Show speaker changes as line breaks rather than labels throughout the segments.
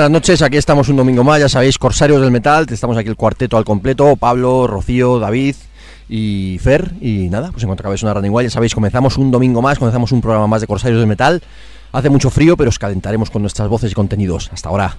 Buenas noches, aquí estamos un domingo más, ya sabéis, Corsarios del Metal, estamos aquí el cuarteto al completo, Pablo, Rocío, David y Fer, y nada, pues en cuanto acabéis una running igual, ya sabéis, comenzamos un domingo más, comenzamos un programa más de Corsarios del Metal, hace mucho frío, pero os calentaremos con nuestras voces y contenidos. Hasta ahora.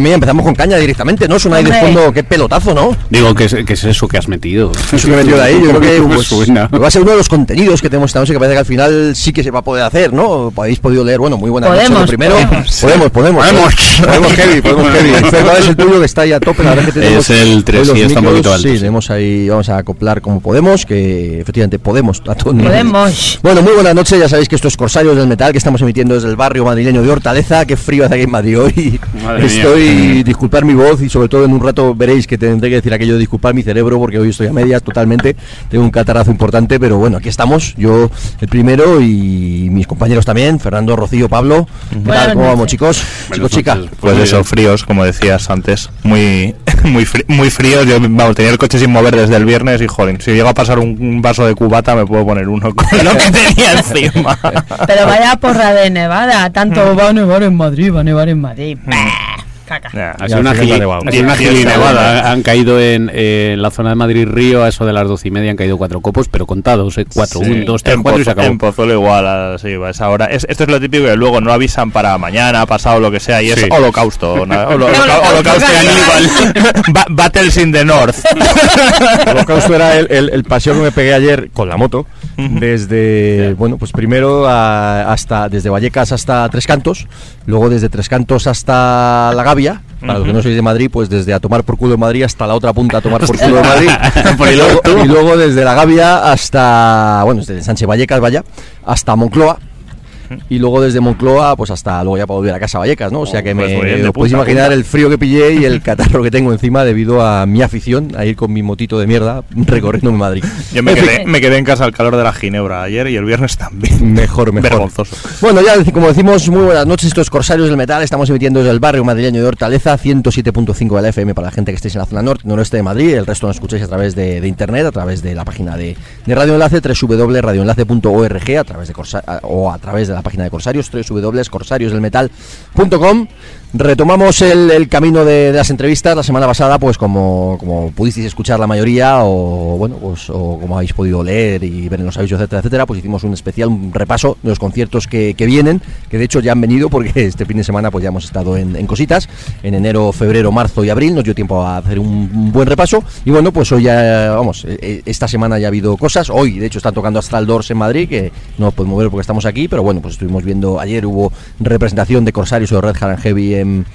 Madre mía, empezamos con caña directamente, ¿no? Suena ahí de fondo, qué pelotazo, ¿no?
Digo, ¿qué es, qué es eso que has metido?
Eso que he metido de ahí, yo creo que pues, va a ser uno de los contenidos que tenemos esta noche que parece que al final sí que se va a poder hacer, ¿no? Habéis podido leer, bueno, muy buena
Podemos,
noche. Lo primero,
podemos.
podemos, podemos.
Podemos.
Podemos, Kevin, podemos, Kevin. Fer, ¿cuál es el tuyo que está ahí a tope? La verdad que tenemos
Es el tres,
hoy los
sí, está un poquito alto,
Sí, tenemos ahí, vamos a acoplar como podemos, que efectivamente podemos. A todo nivel.
Podemos.
Bueno, muy buenas noches, ya sabéis que esto es Corsarios del Metal, que estamos emitiendo desde el barrio madrileño de Hortaleza, qué frío hace aquí en Madrid hoy.
Madre mía.
Disculpar mi voz y sobre todo en un rato veréis que tendré que decir aquello de disculpar mi cerebro porque hoy estoy a medias totalmente, tengo un catarazo importante, pero bueno, aquí estamos, yo el primero y mis compañeros también, Fernando, Rocío, Pablo. ¿Qué tal? ¿Cómo vamos chicos? Chicos, chica.
noches.
Pues
Muy
eso, fríos, como decías antes. Muy muy fri- muy fríos. Yo, vamos, tenía el coche sin mover desde el viernes y, joder, si llego a pasar un, un vaso de cubata me puedo poner uno con lo que tenía encima.
Pero vaya porra de nevada, tanto va a nevar en Madrid, va a nevar en Madrid. Caca.
Ya,
Ha sido una, nevada. Han caído en, eh, en la zona de Madrid-Río, a eso de las doce y media, han caído cuatro copos, pero contados, eh, cuatro,
Sí.
un, dos, tres,
en,
cuatro y se
Pozo-
acabó.
en Pozuelo igual, así va esa hora. Es- esto es lo típico que luego no avisan para mañana, pasado, lo que sea, y es
Sí.
holocausto. na- holo-
Holocausto
Battles in the North.
Holocausto era el, el- el paseo que me pegué ayer con la moto, desde, bueno, pues primero a- hasta, desde Vallecas hasta Tres Cantos, luego desde Tres Cantos hasta La Para los que no sois de Madrid, pues desde a tomar por culo de Madrid hasta la otra punta a tomar por culo de Madrid, y, luego, y luego desde La Gavia hasta, bueno, desde Sánchez Vallecas, vaya, hasta Moncloa, y luego desde Moncloa, pues hasta luego ya para volver a casa Vallecas, ¿no? O sea
Oh,
que
pues
me
muy bien,
podéis imaginar el frío que pillé y el catarro que tengo encima debido a mi afición a ir con mi motito de mierda recorriendo Madrid.
Yo me quedé, me quedé en casa al calor de la Ginebra ayer y el viernes también.
Mejor, mejor.
Vergonzoso.
Bueno, ya como decimos, muy buenas noches, estos Corsarios del Metal, estamos emitiendo desde el barrio madrileño de Hortaleza, 107.5 de la FM para la gente que estéis en la zona norte, noroeste de Madrid, el resto nos escucháis a través de, de internet, a través de la página de, de Radio Enlace, www.radioenlace.org, a través de Corsa- o a través de la página de Corsarios, www.corsariosdelmetal.com. Retomamos el, camino de, las entrevistas. La semana pasada, pues como, como pudisteis escuchar la mayoría, o bueno, pues o como habéis podido leer y ver en los avisos, etcétera, etcétera, pues hicimos un especial, un repaso de los conciertos que, que vienen, que de hecho ya han venido porque este fin de semana pues ya hemos estado en, cositas, en enero, febrero, marzo y abril, nos dio tiempo a hacer un, buen repaso, y bueno, pues hoy ya, vamos, eh, eh, esta semana ya ha habido cosas, hoy de hecho están tocando Astral Doors en Madrid, que no podemos ver porque estamos aquí, pero bueno, pues estuvimos viendo, ayer hubo representación de Corsarios o de Red Hard and Heavy en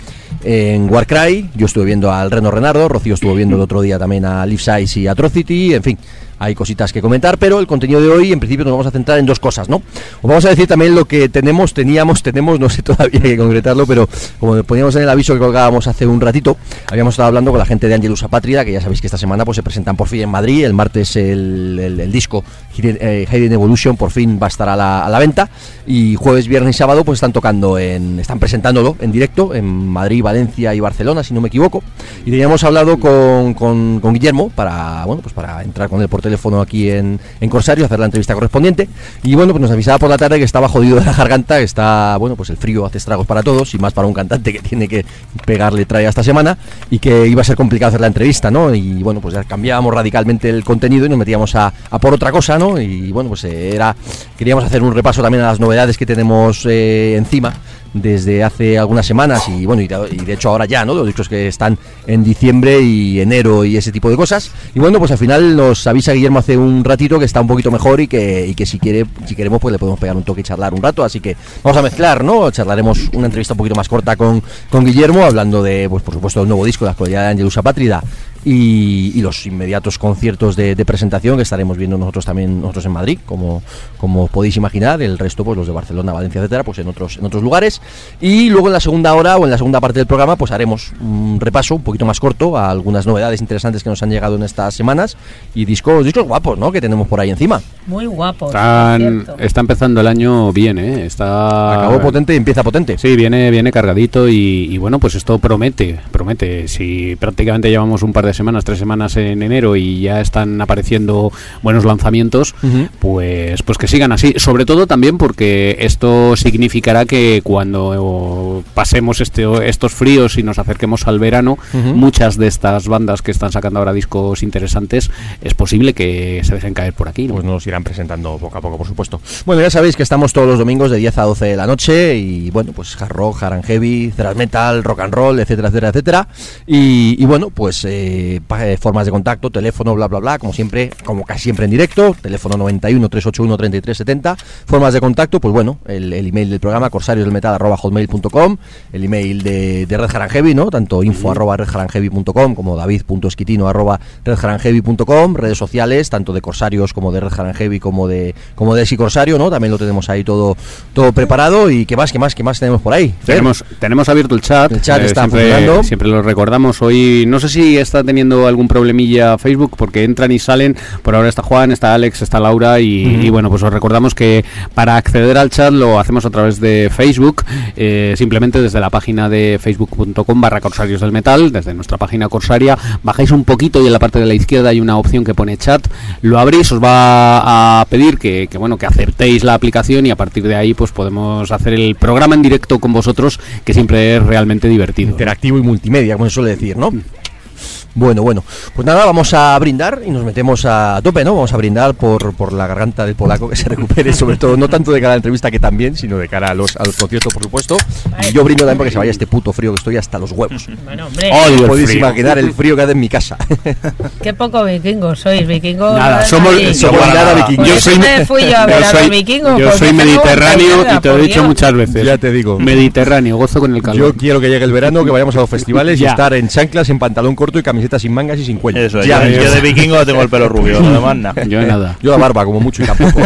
en Warcry, yo estuve viendo al Reno Renardo, Rocío estuvo viendo el otro día también a Life Size y Atrocity, en fin, hay cositas que comentar, pero el contenido de hoy en principio nos vamos a centrar en dos cosas, ¿no? Os vamos a decir también lo que tenemos, teníamos, tenemos, no sé todavía que concretarlo, pero como poníamos en el aviso que colgábamos hace un ratito, habíamos estado hablando con la gente de Angelus Apátrida, que ya sabéis que esta semana pues se presentan por fin en Madrid, el martes el, el- el disco eh, Hidden Evolution por fin va a estar a la, venta y jueves, viernes y sábado pues están tocando en, están presentándolo en directo en Madrid, Valencia y Barcelona, si no me equivoco, y teníamos hablado con, con, Guillermo para, bueno, pues para entrar con él por teléfono aquí en, en Corsario, hacer la entrevista correspondiente. Y bueno, pues nos avisaba por la tarde que estaba jodido de la garganta, está, bueno, pues el frío hace estragos para todos y más para un cantante que tiene que pegarle trae esta semana y que iba a ser complicado hacer la entrevista, ¿no? Y bueno, pues ya cambiábamos radicalmente el contenido y nos metíamos a, por otra cosa, ¿no? Y bueno, pues era, queríamos hacer un repaso también a las novedades que tenemos eh, encima desde hace algunas semanas y bueno y de, hecho ahora ya no los discos que están en diciembre y enero y ese tipo de cosas. Y bueno pues al final nos avisa Guillermo hace un ratito que está un poquito mejor y que, y que si quiere si queremos pues le podemos pegar un toque y charlar un rato. Así que vamos a mezclar no charlaremos una entrevista un poquito más corta con, con Guillermo hablando de pues por supuesto del nuevo disco la actualidad de Angelus Apátrida y, y los inmediatos conciertos de, de presentación que estaremos viendo nosotros también nosotros en Madrid como, como podéis imaginar el resto pues los de Barcelona Valencia etcétera pues en otros en otros lugares y luego en la segunda hora o en la segunda parte del programa pues haremos un repaso un poquito más corto a algunas novedades interesantes que nos han llegado en estas semanas y discos discos guapos no que tenemos por ahí encima
Muy guapo.
Están- está empezando el año bien, ¿eh? Está...
acabó potente y empieza potente
Sí, viene, viene cargadito y, y bueno, pues esto promete, promete. Si prácticamente llevamos un par de semanas, tres semanas en enero y ya están apareciendo buenos lanzamientos, pues, pues que sigan así. Sobre todo también porque esto significará que cuando pasemos este, estos fríos y nos acerquemos al verano, muchas de estas bandas que están sacando ahora discos interesantes, es posible que se dejen caer por aquí. ¿no?
pues nos irán presentando poco a poco, por supuesto. Bueno, ya sabéis que estamos todos los domingos de 10 a 12 de la noche y bueno, pues hard rock, hard and heavy, thrash metal, rock and roll, etcétera, etcétera, etcétera. Y, y bueno, pues eh, eh, formas de contacto, teléfono, bla, bla, bla, como siempre, como casi siempre en directo, teléfono 91 381 3370. Formas de contacto, pues bueno, el, el email del programa corsariosdelmetal.com, el email de, de Red Heavy, ¿no? Tanto info arroba redhardandheavy.com como david.esquitino arroba redhardandheavy.com, redes sociales, tanto de Corsarios como de Red Heavy como de como de Corsario, ¿no? También lo tenemos ahí todo todo preparado y qué más, qué más, qué más tenemos por ahí. Fer?
Tenemos, tenemos abierto el chat.
El chat está
siempre,
funcionando.
siempre lo recordamos. Hoy no sé si está teniendo algún problemilla Facebook porque entran y salen. Por ahora está Juan, está Alex, está Laura y, y bueno, pues os recordamos que para acceder al chat lo hacemos a través de Facebook, eh, simplemente desde la página de facebook.com barra Corsarios del Metal, desde nuestra página Corsaria, bajáis un poquito y en la parte de la izquierda hay una opción que pone chat, lo abrís, os va a pedir que, que, bueno que aceptéis la aplicación y a partir de ahí pues podemos hacer el programa en directo con vosotros que siempre es realmente divertido.
interactivo y multimedia, como se suele decir, ¿no? Bueno, bueno, pues nada, vamos a brindar y nos metemos a tope, ¿no? Vamos a brindar por, por la garganta del polaco que se recupere, sobre todo, no tanto de cara a la entrevista que también, sino de cara a los, a los conciertos, por supuesto. Y yo brindo también porque se vaya este puto frío que estoy hasta los huevos.
Bueno, hombre,
el
Podéis
frío.
imaginar el frío que hace en mi casa.
qué poco vikingos sois, vikingos.
Nada, somos- nada
vikingo.
Por
Yo soy-
me fui yo a ver
yo
a
soy-
vikingos.
Yo soy mediterráneo y te lo he dicho
Dios.
muchas veces.
Ya te digo.
Mediterráneo, gozo con el calor.
Yo quiero que llegue el verano, que vayamos a los festivales y estar en chanclas, en pantalón corto y camiseta sin mangas y sin cuello.
Eso,
Ya,
yo, yo de vikingo tengo el pelo rubio, lo demás nada.
Yo nada.
Yo la barba, como mucho, y tampoco.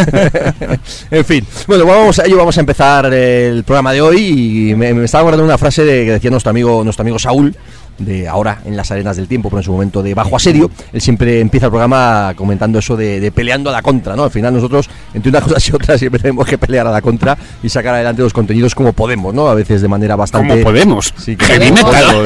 en fin. Bueno, vamos a ello, vamos a empezar el programa de hoy. Y me, me estaba acordando de una frase de, que decía nuestro amigo, nuestro amigo Saúl, de ahora en las arenas del tiempo, pero en su momento de bajo asedio, él siempre empieza el programa comentando eso de, de peleando a la contra, ¿no? Al final nosotros, entre unas cosas y otras, siempre tenemos que pelear a la contra y sacar adelante los contenidos como podemos, ¿no? A veces de manera bastante...
Como podemos.
Sí, que
Heavy metal.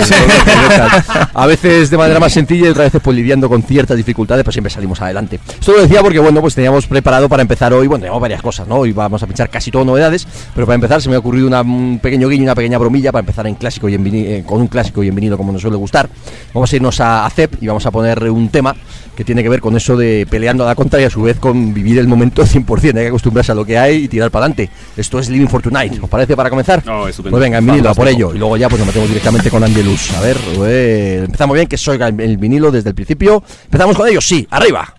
A veces de manera más sencilla y otras veces pues lidiando con ciertas dificultades, pero siempre salimos adelante. Esto lo decía porque, bueno, pues teníamos preparado para empezar hoy, bueno, teníamos varias cosas, ¿no? Hoy vamos a pinchar casi todo novedades, pero para empezar se me ha ocurrido una- un pequeño guiño, una pequeña bromilla para empezar en clásico y en eh, con un clásico y en vinilo como nos suele gustar. Vamos a irnos a, CEP y vamos a poner un tema que tiene que ver con eso de peleando a la contra y a su vez con vivir el momento 100%. Hay que acostumbrarse a lo que hay y tirar para adelante. Esto es Living for Tonight. ¿Os parece para comenzar?
Oh, estupendo.
pues venga, en vinilo, a por ello. Y luego ya pues nos metemos directamente con Angelus. A ver, eh, empezamos bien, que soy el vinilo desde el principio. Empezamos con ellos, sí, arriba.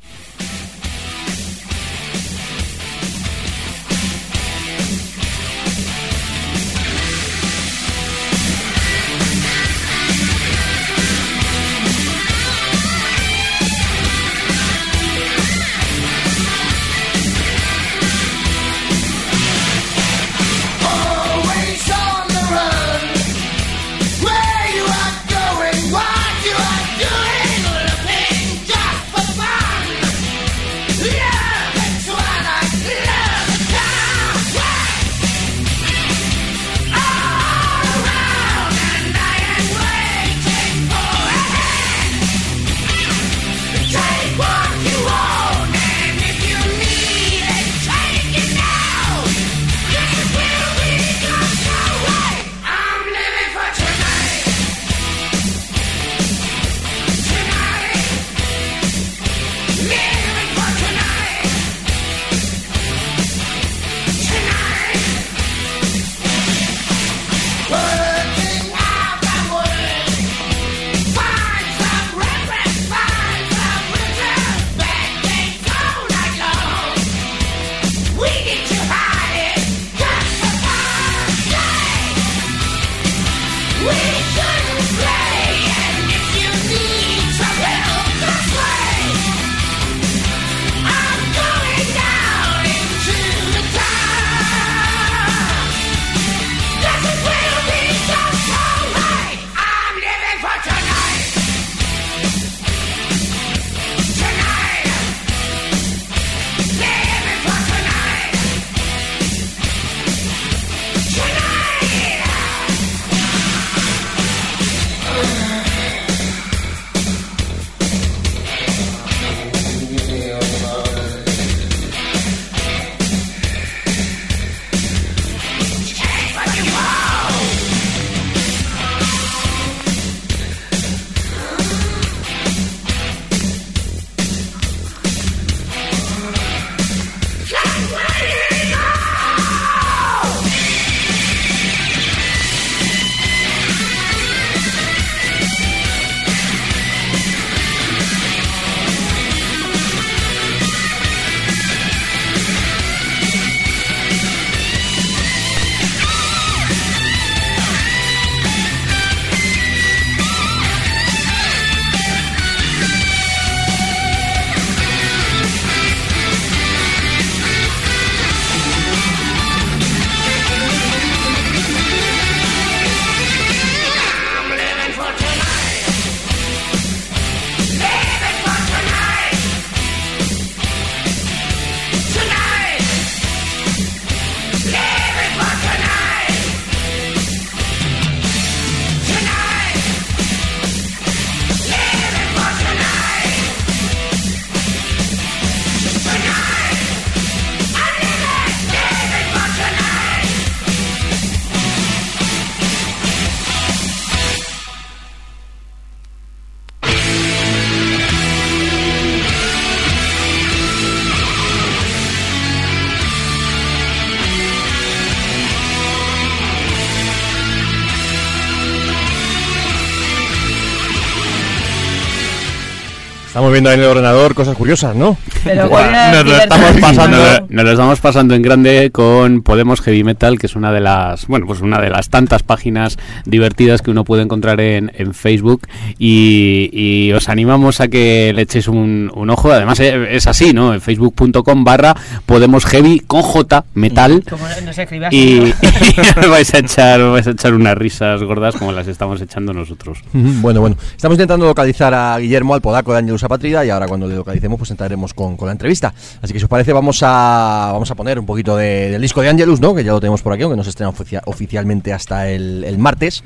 Viendo ahí en el ordenador cosas curiosas, ¿no?
Pero
nos lo estamos pasando.
Nos lo, nos lo estamos pasando en grande con Podemos Heavy Metal, que es una de las, bueno, pues una de las tantas páginas divertidas que uno puede encontrar en, en Facebook y, y os animamos a que le echéis un, un ojo. Además eh, es así, ¿no? En facebook.com barra Podemos Heavy con J Metal.
Como no se escribe así,
Y, vais a echar, os vais a echar unas risas gordas como las estamos echando nosotros.
Bueno, bueno. Estamos intentando localizar a Guillermo, al podaco de Angelus Y ahora cuando le localicemos, pues entraremos con, con la entrevista. Así que si os parece, vamos a, vamos a poner un poquito de- del disco de Angelus, ¿no? Que ya lo tenemos por aquí, aunque no se estrena oficia- oficialmente hasta el, el martes.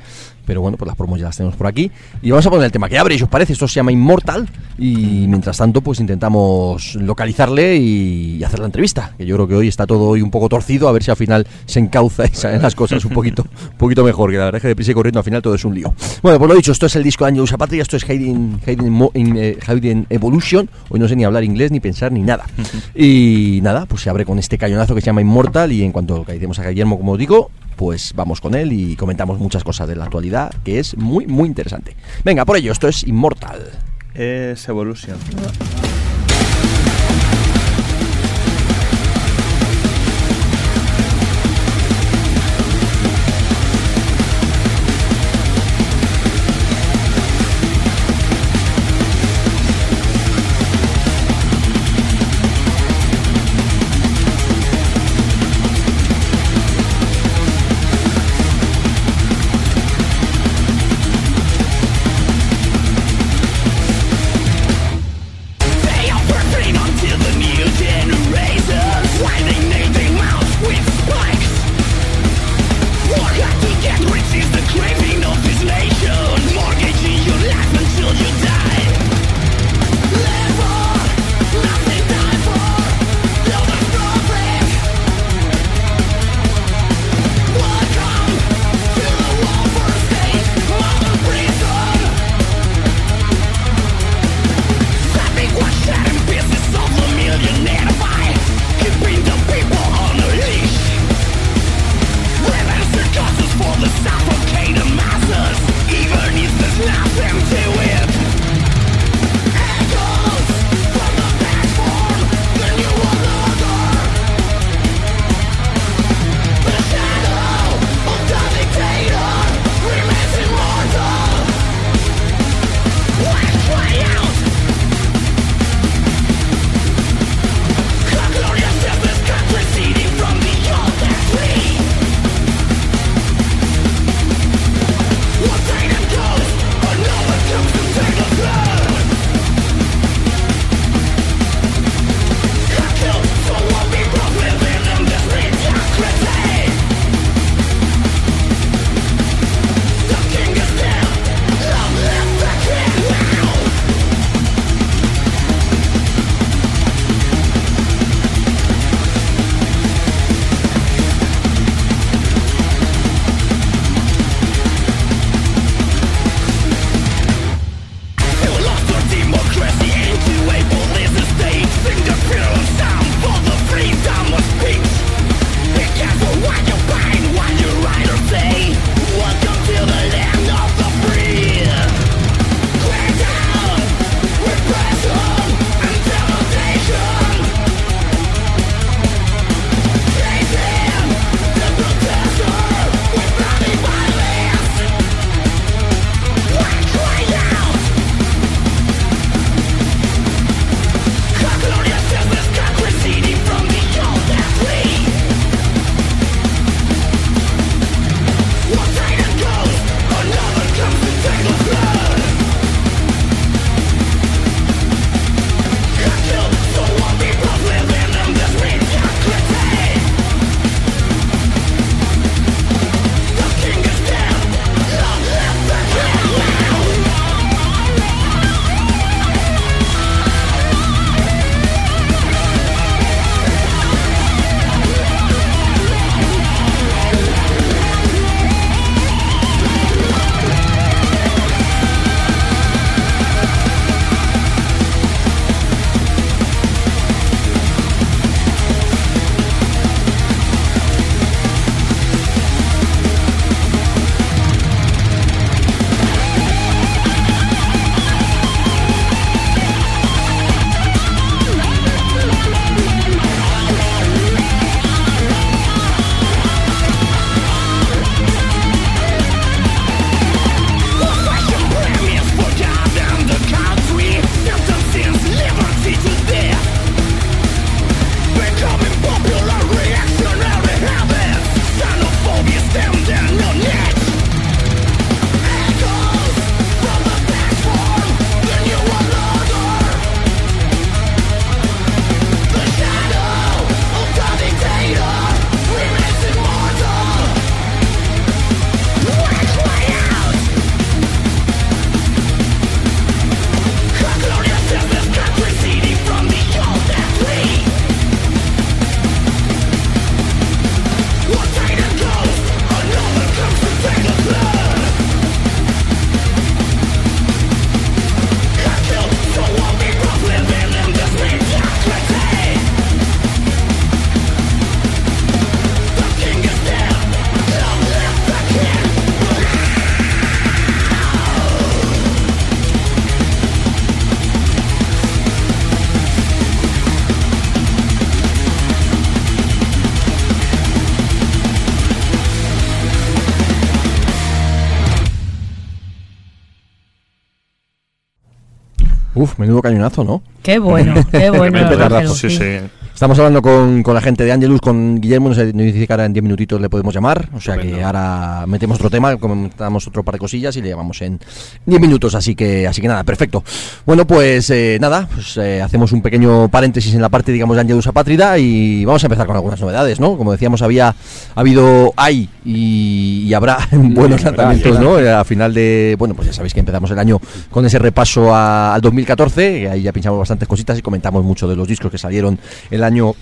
Pero bueno, pues las promos ya las tenemos por aquí. Y vamos a poner el tema que abre, si os parece. Esto se llama Immortal. Y mientras tanto, pues intentamos localizarle y, hacer la entrevista. Que yo creo que hoy está todo hoy un poco torcido. A ver si al final se encauza y salen las cosas un poquito, un poquito mejor. Que la verdad es que deprisa y corriendo al final todo es un lío. Bueno, pues lo dicho, esto es el disco de Angelus Apatria. Esto es Mo- in, eh, Hidden Evolution. Hoy no sé ni hablar inglés, ni pensar, ni nada. Y nada, pues se abre con este cañonazo que se llama Immortal. Y en cuanto localicemos a Guillermo, como digo, pues vamos con él y comentamos muchas cosas de la actualidad, que es muy, muy interesante. Venga, por ello, esto es Immortal.
Es Evolution.
Menudo cañonazo, ¿no?
Qué bueno, qué bueno.
Qué
los
petardazo,
Angelus,
Sí, sí.
Estamos hablando con, con la gente de Angelus, con Guillermo, nos nos dice que ahora en 10 minutitos le podemos llamar, o sea que ahora metemos otro tema, comentamos otro par de cosillas y le llamamos en 10 minutos, así que así que nada, perfecto. Bueno, pues eh, nada, pues eh, hacemos un pequeño paréntesis en la parte, digamos, de Angelus Apátrida y vamos a empezar con algunas novedades, ¿no? Como decíamos, había ha habido, hay y, y habrá buenos lanzamientos. ¿no? A final de, bueno, pues ya sabéis que empezamos el año con ese repaso a- al 2014, que ahí ya pinchamos bastantes cositas y comentamos mucho de los discos que salieron el año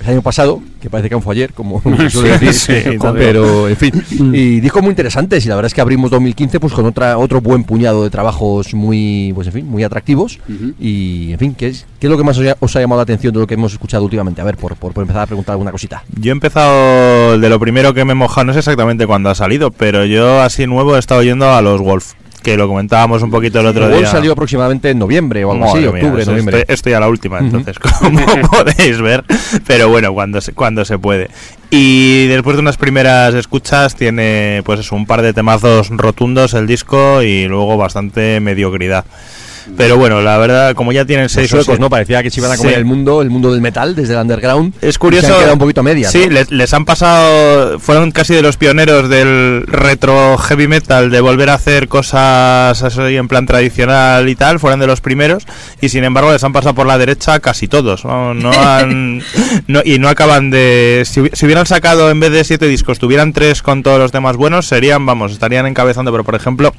el año pasado, que parece que fue ayer, como se suele
Sí,
decir,
sí, joder.
pero en fin, y discos muy interesantes y la verdad es que abrimos 2015 pues con otra otro buen puñado de trabajos muy pues en fin, muy atractivos y en fin, ¿qué es, qué es lo que más os ha, os ha llamado la atención de lo que hemos escuchado últimamente? A ver, por, por, por empezar a preguntar alguna cosita.
Yo he empezado de lo primero que me he mojado, no sé exactamente cuándo ha salido, pero yo así nuevo he estado yendo a los Wolf, que lo comentábamos un poquito el otro
Gol
día.
salió aproximadamente en noviembre o algo así,
Madre
octubre, noviembre.
Estoy, estoy a la última, entonces, como podéis ver. Pero bueno, cuando se, cuando se puede. Y después de unas primeras escuchas, tiene pues eso, un par de temazos rotundos el disco y luego bastante mediocridad. Pero bueno, la verdad, como ya tienen seis
suecos, ¿no? Parecía que se iban a comer el mundo, el mundo del metal desde el underground.
Es curioso.
Se han quedado un poquito a medias.
Sí,
¿no?
les, les han pasado. Fueron casi de los pioneros del retro heavy metal, de volver a hacer cosas así en plan tradicional y tal. Fueron de los primeros. Y sin embargo, les han pasado por la derecha casi todos. No, No han- no- y no acaban de. Si, si hubieran sacado en vez de siete discos, tuvieran tres con todos los temas buenos, serían, vamos, estarían encabezando. Pero por ejemplo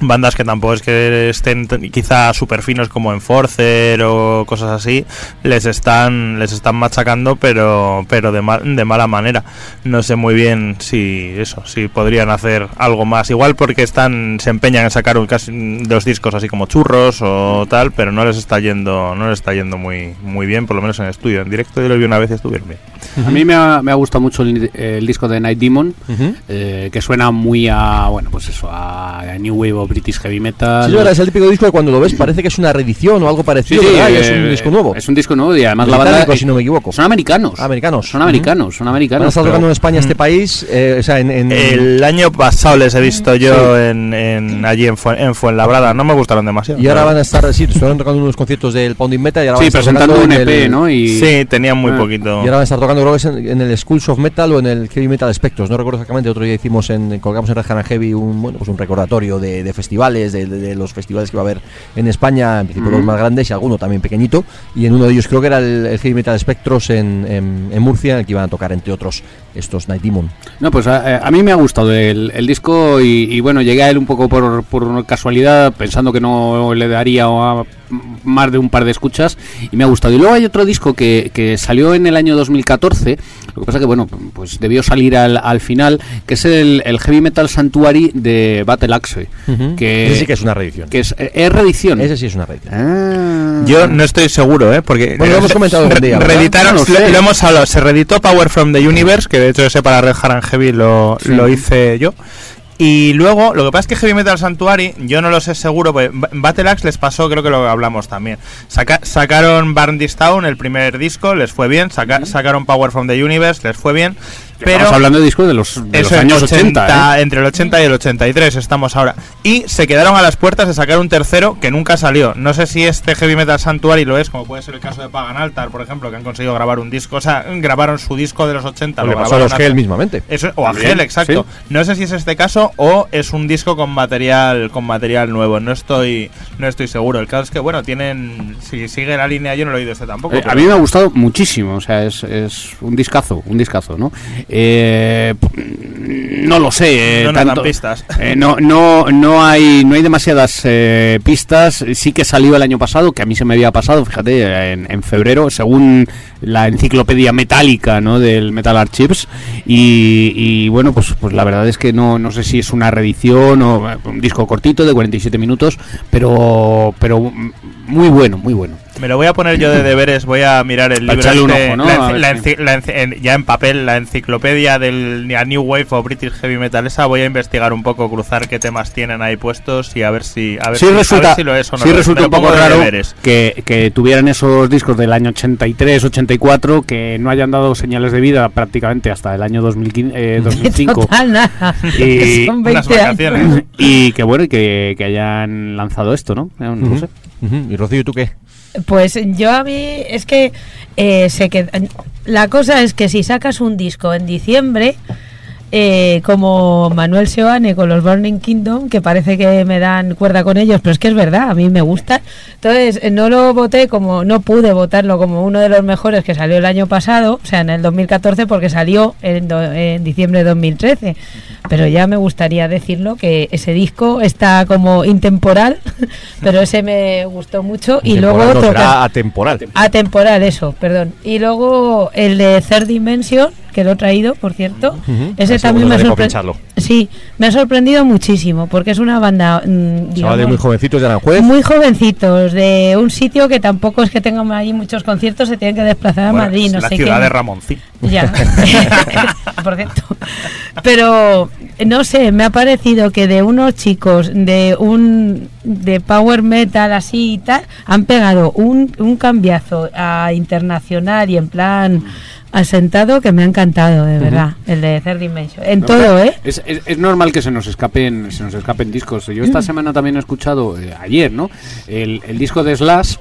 bandas que tampoco es que estén quizá super finos como Enforcer o cosas así les están les están machacando pero pero de mal- de mala manera. No sé muy bien si eso si podrían hacer algo más. Igual porque están se empeñan en sacar un- casi dos discos así como churros o tal pero no les está yendo no les está yendo muy muy bien por lo menos en estudio. En directo yo lo vi una vez y estuvieron bien.
A mí me ha, me ha gustado mucho el, el disco de Night Demon, eh, que suena muy a, bueno, pues eso, a New Wave o British Heavy Metal.
Sí, es verdad, es el típico disco que cuando lo ves parece que es una reedición o algo
Sí,
parecido,
sí.
Y
eh,
es un disco nuevo.
Es un disco nuevo y además la banda...
Si no me equivoco.
Son americanos.
Americanos.
Son americanos, son americanos.
estar
pero-
tocando en España, este país, eh, o sea, en... en-
el año pasado les he visto yo en, en- allí en, Fuen- en Fuenlabrada no me gustaron demasiado
y ahora van a estar, sí, estuvieron tocando unos conciertos del Pounding Metal y ahora
Sí,
van a estar
presentando
tocando
un
en
EP,
el-
¿no? Y,
Sí, tenían muy
Ah.
poquito.
Y ahora van a estar tocando, creo que es en, en el Schools of Metal o en el Heavy Metal Spectros, no recuerdo exactamente. Otro día hicimos en, colgamos en Red Heavy un, bueno, pues un recordatorio de, de festivales, de, de- de los festivales que va a haber en España, en principio los más grandes y alguno también pequeñito. Y en uno de ellos creo que era el, el Heavy Metal Spectros en, en- en Murcia, en el que iban a tocar, entre otros, estos Night Demon.
No, pues a, a mí me ha gustado el, el disco y, y bueno, llegué a él un poco por, por casualidad, pensando que no le daría a- más de un par de escuchas y me ha gustado. Y luego hay otro disco que, que salió en el año 2014, lo que pasa que bueno, pues debió salir al, al final, que es el, el Heavy Metal Sanctuary de Battle Axe, que,
Ese sí que es una reedición.
que es, es reedición.
Ese sí es una reedición.
Ah.
Yo no estoy seguro, ¿eh? Porque
Bueno, lo hemos
eh,
comentado algún
re-
día,
reeditaron-
No lo sé.
lo, lo hemos hablado, se reeditó Power from the Universe, que de hecho ese para Red Haran Heavy lo,
Sí.
lo hice yo. Y luego, lo que pasa es que Heavy Metal Sanctuary, yo no lo sé seguro, pues Ba- Battle Axe les pasó, creo que lo hablamos también. Saca- sacaron Burn This Town, el primer disco, les fue bien. Saca- Sacaron Power from the Universe, les fue bien. Pero
Estamos hablando de discos de los, de los
eso,
años
80,
80. ¿eh?
Entre el 80 y el 83 estamos ahora. Y se quedaron a las puertas de sacar un tercero que nunca salió. No sé si este Heavy Metal Sanctuary lo es, como puede ser el caso de Pagan Altar, por ejemplo, que han conseguido grabar un disco. O sea, grabaron su disco de los 80.
O
lo
le pasó a los mismamente.
Eso, o a exacto.
sí.
No sé si es este caso o es un disco con material con material nuevo. No estoy no estoy seguro. El caso es que, bueno, tienen. Si sigue la línea, yo no lo he oído este tampoco.
Eh, a mí me ha gustado muchísimo, o sea, es, es un discazo, un discazo, ¿no? Eh, no lo sé. eh,
No dan
tanto-
pistas.
eh, no, no, no hay, no hay demasiadas eh, pistas. Sí que salió el año pasado, que a mí se me había pasado, fíjate, en, en febrero, según la enciclopedia metálica, ¿no? Del Metal Archives. Y, y, bueno, pues, pues la verdad es que no, no sé si es una reedición o eh, un disco cortito de 47 minutos, pero, pero mm, muy bueno, muy bueno.
Me lo voy a poner yo de deberes, voy a mirar el libro
un
este, ya en papel, la enciclopedia del a New Wave o British Heavy Metal esa, voy a investigar un poco, cruzar qué temas tienen ahí puestos y a ver si a ver
sí
si, a
resulta,
ver si lo es o no.
sí
lo es.
resulta un poco raro que, que tuvieran esos discos del año 83, 84, que no hayan dado señales de vida prácticamente hasta el año 2015, eh, 2005.
Total, nada.
Y
Son
unas
20 años.
vacaciones.
y que bueno, y que, que hayan lanzado esto, ¿no? No
Ujú.
sé.
Y Rocío, ¿tú qué?
Pues yo a mí es que eh, sé que la cosa es que si sacas un disco en diciembre eh, como Manuel Seoane con los Burning Kingdom, que parece que me dan cuerda con ellos, pero es que es verdad, a mí me gusta. Entonces, eh, no lo voté como, no pude votarlo como uno de los mejores que salió el año pasado, o sea, en el 2014, porque salió en, do- en diciembre de 2013. Pero ya me gustaría decirlo, que ese disco está como intemporal, pero ese me gustó mucho. Y luego
no,
otro
será atemporal.
Atemporal, eso, perdón. Y luego el de Third Dimension, que lo he traído, por cierto.
Ujú.
Ese
Eso,
también me ha
bueno, de
sorprendido.
pincharlo.
Sí, me ha sorprendido muchísimo, porque es una banda, mm,
Chavales
digamos,
muy jovencitos de Aranjuez.
muy jovencitos, de un sitio que tampoco es que tengan ahí muchos conciertos, se tienen que desplazar a Madrid,
es
no
la
sé
ciudad
qué.
de Ramoncín.
Ya, por cierto. Pero no sé, me ha parecido que de unos chicos de un de power metal así y tal han pegado un, un cambiazo a internacional y en plan asentado que me ha encantado, de verdad, el de Third Dimension. En
No,
todo, ¿eh?
Es, es- es normal que se nos escapen se nos escapen discos. Yo
Mm.
esta semana también he escuchado, eh, ayer, ¿no? El, el disco de Slash,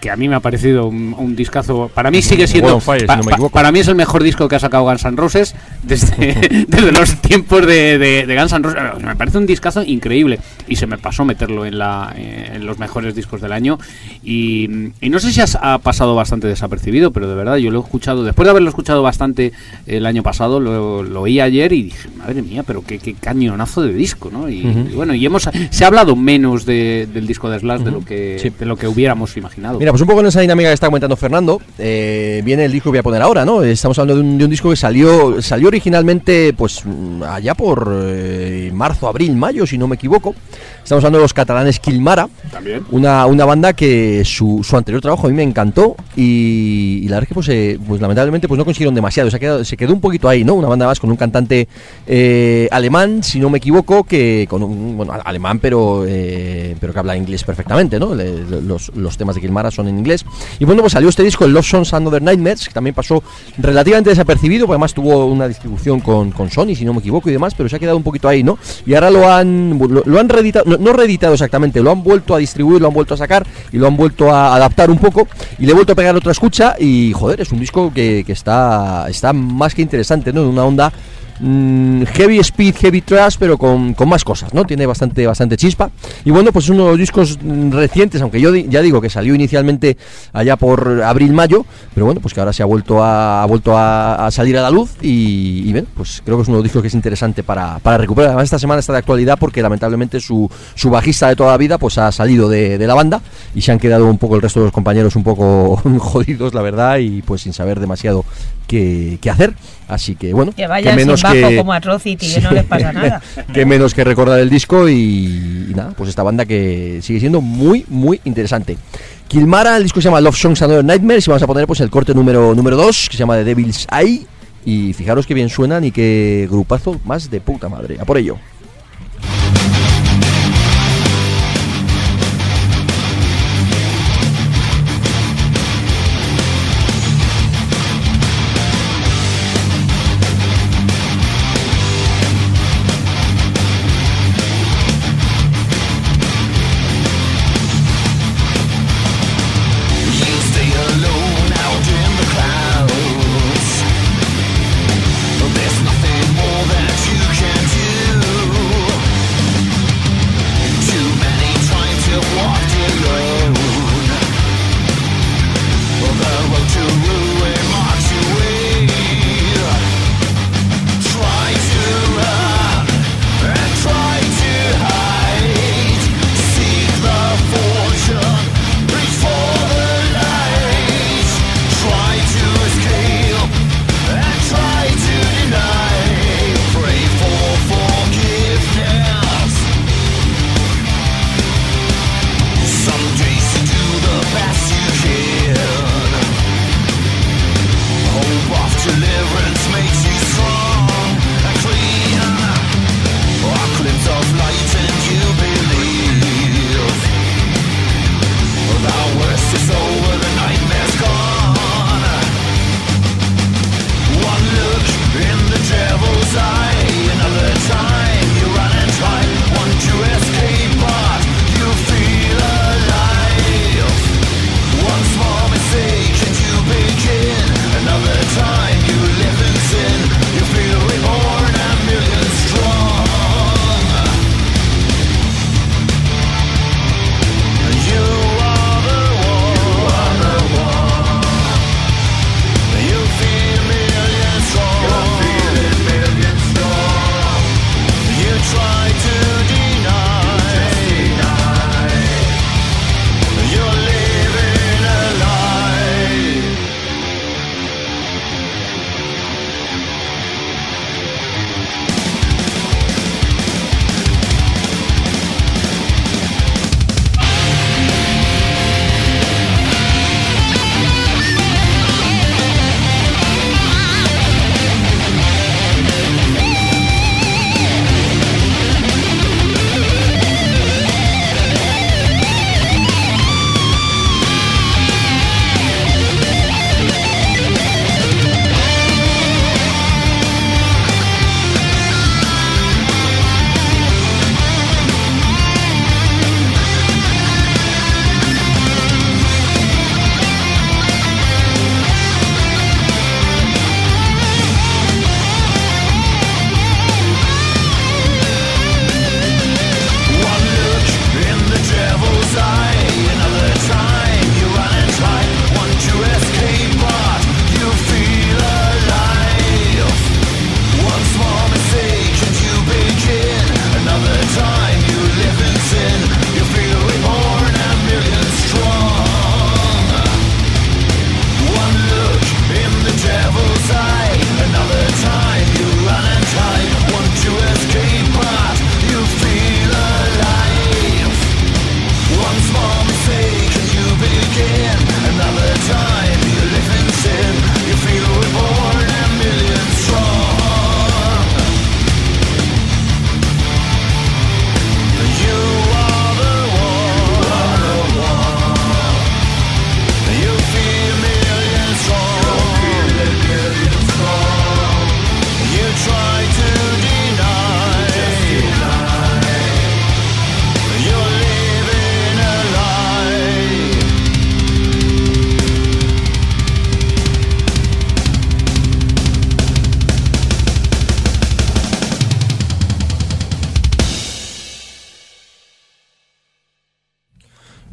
que a mí me ha parecido un, un discazo. Para mí sigue siendo.
Si
pa-
no me
pa- para mí es el mejor disco que ha sacado Guns N' Roses desde, desde los tiempos de, de- de Guns N' Roses. Me parece un discazo increíble. Y se me pasó meterlo en, la, eh, en los mejores discos del año. Y, y no sé si has- ha pasado bastante desapercibido, pero de verdad yo lo he escuchado. Después de haberlo escuchado bastante el año pasado, lo, lo oí ayer y dije, madre mía, pero qué, qué cañonazo de disco, ¿no? Y, y bueno, y hemos se ha hablado menos de- del disco de Slash de lo que
Sí.
de lo que hubiéramos imaginado.
Mira, pues un poco en esa dinámica que está comentando Fernando, eh, viene el disco que voy a poner ahora, ¿no? Estamos hablando de un, de un disco que salió salió originalmente, pues, mm, allá por eh, marzo, abril, mayo, si no me equivoco. Estamos hablando de los catalanes Kilmara,
También.
una, una banda que su, su anterior trabajo a mí me encantó y, y la verdad es que pues, eh, pues lamentablemente pues no consiguieron demasiado, se, ha quedado- se quedó un poquito ahí, ¿no? Una banda más con un cantante eh, alemán, si no me equivoco, que con un, bueno, alemán pero, eh, pero que habla inglés perfectamente, ¿no? Le- los, los temas de Kilmara son en inglés. Y bueno, pues salió este disco, el Love Songs and Other Nightmares, que también pasó relativamente desapercibido, porque además tuvo una distribución con, con Sony, si no me equivoco, y demás, pero se ha quedado un poquito ahí, ¿no? Y ahora lo han, lo, lo han reeditado, no, no reeditado exactamente, lo han vuelto a distribuir, lo han vuelto a sacar y lo han vuelto a adaptar un poco y le he vuelto a pegar otra escucha y joder, es un disco que, que está, está más que interesante, ¿no? En una onda mm, heavy speed, heavy trash, pero con, con más cosas, ¿no? Tiene bastante, bastante chispa. Y bueno, pues es uno de los discos mm, recientes, aunque yo ya digo que salió inicialmente allá por abril-mayo, pero bueno, pues que ahora se ha vuelto a, ha vuelto a, salir a la luz y, y bien, pues creo que es uno de los discos que es interesante para, para recuperar. Además, esta semana está de actualidad porque lamentablemente su, su bajista de toda la vida pues ha salido de, la banda y se han quedado un poco el resto de los compañeros un poco jodidos, la verdad, y pues sin saber demasiado qué hacer. Así que bueno,
Que vayan
menos
sin bajo
que,
como Atrocity, que no les pasa nada.
que menos que recordar el disco y, y nada, pues esta banda que sigue siendo muy, muy interesante. Kilmara, el disco se llama Love Songs and Other Nightmares y vamos a poner pues el corte número número 2 que se llama The Devil's Eye y fijaros que bien suenan y qué grupazo más de puta madre. A por ello.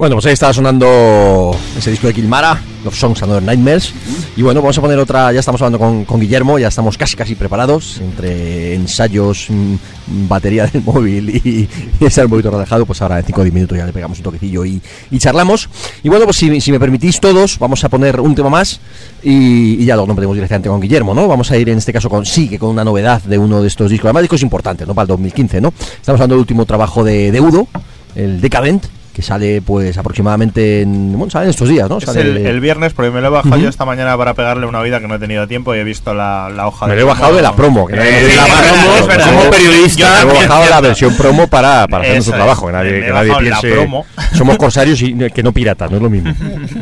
Bueno, pues ahí estaba sonando ese disco de Kilmara, Love Songs and Other Nightmares. Y bueno, vamos a poner otra, ya estamos hablando con, Guillermo, ya estamos casi casi preparados, entre ensayos, mm, batería del móvil y, y estar un poquito relajado, pues ahora en 5 o 10 minutos ya le pegamos un toquecillo y, charlamos. Y bueno, pues si, me permitís todos, vamos a poner un tema más y, y ya luego nos metemos directamente con Guillermo, ¿no? Vamos a ir en este caso con, sí, que con una novedad de uno de estos discos, además importantes, ¿no? Para el 2015, ¿no? Estamos hablando del último trabajo de, de Udo, el Decadent, que sale pues aproximadamente en, bueno, sale en estos días, ¿no?
Es
Sale-
el, el viernes, porque me lo he bajado yo esta mañana para pegarle una vida que no he tenido tiempo y he visto la, la hoja
Me
de
lo he bajado de la promo. Que
Eh,
nadie-
sí,
la promo,
es verdad.
como
Yo
periodista, me he bajado la versión promo para, para hacer nuestro
es.
trabajo. Que nadie,
Me
que nadie piense.
promo.
Somos corsarios y que no piratas, no es lo mismo.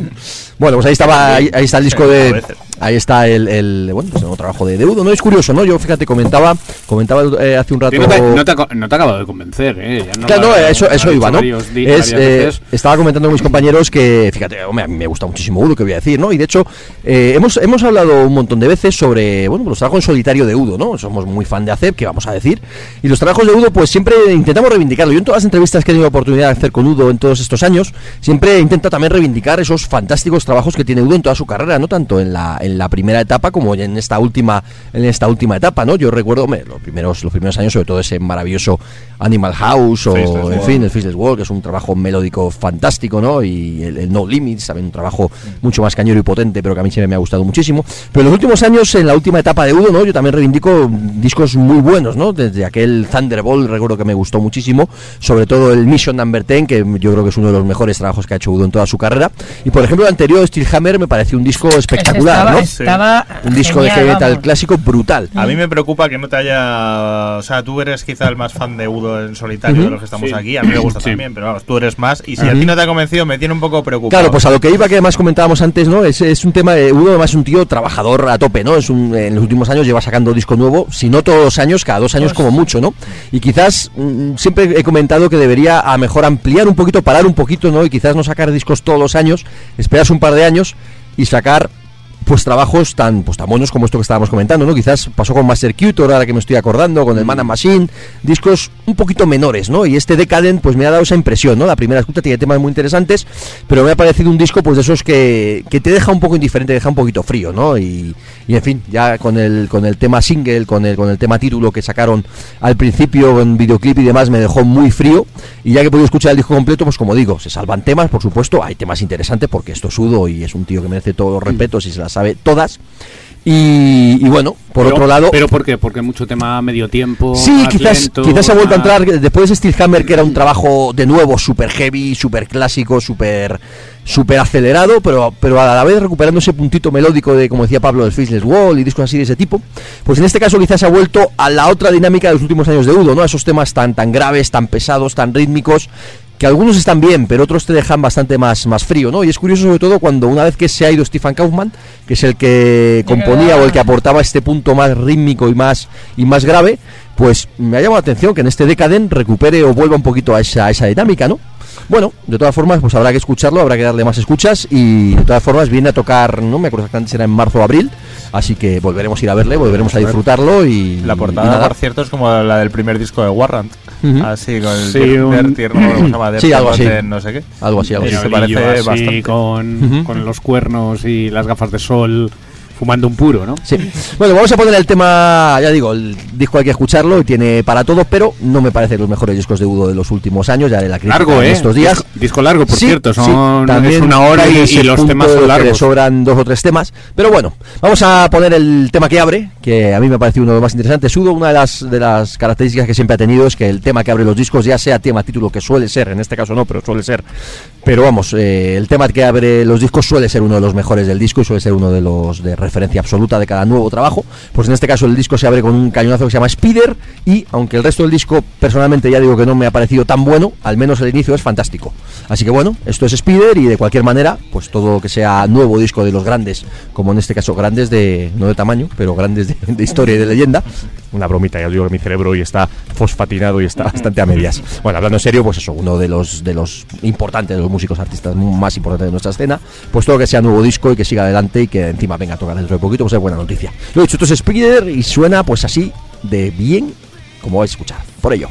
bueno, pues ahí estaba, ahí, ahí está el disco de. Ahí está el, el bueno, pues el nuevo trabajo de Deudo. No es curioso, ¿no? Yo fíjate, comentaba, comentaba eh, hace un rato.
Sí, no, te, no te ha- no te ha acabado de convencer, ¿eh? Ya no
Claro, no, eso, eso iba, ¿no?
varios
Es, eh, estaba comentando con mis compañeros que, fíjate, hombre, a mí me gusta muchísimo Udo, que voy a decir, ¿no? Y de hecho, eh, hemos, hemos hablado un montón de veces sobre, bueno, los trabajos en solitario de Udo, ¿no? Somos muy fan de Acep, que vamos a decir. Y los trabajos de Udo, pues siempre intentamos reivindicarlo. Yo en todas las entrevistas que he tenido oportunidad de hacer con Udo en todos estos años, siempre intento también reivindicar esos fantásticos trabajos que tiene Udo en toda su carrera, no tanto en la, en la primera etapa como en esta última, en esta última etapa, ¿no? Yo recuerdo, hombre, los primeros, los primeros años, sobre todo ese maravilloso Animal House o,
Faceless
en
World.
fin, el Faceless World, que es un trabajo melódico fantástico, ¿no? Y el, el No Limits, también un trabajo mucho más cañero y potente, pero que a mí siempre me ha gustado muchísimo. Pero en los últimos años, en la última etapa de Udo, ¿no? Yo también reivindico discos muy buenos, ¿no? Desde aquel Thunderbolt, recuerdo que me gustó muchísimo, sobre todo el Mission Number 10, que yo creo que es uno de los mejores trabajos que ha hecho Udo en toda su carrera. Y por ejemplo, el anterior, Steelhammer, me pareció un disco espectacular, ¿no?
estaba
Un disco de heavy metal
vamos.
clásico brutal.
A mí me preocupa que no te haya. O sea, tú eres quizá el más fan de Udo en solitario de los que estamos
Sí.
aquí. A mí me gusta
Sí.
también, pero vamos, tú eres más. Y si a ti no te ha convencido, me tiene un poco preocupado.
Claro, pues a lo que iba, que además comentábamos antes, ¿no? Es, es un tema de Udo, además es un tío trabajador a tope, ¿no? Es un, en los últimos años lleva sacando disco nuevo, si no todos los años, cada dos años como mucho, ¿no? Y quizás mm, siempre he comentado que debería a mejor ampliar un poquito, parar un poquito, ¿no? Y quizás no sacar discos todos los años, esperarse un par de años y sacar pues trabajos tan pues tan buenos como esto que estábamos comentando, ¿no? Quizás pasó con Master Cutor, ahora que me estoy acordando, con el Man and Machine, discos un poquito menores, ¿no? Y este Decadent pues me ha dado esa impresión, ¿no? La primera escucha tiene temas muy interesantes, pero me ha parecido un disco pues de esos que, que te deja un poco indiferente, te deja un poquito frío, ¿no? Y, y en fin, ya con el con el tema single, con el con el tema título que sacaron al principio en videoclip y demás me dejó muy frío y ya que he podido escuchar el disco completo, pues como digo, se salvan temas, por supuesto, hay temas interesantes porque esto es Udo y es un tío que merece todos los respetos y se las sabe todas. Y, y bueno, por
Pero-
otro lado,
¿Pero por qué? Porque mucho tema medio tiempo.
Sí, quizás,
lento,
quizás ha vuelto a entrar después de Steelhammer, que era un trabajo de nuevo súper heavy, súper clásico, súper súper acelerado, pero, pero a la vez recuperando ese puntito melódico de, como decía Pablo, del Faceless Wall y discos así de ese tipo. Pues en este caso quizás ha vuelto a la otra dinámica de los últimos años de Udo, ¿no? A esos temas tan, tan graves, tan pesados, tan rítmicos, que algunos están bien, pero otros te dejan bastante más, más frío, ¿no? Y es curioso sobre todo cuando una vez que se ha ido Stefan Kaufmann, que es el que componía o el que aportaba este punto más rítmico y más, y más grave, pues me ha llamado la atención que en este Decadent recupere o vuelva un poquito a esa, a esa dinámica, ¿no? Bueno, de todas formas, pues habrá que escucharlo, habrá que darle más escuchas y de todas formas viene a tocar, no me acuerdo exactamente si era en marzo o abril, así que volveremos a ir a verle, volveremos a disfrutarlo y
La
y
portada,
nada.
por cierto, es como la del primer disco de Warrant.
Ujú.
Así, con el
Sí, un-
tierno,
Sí, algo
Tierno
así.
de no sé qué.
algo así, algo
Sí,
así.
se parece
así,
bastante.
Con,
Ujú.
con los cuernos y las gafas de sol, fumando un puro, ¿no?
Sí. Bueno, vamos a poner el tema, ya digo, el disco hay que escucharlo y tiene para todo, pero no me parece los mejores discos de Udo de los últimos años, ya de la crítica
Largo, ¿eh?
estos días.
Disco, disco largo, por
Sí,
cierto.
sí,
Son,
también
es una hora y, los temas son
que le
largos.
sobran dos o tres temas. Pero bueno, vamos a poner el tema que abre, que a mí me parece uno de los más interesantes. Udo, una de las, de las características que siempre ha tenido es que el tema que abre los discos, ya sea tema, título, que suele ser, en este caso no, pero suele ser. Pero vamos, eh, el tema que abre los discos suele ser uno de los mejores del disco y suele ser uno de los de referencia absoluta de cada nuevo trabajo. Pues en este caso el disco se abre con un cañonazo que se llama Spider y aunque el resto del disco personalmente ya digo que no me ha parecido tan bueno, al menos el inicio es fantástico. Así que bueno, esto es Spider y de cualquier manera, pues todo lo que sea nuevo disco de los grandes, como en este caso grandes de, no de tamaño, pero grandes de, de historia y de leyenda. Una bromita, ya os digo que mi cerebro hoy está fosfatinado y está bastante a medias. Bueno, hablando en serio, pues eso, uno de los de los importantes, de los músicos artistas más importantes de nuestra escena, pues todo que sea nuevo disco y que siga adelante y que encima venga a tocar dentro de poquito, pues es buena noticia. Lo he dicho, esto es Spider y suena pues así de bien como vais a escuchar. Por ello.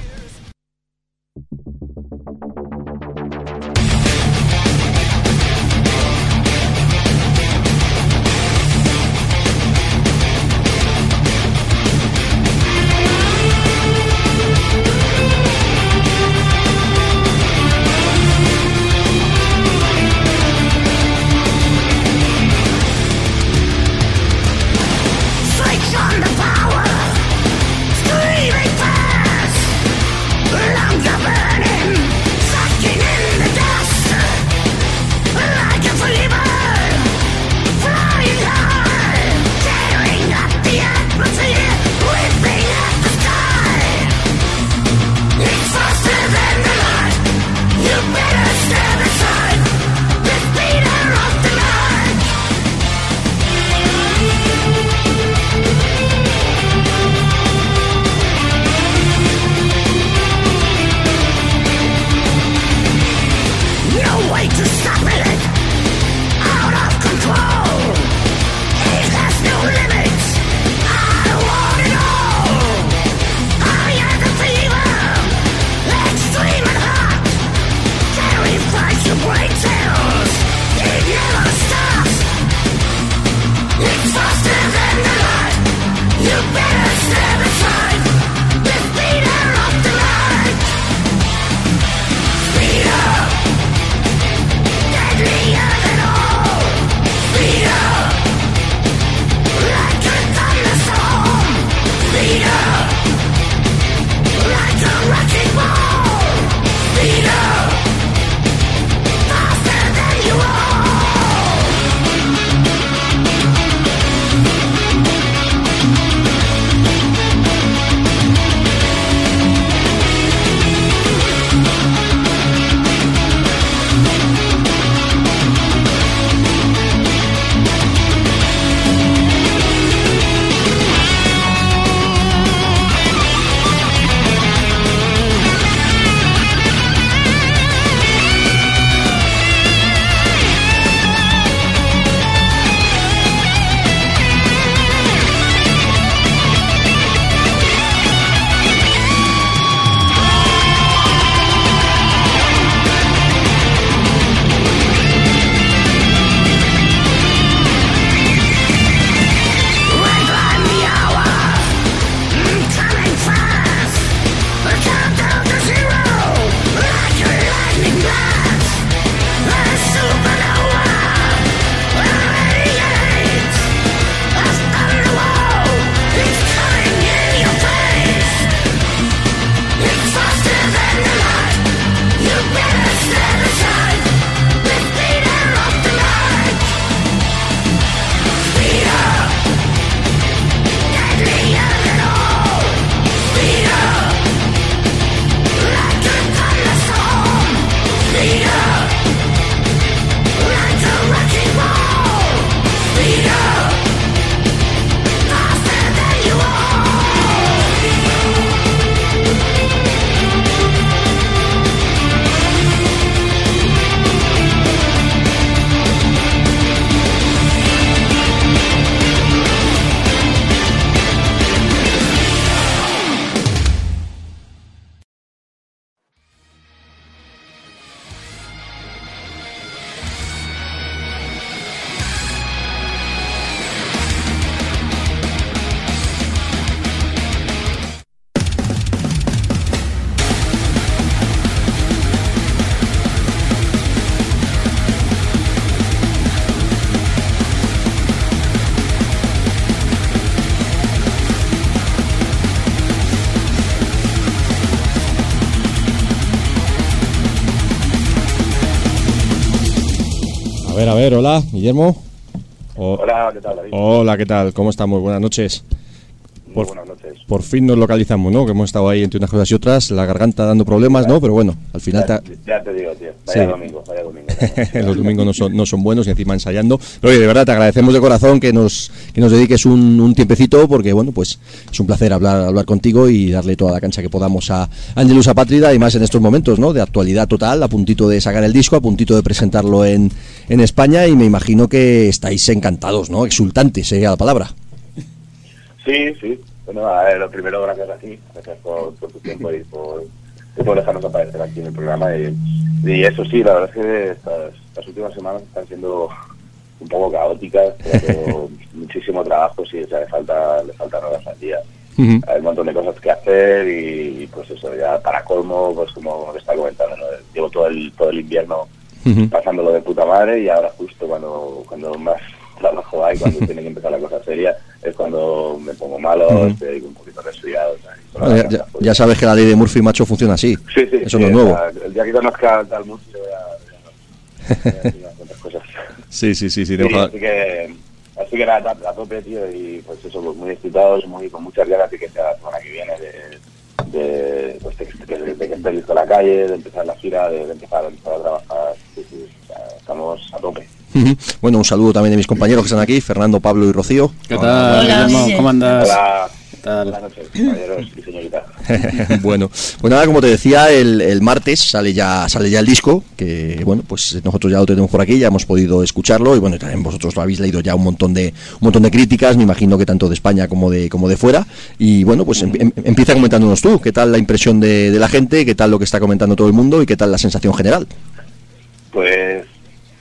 Guillermo. O-
Hola, ¿qué tal, David?
Hola, ¿qué tal? ¿Cómo estamos? Buenas noches. Por-
buenas noches.
Por fin nos localizamos, ¿no? Que hemos estado ahí entre unas cosas y otras, la garganta dando problemas, ¿no? Pero bueno, al final
Ya,
te-
ya te digo, tío. Vaya
Sí.
domingo, vaya domingo.
los domingos no son, no son buenos y encima ensayando. Pero oye, de verdad te agradecemos de corazón que nos, que nos dediques un, un tiempecito porque, bueno, pues es un placer hablar, hablar contigo y darle toda la cancha que podamos a Angelus Apátrida y más en estos momentos, ¿no? De actualidad total, a puntito de sacar el disco, a puntito de presentarlo en, en España y me imagino que estáis encantados, ¿no? Exultantes sería la palabra.
Sí, sí. Bueno, a ver, lo primero, gracias a ti. Gracias por, por tu tiempo y por, y por dejarnos aparecer aquí en el programa. Y, y eso sí, la verdad es que estas, estas últimas semanas están siendo un poco caóticas, pero muchísimo trabajo, sí, o sea, le falta, le faltan horas al día. Hay un montón de cosas que hacer y, y, pues eso, ya para colmo, pues como te está comentando, ¿no? llevo todo el, todo el invierno pasándolo de puta madre y ahora justo cuando, cuando más trabajo hay, cuando tiene que empezar la cosa seria, es cuando me pongo malo,
Ujú.
estoy un poquito resfriado.
Bueno, ya, ya- ya sabes que la ley de Murphy macho funciona así.
Sí, sí,
Eso
sí,
no es nuevo.
el día que conozca tal mucho voy a, voy a, voy a unas cuantas cosas.
Sí, sí, sí, sí.
Sí, así que así que nada, a tope, tío, y pues eso, pues muy excitados, muy con muchas ganas de que sea la semana que viene, de, de, pues, de, que- de, de que esté listo la calle, de empezar la gira, de, de empezar, empezar a trabajar, sí, sí, o sea, estamos a tope.
Bueno, un saludo también de mis compañeros que están aquí, Fernando, Pablo y Rocío.
¿Qué tal,
Hola.
¿Cómo andas?
Hola,
¿Qué tal?
buenas noches, caballeros y señoritas.
bueno, pues nada, como te decía, el, el martes sale ya sale ya el disco, que bueno, pues nosotros ya lo tenemos por aquí, ya hemos podido escucharlo y bueno, también vosotros lo habéis leído ya un montón de un montón de críticas, me imagino que tanto de España como de como de fuera y bueno, pues em- em- empieza comentándonos tú, qué tal la impresión de, de la gente, qué tal lo que está comentando todo el mundo y qué tal la sensación general.
Pues,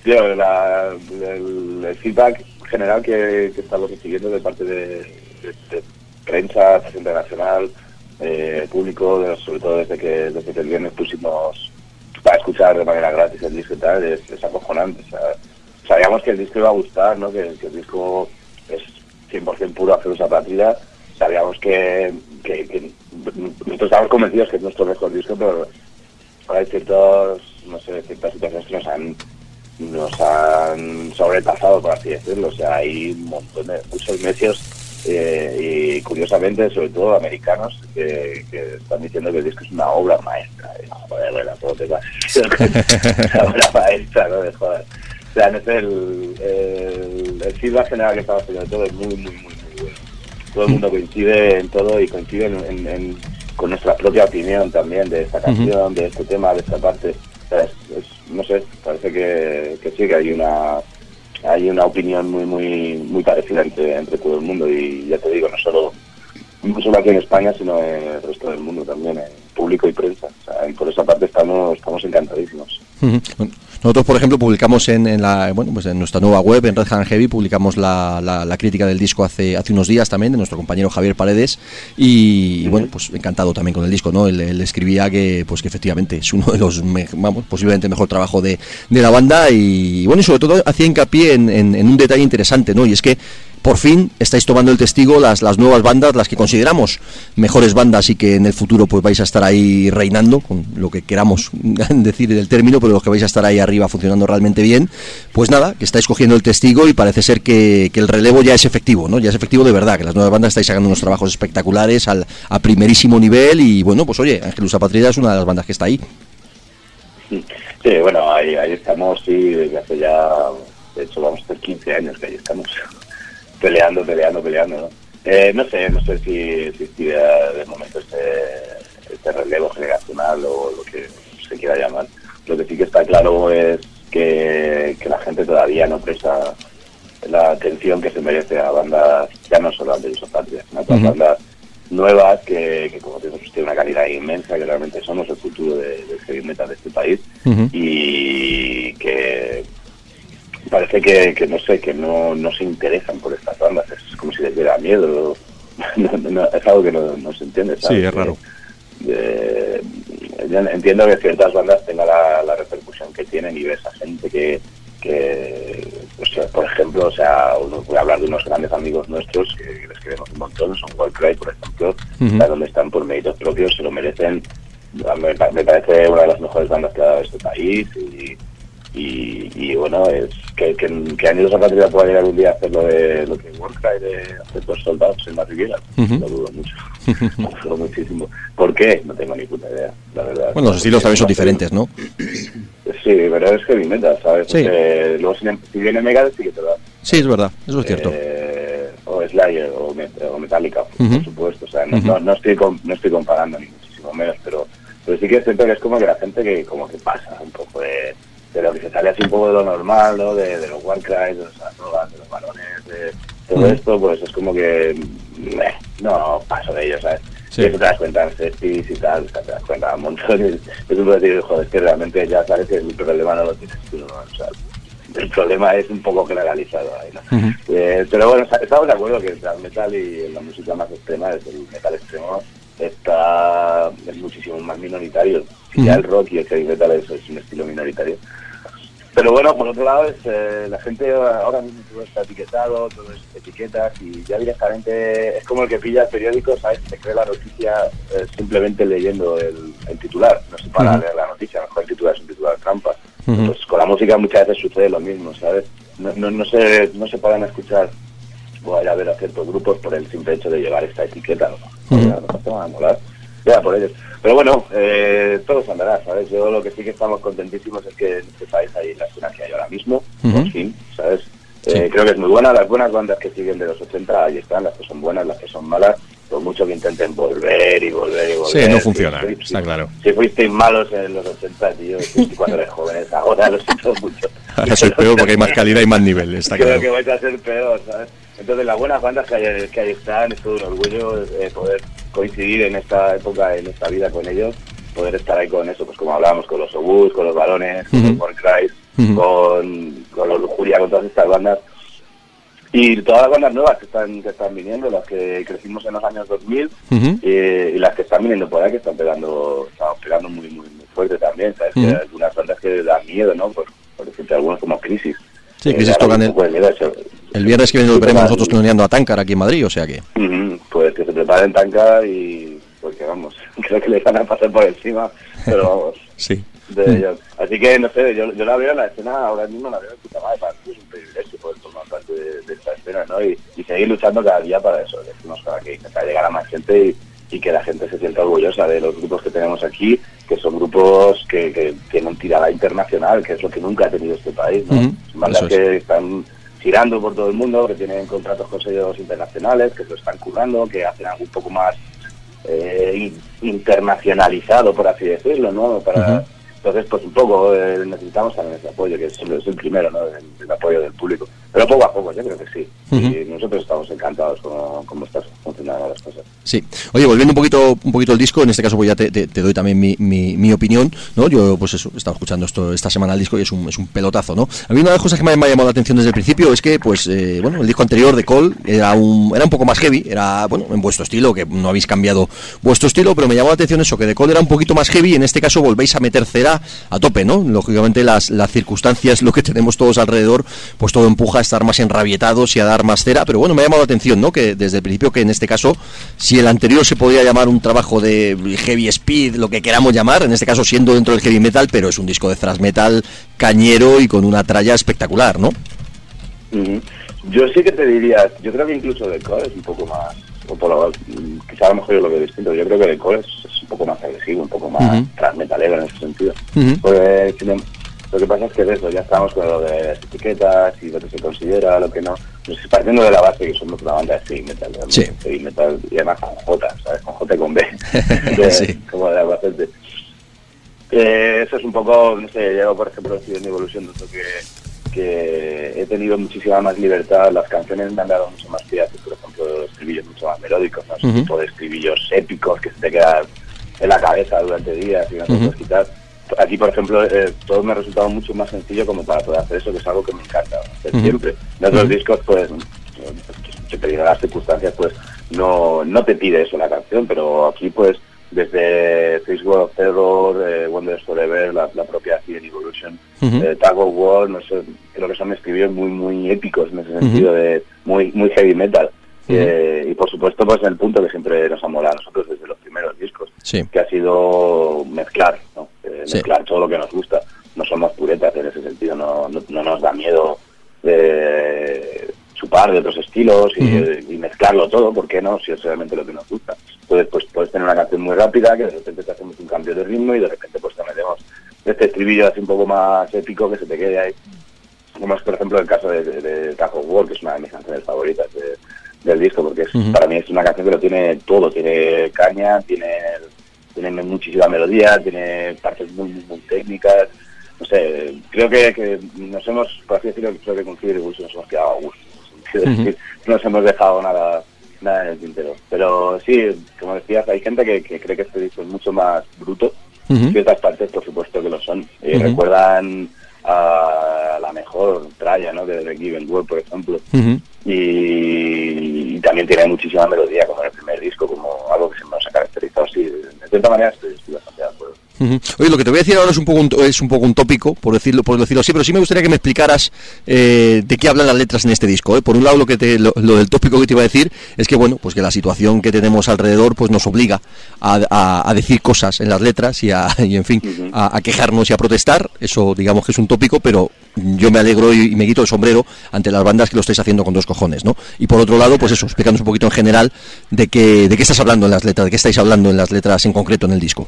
la- el, feedback general que, que estamos recibiendo de parte de, prensa, internacional, eh, público, sobre todo desde que, desde que el viernes pusimos para escuchar de manera gratis el disco y tal, es, es acojonante. O sea, sabíamos que el disco iba a gustar, ¿no? que, el disco es 100% puro Aferus Apátrida. Sabíamos que, que, que nosotros estábamos convencidos que es nuestro mejor disco, pero hay ciertos, no sé, ciertas situaciones que nos han nos han sobrepasado, por así decirlo. O sea, hay un montón de muchos medios eh, y curiosamente, sobre todo americanos, que, que están diciendo que el disco es una obra maestra. Y, joder, bueno, todo te pasa. una obra maestra, no me jodas. O sea, no sé, el, el, el feedback general que estamos teniendo todo es muy, muy, muy, muy bueno. Todo el mundo coincide en todo y coincide en, en- en- con nuestra propia opinión también de esta canción, de este tema, de esta parte. O sea, es- es- no sé, parece que, sí, que hay una hay una opinión muy muy muy parecida entre, entre todo el mundo y ya te digo, no solo no solo aquí en España, sino en el resto del mundo también, en público y prensa. O sea, y por esa parte estamos estamos encantadísimos.
Nosotros, por ejemplo, publicamos en, en la, bueno, pues en nuestra nueva web, en Red Hand Heavy, publicamos la, la- crítica del disco hace, hace unos días también, de nuestro compañero Javier Paredes, y, bueno, pues encantado también con el disco, ¿no? Él, escribía que, pues que efectivamente es uno de los, me- vamos, posiblemente mejor trabajo de, la banda, y bueno, y sobre todo hacía hincapié en un detalle interesante, ¿no? Y es que por fin estáis tomando el testigo las, las nuevas bandas, las que consideramos mejores bandas y que en el futuro pues vais a estar ahí reinando, con lo que queramos decir del término, pero los que vais a estar ahí arriba funcionando realmente bien, pues nada, que estáis cogiendo el testigo y parece ser que, que el relevo ya es efectivo, ¿no? Ya es efectivo de verdad, que las nuevas bandas estáis sacando unos trabajos espectaculares al, a primerísimo nivel y bueno, pues oye, Ángelus Apatrida es una de las bandas que está ahí.
Sí, bueno, ahí, ahí estamos, sí, desde hace ya, de hecho vamos a hacer 15 años que ahí estamos peleando, peleando, peleando, ¿no? Eh, no sé, no sé si existía de momento este, este relevo generacional o lo que se quiera llamar. Lo que sí que está claro es que, que la gente todavía no presta la atención que se merece a bandas, ya no solo de Patria, sino a otras
Ujú.
bandas nuevas que, que como tenemos tiene una calidad inmensa, que realmente somos el futuro de- heavy metal de este país y que parece que, que no sé, que no, no se interesan por estas bandas, es como si les diera miedo, No, no, es algo que no, no se entiende. ¿sabes?
Sí, es raro.
Entiendo que ciertas bandas tengan la, la repercusión que tienen y ves a gente que, que sea, por ejemplo, o sea, uno- voy a hablar de unos grandes amigos nuestros que les queremos un montón, son Warcry, por ejemplo, sea, donde están por méritos propios, se lo merecen. Me, me parece una de las mejores bandas que ha dado este país y, y, y bueno, es que, que, que Años a Patria pueda llegar un día a hacer lo, de, lo que Warcry de hacer dos soldados en la Riviera.
Ujú.
Lo dudo mucho. Lo dudo muchísimo. ¿Por qué? No tengo ni puta idea, la verdad.
Bueno, los estilos también son diferentes, ¿no?
Sí, pero es heavy metal, ¿sabes?
Sí.
Porque luego si, si viene Megadeth sí que te da.
Sí, es verdad, eso es cierto.
Eh, o Slayer o, o Metallica, por
Ujú.
supuesto. O sea, no, no, no estoy no estoy comparando ni muchísimo menos, pero, pero sí que es cierto que es como que la gente que como que pasa un poco de, de lo que se sale así un poco de lo normal, ¿no? De, de los Warcry, de los Astrogas, de los balones, de todo esto, pues es como que meh, no paso de ello, ¿sabes?
Sí.
Y eso te das cuenta en Cestis y tal, te das cuenta un montón y es un decir, joder, es que realmente ya sabes que el problema no lo tienes tú, ¿no? O sea, el problema es un poco generalizado ahí, ¿no? Eh, pero bueno, estamos de acuerdo que el metal y la música más extrema, es el metal extremo, está es muchísimo más minoritario.
Ujú.
Ya el rock y el heavy metal es, es un estilo minoritario. Pero bueno, por otro lado, es, eh, la gente ahora mismo todo está etiquetado, todo es etiquetas y ya directamente es como el que pilla el periódico, ¿sabes? Se cree la noticia eh, simplemente leyendo el, el titular, no se para a
Ujú.
leer la noticia, a lo mejor el titular es un titular trampa.
Ujú.
Pues con la música muchas veces sucede lo mismo, ¿sabes? No, no, no se, no se pueden escuchar o ir a ver a ciertos grupos por el simple hecho de llevar esta etiqueta, ¿no? Te van a molar. Ya, por ellos. Pero bueno, eh, todo se andará, ¿sabes? Yo lo que sí que estamos contentísimos es que en este país hay la escena que hay ahora mismo,
Ujú.
por fin, ¿sabes?
Sí.
Eh, creo que es muy buena, las buenas bandas que siguen de los 80, ahí están, las que son buenas, las que son malas, por mucho que intenten volver y volver y volver.
Sí, no funciona,
Si-
está claro.
Si fuisteis malos en los 80, tío, cuando eres jóvenes, ahora lo siento mucho.
Ahora soy peor porque hay más calidad y más nivel, está
Creo
claro.
que vais a ser peor, ¿sabes? Entonces, las buenas bandas que hay, que ahí están, es todo un orgullo eh, poder coincidir en esta época, en esta vida con ellos, poder estar ahí con eso, pues como hablábamos, con los Obús, con los Balones, con los
Ujú.
con, con los Lujuria, con todas estas bandas. Y todas las bandas nuevas que están, que están viniendo, las que crecimos en los años 2000,
Ujú.
eh, y las que están viniendo por ahí, que están pegando, están pegando muy, muy, muy fuerte también, ¿sabes?
Ujú.
Que hay algunas bandas que dan miedo, ¿no? Por, por decirte algunos como Crisis.
Sí,
Eh,
tocan
un
el-
eso.
Viernes que viene nos veremos nosotros cloneando a Tankar aquí en Madrid, o sea que...
Pues que se preparen tanca y porque vamos, creo que le van a pasar por encima, pero vamos,
Sí.
de ellos. Así que no sé, yo, yo la veo en la escena, ahora mismo la veo de puta madre, para mí es un privilegio poder formar parte de, de esta escena, ¿no? Y, y seguir luchando cada día para eso, decimos para que intentar llegar a más gente y, y que la gente se sienta orgullosa de los grupos que tenemos aquí, que son grupos que, que tienen tirada internacional, que es lo que nunca ha tenido este país, ¿no? Son bandas
es.
que están girando por todo el mundo, que tienen contratos con sellos internacionales, que se lo están currando, que hacen algo un poco más eh, in- internacionalizado, por así decirlo, ¿no? Para. Entonces, pues un poco eh, necesitamos también ese apoyo, que es, es el primero, ¿no? El, el apoyo del público. Pero poco a poco, yo creo que sí. Y nosotros estamos encantados con cómo están funcionando las cosas.
Sí. Oye, volviendo un poquito un poquito al disco, en este caso pues ya te, te- te doy también mi, mi, mi opinión, ¿no? Yo pues eso, he estado escuchando esto esta semana el disco y es un, es un pelotazo, ¿no? A mí una de las cosas que me ha, me ha llamado la atención desde el principio es que, pues, eh, bueno, el disco anterior de Cole era un, era un poco más heavy, era, bueno, en vuestro estilo, que no habéis cambiado vuestro estilo, pero me llamó la atención eso, que de Cole era un poquito más heavy y en este caso volvéis a meter cera a tope, ¿no? Lógicamente las, las circunstancias, lo que tenemos todos alrededor, pues todo empuja a estar más enrabietados y a dar más cera, pero bueno, me ha llamado la atención, ¿no? Que desde el principio que en este caso, si el anterior se podía llamar un trabajo de heavy speed, lo que queramos llamar, en este caso siendo dentro del heavy metal, pero es un disco de thrash metal cañero y con una tralla espectacular, ¿no?
Yo sí que te diría, yo creo que incluso de core es un poco más, o por lo, quizá a lo mejor yo lo veo distinto, yo creo que de core es, poco más agresivo, un poco más
Ujú.
transmetalero en ese sentido.
Ujú.
Pues, sin em- lo que pasa es que de eso, ya estamos con lo de las etiquetas y lo que se considera, lo que no. Pues partiendo de la base que somos una banda de heavy metal,
Sí.
heavy metal y además con J, ¿sabes? Con J y con B. De-
Sí.
Como de Albacete. Eh, eso es un poco, no sé, yo por ejemplo estoy en mi evolución, noto que, que he tenido muchísima más libertad, las canciones me han dado mucho más pie a hacer, por ejemplo, estribillos mucho más melódicos, ¿no? Ese
Ujú.
tipo de estribillos épicos que se te quedan en la cabeza durante días y te
Ujú.
puedes quitar. Aquí, por ejemplo, eh, todo me ha resultado mucho más sencillo como para poder hacer eso, que es algo que me encanta hacer siempre. En otros discos, pues, dependiendo de las circunstancias, pues no, no te pide eso la canción, pero aquí, pues, desde Face World of Terror, eh, Wonders Forever, la, la propia Cien Evolution,
Ujú.
eh, Tag of War, no sé, creo que son estribillos muy, muy épicos en ese sentido, de muy, muy heavy metal. Eh, y por supuesto, pues el punto que siempre nos ha molado a nosotros desde los primeros discos,
Sí.
que ha sido mezclar, ¿no? Eh,
Sí.
mezclar todo lo que nos gusta. no somos puretas en ese sentido, no, no, no nos da miedo de chupar de otros estilos y, y mezclarlo todo, ¿por qué no? Si es realmente lo que nos gusta. Entonces, pues puedes tener una canción muy rápida, que de repente te hacemos un cambio de ritmo y de repente pues te metemos este estribillo así un poco más épico que se te quede ahí. Como es, por ejemplo, el caso de, de, de Tajo War, que es una de mis canciones favoritas de- del disco, porque es, para mí es una canción que lo tiene todo, tiene caña, tiene, tiene muchísima melodía, tiene partes muy, muy, técnicas, no sé, creo que, que nos hemos, por así decirlo, creo que con Evolution nos hemos quedado a gusto, quiero decir, no nos hemos dejado nada nada en el tintero. Pero sí, como decías, hay gente que, que cree que este disco es mucho más bruto,
Ujú.
ciertas partes por supuesto que lo son, y
Ujú.
recuerdan a la mejor tralla, ¿no?, de The Given World, por ejemplo, y también tiene muchísima melodía como en el primer disco, como algo que se nos ha caracterizado así. De cierta manera estoy, estoy bastante de acuerdo.
Oye, lo que te voy a decir ahora es un poco un, es un poco un tópico, por decirlo, por decirlo así, pero sí me gustaría que me explicaras eh, de qué hablan las letras en este disco. ¿eh? Por un lado, lo que te, lo, lo del tópico que te iba a decir es que bueno, pues que la situación que tenemos alrededor, pues nos obliga a, a- a decir cosas en las letras y, a, y en fin, a, a quejarnos y a protestar. Eso, digamos que es un tópico, pero yo me alegro y, y me quito el sombrero ante las bandas que lo estáis haciendo con dos cojones, ¿no? Y por otro lado, pues eso, explicándonos un poquito en general de qué, de qué estás hablando en las letras, de qué estáis hablando en las letras en concreto en el disco.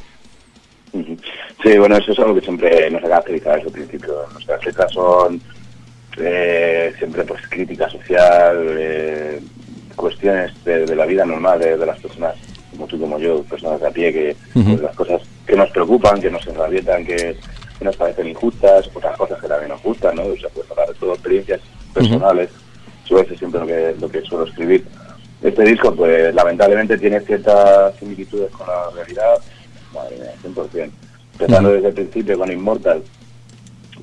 Sí, bueno, eso es algo que siempre nos ha caracterizado desde el principio. Nuestras letras son eh, siempre pues crítica social, eh, cuestiones de, de la vida normal de, de las personas como tú como yo, personas de a pie, que pues, las cosas que nos preocupan, que nos enrabietan, que, que nos parecen injustas, otras cosas que también nos gustan, ¿no? O sea, pues hablar de todo, experiencias personales, eso es siempre lo que, lo que suelo escribir. Este disco, pues lamentablemente tiene ciertas similitudes con la realidad, madre mía, 100%. Empezando desde el principio con Immortal,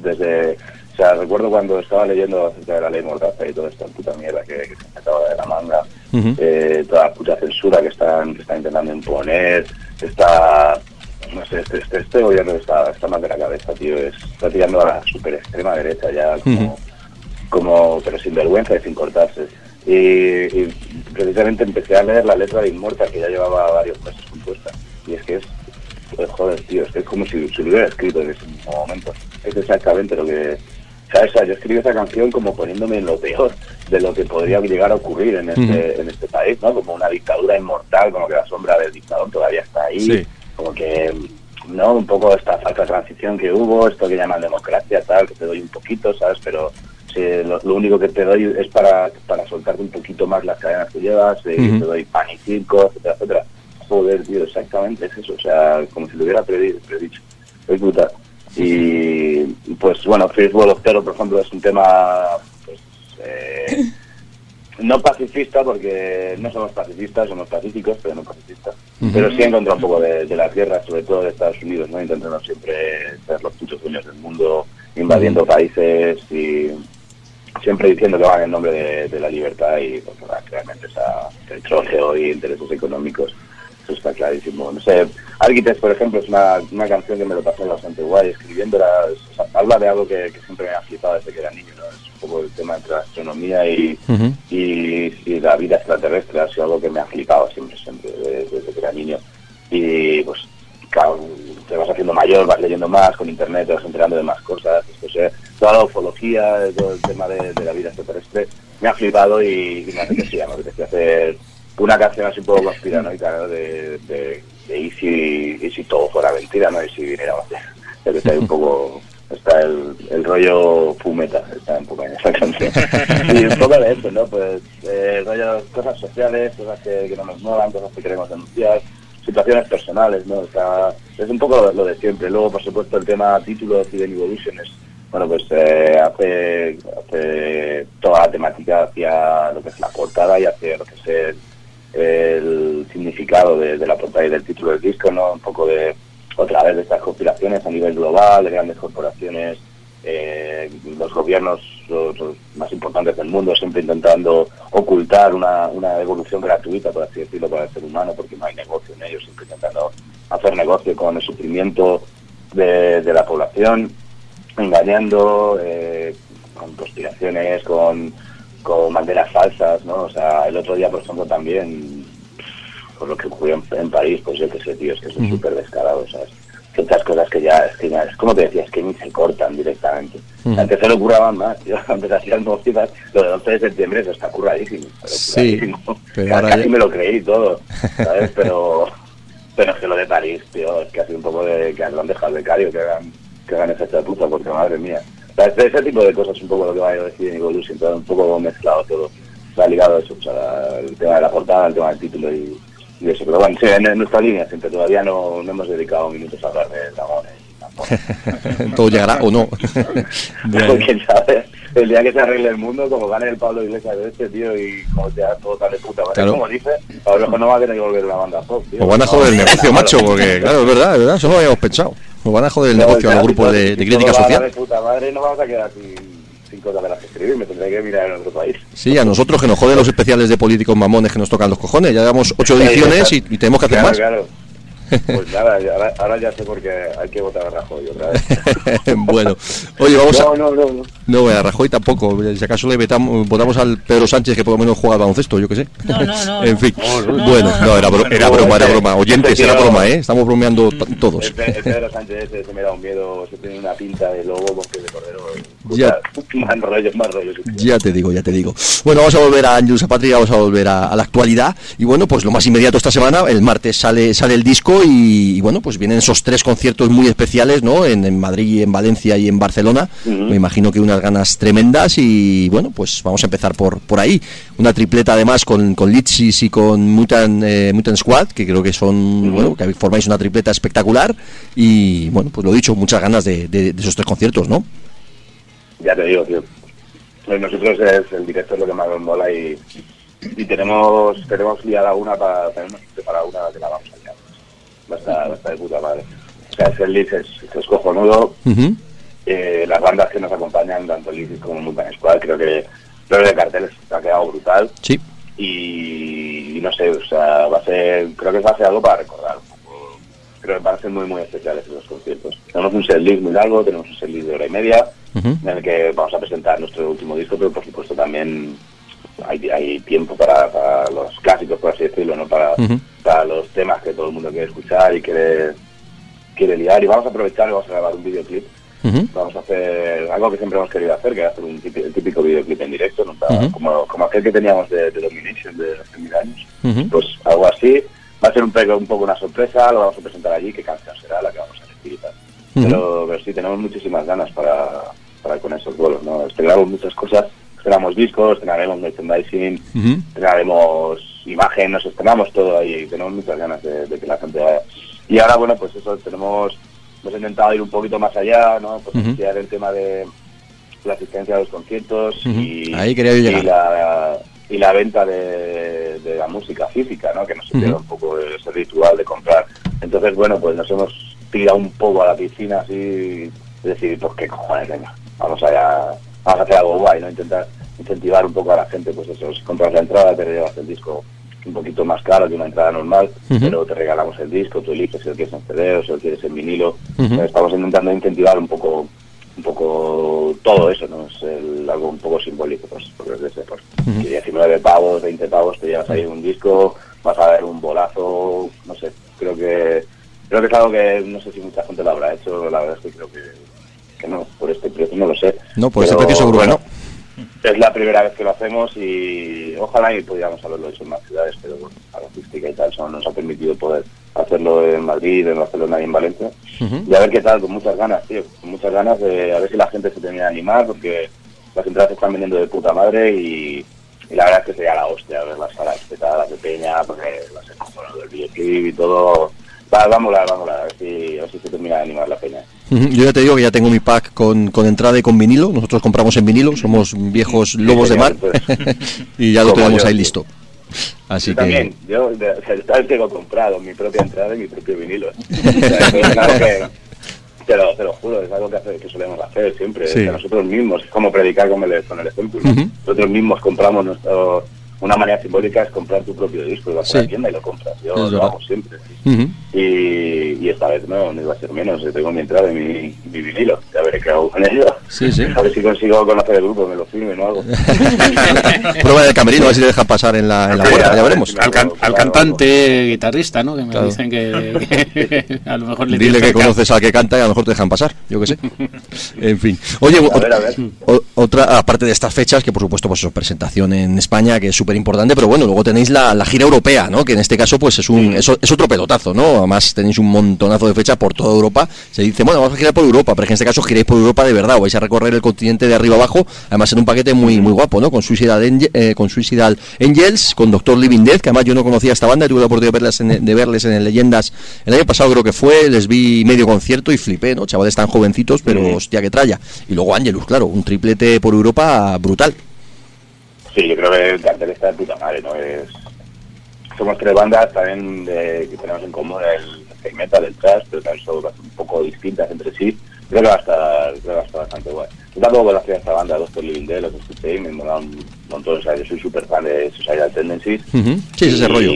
desde, o sea, recuerdo cuando estaba leyendo acerca de la ley Mordaza y toda esta puta mierda que, que se sacaba de la manga, eh, toda la puta censura que están, que están intentando imponer, está, no sé, este, este, este gobierno está, está mal de la cabeza, tío, es- está tirando a la super extrema derecha ya, como, como pero sin vergüenza y sin cortarse. Y, y precisamente empecé a leer la letra de Immortal, que ya llevaba varios meses compuesta, y es que es pues, joder, tío, es que es como si se lo hubiera escrito en ese mismo momento. Es exactamente lo que... ¿Sabes? O sea, yo escribí esa canción como poniéndome en lo peor de lo que podría llegar a ocurrir en este, en este país, ¿no? Como una dictadura inmortal, como que la sombra del dictador todavía está ahí,
Sí.
como que, ¿no? Un poco esta falta de transición que hubo, esto que llaman democracia, tal, que te doy un poquito, ¿sabes? Pero si lo, lo único que te doy es para, para soltarte un poquito más las cadenas que llevas, eh, te doy pan y circo, etcétera, etcétera. Joder, tío, exactamente es eso, o sea, como si lo hubiera predi- predicho. Es brutal. Y pues bueno, First World of Terror, por ejemplo, es un tema pues, eh, no pacifista, porque no somos pacifistas, somos pacíficos, pero no pacifistas. Pero sí en contra un poco de, de las guerras, sobre todo de Estados Unidos, ¿no? Intentando siempre ser los putos dueños del mundo, invadiendo países y siempre diciendo que van en nombre de, de la libertad y pues, realmente esa, el troleo y intereses económicos. Eso está clarísimo. No sé, Architects, por ejemplo, es una, una canción que me lo pasé bastante guay escribiéndola. es- o sea, habla de algo que, que siempre me ha flipado desde que era niño, ¿no? Es un poco el tema entre la astronomía y, y, y la vida extraterrestre. Ha sido algo que me ha flipado siempre, siempre, de- desde que era niño. Y pues, claro, te vas haciendo mayor, vas leyendo más, con internet te vas enterando de más cosas. Pues, eh, toda la ufología, todo el tema de, de la vida extraterrestre, me ha flipado y, y me apetecía, me apetecía hacer una canción así un poco conspiranoica, ¿no? De, de, de y, si, y todo fuera mentira, ¿no? Y si viniera a ser. Está un poco, está el, el rollo fumeta, está un poco en esa canción. Y un poco de eso, ¿no? Pues eh, rollo, cosas sociales, cosas que, no nos molan, cosas que queremos denunciar, situaciones personales, ¿no? Es un poco lo, de siempre. Luego, por supuesto, el tema título Hidden Evolution es, bueno, pues eh, hace, hace toda la temática hacia lo que es la portada y hacia lo que es el, el significado de, la portada y del título del disco, ¿no? Un poco de, otra vez, de estas conspiraciones a nivel global, de grandes corporaciones, eh, los gobiernos los más importantes del mundo siempre intentando ocultar una, una evolución gratuita, por así decirlo, para el ser humano, porque no hay negocio en ellos, siempre intentando hacer negocio con el sufrimiento de, de la población, engañando, eh, con conspiraciones, con, con banderas falsas, ¿no? O sea, el otro día, por ejemplo, también, por lo que ocurrió en, en París, pues yo qué sé, tío, es que son súper descarados, ¿sabes? Ciertas cosas que ya, es que ya es como te decía, es que ni se cortan directamente. Antes se lo curraban más, tío. Antes hacían movidas. Lo del 11 de septiembre eso está curradísimo. pero
Sí,
curradísimo.
pero ahora
Casi
ya-
me lo creí todo, ¿sabes? Pero, pero es que lo de París, tío, es que ha sido un poco de que lo han dejado de cario, que hagan, que hagan esa chapuza, porque madre mía. Ese tipo de cosas es un poco lo que va a decir en Evolution, todo un poco mezclado todo. Va ligado a eso, o sea, el tema de la portada, el tema del título y, y eso. Pero bueno, sí, en, en nuestra línea siempre todavía no, no hemos dedicado minutos a hablar de dragones.
Todo llegará o no.
Quién sabe, el día que se arregle el mundo, como gane el Pablo Iglesias de este, tío, y como sea todo de puta madre,
Claro.
como dice, a lo mejor no va a tener que volver una banda pop, tío.
Nos van a joder el negocio, macho, porque claro, es verdad, es verdad, eso no lo habíamos pensado. Nos van a joder el
No,
negocio a los grupos de, de crítica social.
de puta madre, no vamos a quedar sin, cosas de las que escribir, me tendré que mirar en otro país.
Sí, a nosotros que nos joden los especiales de políticos mamones que nos tocan los cojones. Ya llevamos ocho ediciones y, y tenemos que hacer
Claro,
más.
Claro. Pues nada, ya- ahora, ahora ya sé por qué hay que votar a Rajoy otra vez.
bueno, oye, vamos a...
No, no, no, no.
No, a Rajoy tampoco. Si acaso le vetamos- votamos al Pedro Sánchez, que por lo menos juega al baloncesto, yo qué sé.
No, no, no,
en
no.
fin,
no,
bueno,
no,
no, era, bro- era broma, era broma. Oyentes,
Este
era broma, ¿eh? Estamos bromeando t- todos.
El, Pe- el Pedro Sánchez ese se me da un miedo, se tiene una pinta de lobo, bosque de cordero.
Ya.
Más rollos, más rollos.
Ya te digo, ya te digo. Bueno, vamos a volver a Angelus Patria, vamos a volver a, a la actualidad. Y bueno, pues lo más inmediato esta semana, el martes sale, sale el disco y, y bueno, pues vienen esos tres conciertos muy especiales, ¿no? En, en Madrid, en Valencia y en Barcelona. Me imagino que unas ganas tremendas y bueno, pues vamos a empezar por, por ahí. Una tripleta además con, con Litsis y con Mutant, eh, Mutant Squad, que creo que son, bueno, que formáis una tripleta espectacular. Y bueno, pues lo dicho, muchas ganas de, de- de esos tres conciertos, ¿no?
Ya te digo, tío. Pues nosotros es, el directo es lo que más nos mola y, y tenemos tenemos liada una para tenemos preparada una que la vamos a liar. Va a estar, va a estar de puta madre. O sea, ese Liz es, es cojonudo. Eh, las bandas que nos acompañan, tanto Liz como Mutant Squad, creo que creo que el cartel se ha quedado brutal.
Sí.
y, y no sé, o sea, va a ser, creo que va a ser algo para recordar. Creo que van a ser muy, muy especiales esos conciertos. Tenemos un setlist muy largo, tenemos un setlist de hora y media, En el que vamos a presentar nuestro último disco, pero por supuesto también hay, hay tiempo para, para los clásicos, por así decirlo, ¿no? Para, para los temas que todo el mundo quiere escuchar y quiere, quiere liar. Y vamos a aprovechar y vamos a grabar un videoclip
Ujú.
vamos a hacer algo que siempre hemos querido hacer, que es hacer un típico, típico videoclip en directo, ¿no? Para-
Ujú.
como, como aquel que teníamos de, de Domination de hace mil años. Pues algo así. Va a ser un, un poco una sorpresa, lo vamos a presentar allí, qué canción será la que vamos a elegir y tal. Pero, pero sí, tenemos muchísimas ganas para, con esos vuelos, ¿no? Estrenamos muchas cosas, estrenamos discos, estrenaremos merchandising,
Ujú.
estrenaremos imagen, nos estrenamos todo ahí, tenemos muchas ganas de, de que la gente vaya. Y ahora, bueno, pues eso, tenemos, hemos intentado ir un poquito más allá, ¿no? Pues
Ujú.
estudiar el tema de la asistencia a los conciertos y,
Ahí quería
y la, y la venta de, de la música física, ¿no? Que nos pierda un poco ese ritual de comprar. Entonces, bueno, pues nos hemos tirado un poco a la piscina así, es decir, pues qué cojones, venga, vamos allá, vamos a hacer algo guay, ¿no? Intentar incentivar un poco a la gente, pues eso, si compras la entrada te llevas el disco un poquito más caro que una entrada normal, pero te regalamos el disco, tú eliges si lo quieres en CD o si lo quieres en vinilo. Entonces, Estamos intentando incentivar un poco un poco todo eso, ¿no? Es el- algo un poco simbólico, pues, porque es de ese, pues,
Ujú.
que 19 pavos, 20 pavos, te llevas ahí un disco, vas a ver un bolazo, no sé, creo que creo que es algo que no sé si mucha gente lo habrá hecho, la verdad es que creo que, que no, por este precio, no lo sé.
No, por ese
Pero,
precio seguro
bueno,
no.
es la primera vez que lo hacemos y ojalá y pudiéramos haberlo hecho en más ciudades, pero bueno, la logística y tal nos ha permitido poder hacerlo en Madrid, en Barcelona y en Valencia. Y a ver qué tal, con muchas ganas, tío, con muchas ganas de a ver si la gente se termina de animar, porque las entradas se están vendiendo de puta madre y, y la verdad es que sería la hostia ver las salas petadas de peña, porque ser cojonudo del videoclip y todo. Va, va a molar, va a molar, a ver si, a ver si se termina de animar la peña.
Yo ya te digo que ya tengo mi pack con, con entrada y con vinilo. Nosotros compramos en vinilo, somos viejos lobos de mar
pues.
y ya lo tenemos
yo,
ahí
sí.
listo. Así
yo
que
también, yo sea, tengo comprado mi propia entrada y mi propio vinilo. O sea, que, te lo, te lo juro, es algo que, hace- que solemos hacer siempre,
Sí.
nosotros mismos, es como predicar con el, con el ejemplo. Nosotros mismos compramos nuestro, una manera simbólica es comprar tu propio disco, y vas
Sí.
a la tienda y lo compras. Yo
Es
lo
verdad.
hago siempre.
Ujú.
Y, y esta vez no, no iba a ser menos. Yo tengo mi entrada y mi, mi vinilo. Ya veré qué hago con ello.
Sí, sí.
A ver si consigo conocer el grupo, me lo firmen o algo.
Prueba del camerino, a ver si le dejan pasar en la, en la puerta,
a
ya
ver
veremos.
Al, can- al cantante guitarrista, ¿no? Que me
Claro.
dicen que, que a lo mejor le
Dile que
cerca.
conoces al que canta y a lo mejor te dejan pasar, yo qué sé. En fin. Oye,
A ver, a ver.
otra, aparte de estas fechas, que por supuesto, pues eso, presentación en España, que es súper importante, pero bueno, luego tenéis la, la gira europea, ¿no? Que en este caso, pues es un, es, es otro pelotazo, ¿no? Además tenéis un montonazo de fechas por toda Europa. Se dice, bueno, vamos a girar por Europa, pero en este caso giráis por Europa de verdad, o vais a recorrer el continente de arriba abajo, además en un paquete muy, muy guapo, ¿no? Con Suicidal, eh, con Suicidal Angels, con Doctor Living Death, que además yo no conocía esta banda, tuve la oportunidad de verles en, de verles en el Leyendas el año pasado creo que fue, les vi medio concierto y flipé, ¿no? Chavales tan jovencitos, pero hostia que tralla. Y luego Angelus, claro, un triplete por Europa brutal.
Sí, yo creo que el cartel está de puta madre, ¿no? Es... Somos tres bandas también de- que tenemos en común el heavy metal, el thrash, pero también son un poco distintas entre sí. Creo que va a estar, creo que va a estar bastante guay. Yo tampoco conocía esta banda, Doctor Living Dead, los escuché y me mola un montón. O sea, yo soy súper fan de Suicidal Tendencies.
Ujú. Sí, es ese
Y-
rollo.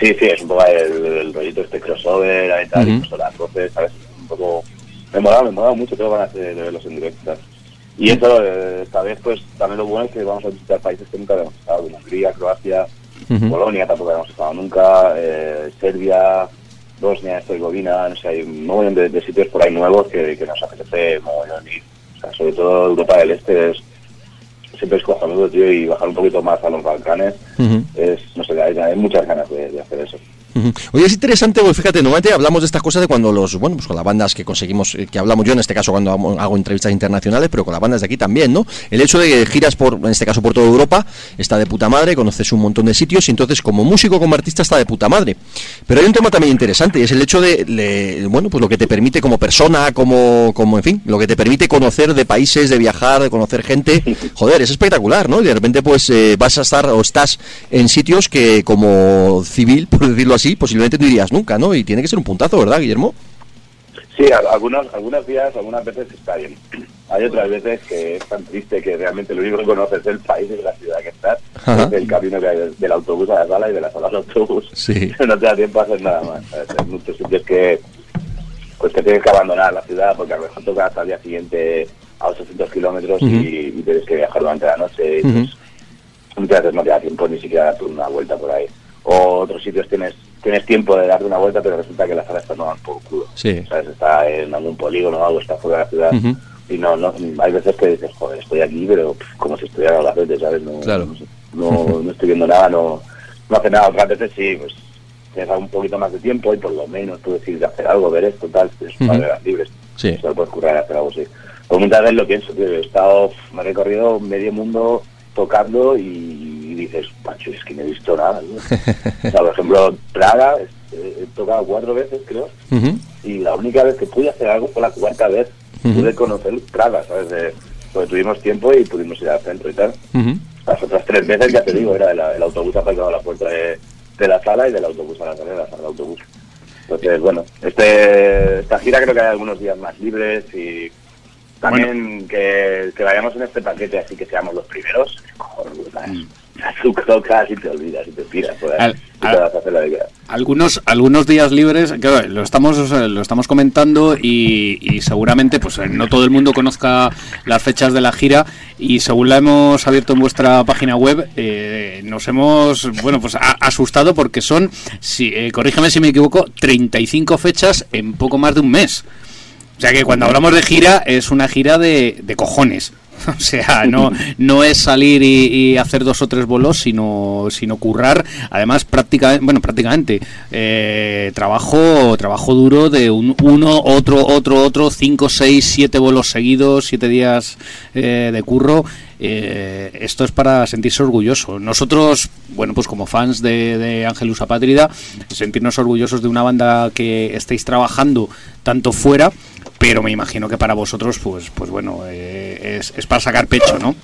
Sí, sí, es un poco el, el rollito este crossover, ahí tal,
Ujú.
incluso las voces, ¿sabes? Un poco... Me mola, me mola mucho, tengo ganas de, de verlos en directo. ¿sabes? Y eso, eh, esta vez, pues, también lo bueno es que vamos a visitar países que nunca habíamos estado, como Hungría, Croacia. Polonia, tampoco habíamos estado nunca, eh, Serbia, Bosnia, Herzegovina, no sé, hay un montón de, de sitios por ahí nuevos que, que nos apetece mogollón ir. O sea, sobre todo Europa del Este es siempre es cojonudo, tío, y bajar un poquito más a los Balcanes es, no sé, hay, hay muchas ganas de, de hacer eso.
Oye, es interesante, pues fíjate, normalmente hablamos de estas cosas de cuando los, bueno, pues con las bandas que conseguimos, eh, que hablamos yo en este caso cuando hago, hago entrevistas internacionales, pero con las bandas de aquí también, ¿no? El hecho de que giras por, en este caso por toda Europa, está de puta madre, conoces un montón de sitios y entonces como músico, como artista está de puta madre. Pero hay un tema también interesante y es el hecho de, le- bueno, pues lo que te permite como persona, como, como, en fin, lo que te permite conocer de países, de viajar, de conocer gente, joder, es espectacular, ¿no? Y de repente pues eh, vas a estar o estás en sitios que como civil, por decirlo así, posiblemente no irías nunca, ¿no? Y tiene que ser un puntazo, ¿verdad, Guillermo?
Sí, algunos, algunos días, algunas veces está bien. Hay otras veces que es tan triste que realmente lo único que conoces es el país y la ciudad que estás, es el camino que hay del, del autobús a la sala y de la sala al autobús.
Sí.
no te da tiempo a hacer nada más. Hay muchos sitios que, pues que tienes que abandonar la ciudad porque a lo mejor toca hasta el día siguiente a 800 kilómetros
Ujú.
y, y tienes que viajar durante la noche. y,
Ujú.
pues, muchas veces no te da tiempo ni siquiera darte una vuelta por ahí. O otros sitios tienes tienes tiempo de darte una vuelta, pero resulta que la sala está no por culo.
Sí.
¿Sabes? Está en algún polígono o algo, está fuera de la ciudad.
Ujú.
Y no, no, hay veces que dices, joder, estoy aquí, pero pff, como si estuviera a la frente, ¿sabes? No,
Claro.
no, no, no estoy viendo nada, no, no hace nada. Otras veces sí, pues tienes un poquito más de tiempo y por lo menos ir a hacer algo, ver esto, tal, es
Ujú.
horas libres.
Sí.
Se lo puedes currar y hacer algo así. Pues muchas veces lo pienso, tío, he estado, me he recorrido medio mundo tocando y, dices, pacho, es que no he visto nada. tío". o sea, por ejemplo, Praga, eh, he tocado cuatro veces, creo, y la única vez que pude hacer algo fue la cuarta vez.
Ujú.
Pude conocer Praga, ¿sabes? De- porque tuvimos tiempo y pudimos ir al centro y tal. Las otras tres veces, ya te digo, era el, el autobús aparcado a la puerta de, de la sala y del autobús a la sala de la sala del autobús. Entonces, bueno, este, esta gira creo que hay algunos días más libres y también que, que vayamos en este paquete así que seamos los primeros. Joder, las, las crocas y te olvidas y te tiras.
Al-
y te
al-
vas a hacer la de queda.
algunos algunos días libres claro, lo estamos lo estamos comentando y, y seguramente pues no todo el mundo conozca las fechas de la gira y según la hemos abierto en vuestra página web eh, nos hemos bueno pues a- asustado porque son si eh, corrígeme si me equivoco 35 fechas en poco más de un mes o sea que cuando hablamos de gira es una gira de, de cojones. O sea, no, no es salir y, hacer dos o tres bolos, sino, sino currar. Además, prácticamente, bueno, prácticamente eh, trabajo, trabajo duro de un, uno, otro, otro, otro, cinco, seis, siete bolos seguidos, siete días eh, de curro. Eh, esto es para sentirse orgulloso. Nosotros, bueno, pues como fans de, de Ángelus Apátrida, sentirnos orgullosos de una banda que estéis trabajando tanto fuera, pero me imagino que para vosotros, pues, pues bueno, eh, es, es para sacar pecho, ¿no?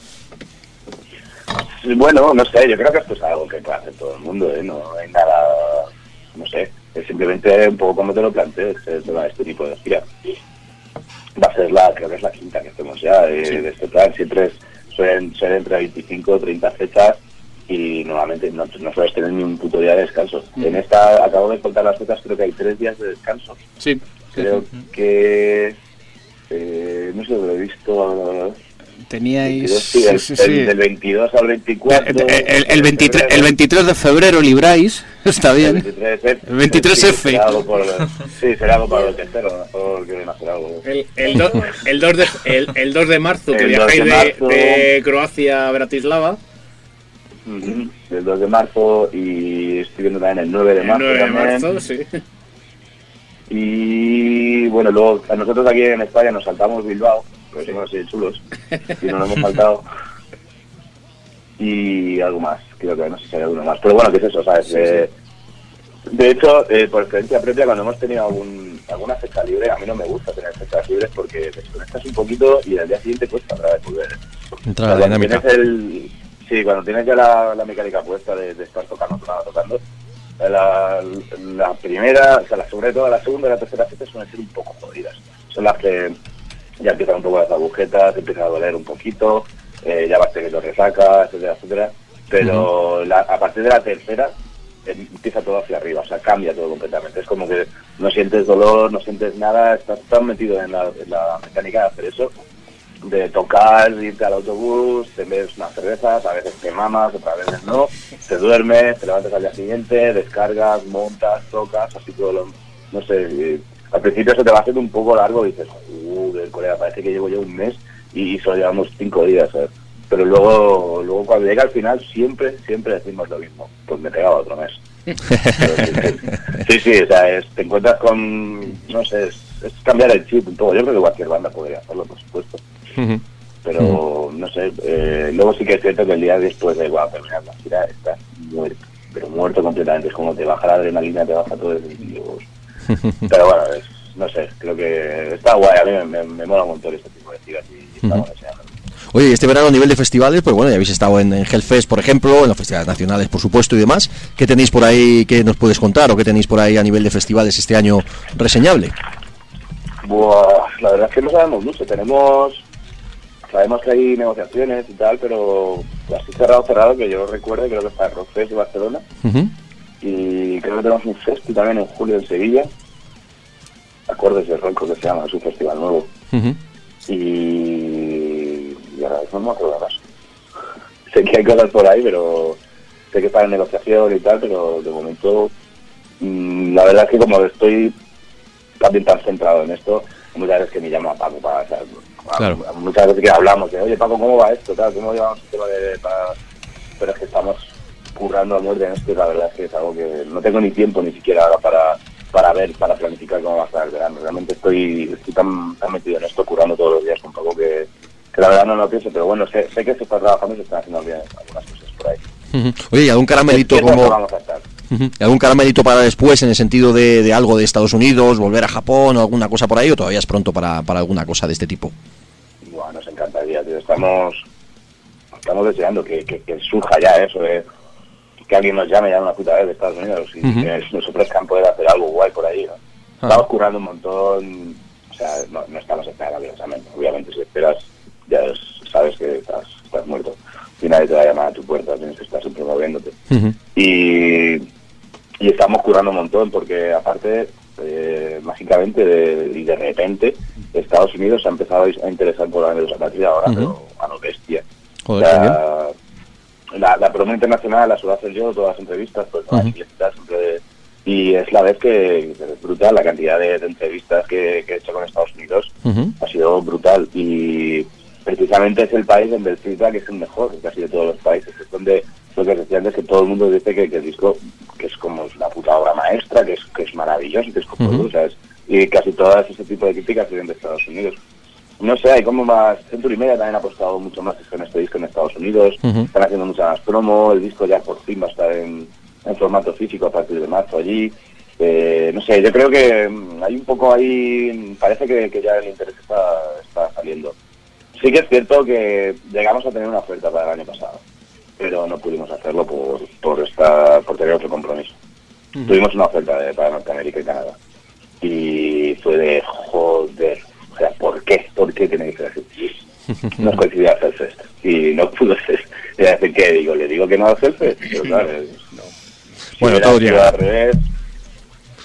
Bueno, no sé, yo creo que esto es algo que puede hacer todo el mundo, ¿eh? no hay nada, no sé, es simplemente un poco como te lo plantees, eh, este tipo de gira. Va a ser la, creo que es la quinta que hacemos ya de, de este plan, siempre es, suelen ser entre 25 o 30 fechas y normalmente no, no sueles tener ni un puto día de descanso. En esta, acabo de contar las fechas, creo que hay tres días de descanso.
Sí.
Creo que... eh, no sé, lo he visto...
Teníais...
22, sí, el,
sí, sí, sí.
el del 22 al 24.
El, el- el 23, el 23 de febrero libráis, está bien.
El 23F.
El 23F.
Sí, será algo por, sí, será algo para el tercero, a lo mejor quieren hacer algo.
El, el, do- el 2 de, el, el 2 de marzo, que
2
viajáis
de
de,
marzo.
de Croacia a Bratislava.
El 2 de marzo y estoy viendo también el 9 de
El
marzo.
9 de
también.
marzo, sí.
Y bueno, luego a nosotros aquí en España nos saltamos Bilbao, porque somos así de chulos, y no nos hemos saltado. Y algo más, creo que no sé si hay alguno más. Pero bueno, ¿qué es eso? ¿sabes? Eh, De hecho, eh, por experiencia propia, cuando hemos tenido algún, alguna fecha libre, a mí no me gusta tener fechas libres porque desconectas un poquito y al día siguiente cuesta otra vez volver.
Entra la dinámica.
tienes el- sí, cuando tienes ya la, la mecánica puesta de, de estar tocando, tocando, tocando, la, la primera, o sea, la, sobre todo la segunda y la tercera fecha suelen ser un poco jodidas. Son las que ya empiezan un poco las agujetas, empiezan a doler un poquito, eh, ya vas teniendo resaca, etcétera, etcétera. Pero la- a partir de la tercera em- empieza todo hacia arriba, o sea, cambia todo completamente. Es como que no sientes dolor, no sientes nada, estás tan metido en la, en la mecánica de hacer eso, de tocar, irte al autobús, te bebes unas cervezas, a veces te mamas, otras veces no, te duermes, te levantas al día siguiente, descargas, montas, tocas, así todo lo... No sé, eh, al principio se te va haciendo un poco largo y dices, joder, colega, parece que llevo ya un mes y solo llevamos cinco días, ¿sabes? Pero luego, luego cuando llega al final siempre, siempre decimos lo mismo, pues me pegaba otro mes. sí, sí, o sea, es- te encuentras con, no sé, es, es cambiar el chip un poco. Yo creo que cualquier banda podría hacerlo, por supuesto. Pero, no sé, eh, luego sí que es cierto que el día después de igual, terminar la gira estás muerto, pero muerto completamente. Es como te baja la adrenalina, te baja todo el... y Pero bueno, es, no sé, creo que está guay. A mí me, me, me mola un montón este tipo de giras y estamos deseando.
Oye, y este verano a nivel de festivales, pues bueno, ya habéis estado en, en Hellfest, por ejemplo, en los festivales nacionales, por supuesto, y demás. ¿Qué tenéis por ahí que nos puedes contar o qué tenéis por ahí a nivel de festivales este año reseñable?
Buah, la verdad es que no sabemos mucho. Tenemos, sabemos que hay negociaciones y tal, pero así cerrado, cerrado, que yo recuerdo, creo que está Rockfest de Barcelona. Y creo que tenemos un festi también en julio en Sevilla. Acordes de Rock, que se llama, es un festival nuevo. Y, y ahora mismo no me acuerdo más. sé que hay cosas por ahí, pero sé que en negociación y tal, pero de momento mm, la verdad es que como estoy también tan centrado en esto, muchas veces que me llamo a Paco para... o sea, a-
Claro.
a- muchas veces que hablamos de, oye Paco, ¿cómo va esto? Tal, ¿Cómo llevamos el tema de... para-?" Pero es que estamos currando a muerte en esto la verdad es que es algo que no tengo ni tiempo ni siquiera ahora para para ver, para planificar cómo va a estar el verano. Realmente estoy, estoy tan, tan metido en esto, curando todos los días un poco que, que la verdad no lo pienso, pero bueno, sé, sé que se está trabajando y se están haciendo bien algunas cosas por ahí.
Oye, ¿y algún caramelito
¿Qué tal
como...
vamos a estar?
¿Y algún caramelito para después en el sentido de, de algo de Estados Unidos, volver a Japón o alguna cosa por ahí o todavía es pronto para, para alguna cosa de este tipo?
Buah, nos encantaría, tío. Estamos, estamos deseando que, que, que surja ya eso de que alguien nos llame ya una puta vez de Estados Unidos y
Ujú.
que nos ofrezcan poder hacer algo guay por ahí, ¿no?
Ah.
Estamos currando un montón, o sea, no, no estamos esperando obviamente, obviamente si esperas ya es- sabes que estás, estás muerto y nadie te va a llamar a tu puerta, tienes que estar siempre moviéndote. Y, y estamos curando un montón porque aparte eh, mágicamente de- y de repente Estados Unidos se ha empezado a interesar por la patria ahora
Ujú.
pero a lo bestia
Joder.
La, la, promo internacional la suelo hacer yo todas las entrevistas pues no, está siempre y es la vez que es brutal la cantidad de, de entrevistas que, que he hecho con Estados Unidos. Ha sido brutal y precisamente es el país donde el feedback es el mejor casi de todos los países. Es donde lo que decía antes que todo el mundo dice que, que el disco que es como la puta obra maestra que es que es maravilloso que es como tú, ¿sabes? y casi todas ese tipo de críticas vienen de Estados Unidos no sé, hay como más. Century Media también ha apostado mucho más en este disco en Estados Unidos. Están haciendo mucha más promo. El disco ya por fin va a estar en, en formato físico a partir de marzo allí. Eh, no sé, yo creo que mm, hay un poco ahí. Parece que, que ya el interés está, está saliendo. Sí que es cierto que llegamos a tener una oferta para el año pasado, pero no pudimos hacerlo por, por, esta, por tener otro compromiso. Tuvimos una oferta de, para Norteamérica y Canadá. Y fue de joder. O sea, ¿por qué? ¿Por qué tiene que ser así? Nos coincidía hacer fest y no pudo ser. Decir que digo, le digo que no al jefe, pero claro, no. Si
Bueno, todo llega.
al revés,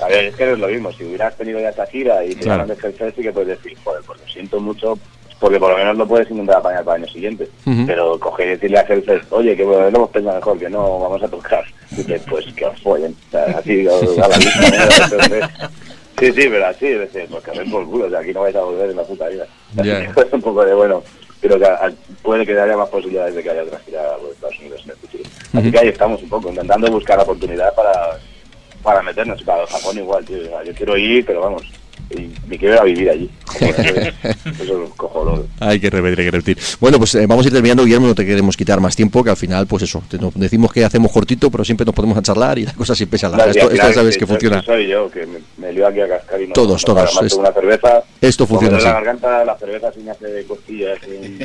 a ver, es que no es lo mismo. Si hubieras tenido ya esta gira y te
Claro.
llaman de sí que puedes decir, joder, pues lo siento mucho, porque por lo menos lo puedes intentar apañar para el año siguiente.
Ujú.
Pero coger y decirle a jefe, oye, que bueno, lo hemos pensado mejor, que no vamos a tocar. Y dices, pues que os follen. O sea, así, da la ¿no? Entonces, Sí, sí, pero así, es decir, pues que ven por culo, o sea, aquí no vais a volver en la puta vida. Así
Ya.
que es un poco de, bueno, creo que a- puede que haya más posibilidades de que haya otra gira por Estados Unidos en el futuro. Así que ahí estamos un poco, intentando buscar la oportunidad para, para meternos. Para Japón igual, tío. yo quiero ir, pero vamos, y me quiero ir a vivir allí. Eso, es cojonudo.
Hay que repetir, hay que repetir. Bueno, pues eh, vamos a ir terminando, Guillermo, no te queremos quitar más tiempo, que al final, pues eso, te- nos decimos que hacemos cortito, pero siempre nos podemos a charlar y la cosa siempre se alarga. Esto, esto sabes que funciona.
Soy yo, que me, me lío aquí a cascar y no
Todos,
no
todos, es-
una cerveza.
esto funciona así.
la garganta, la cerveza sin hacer costillas en,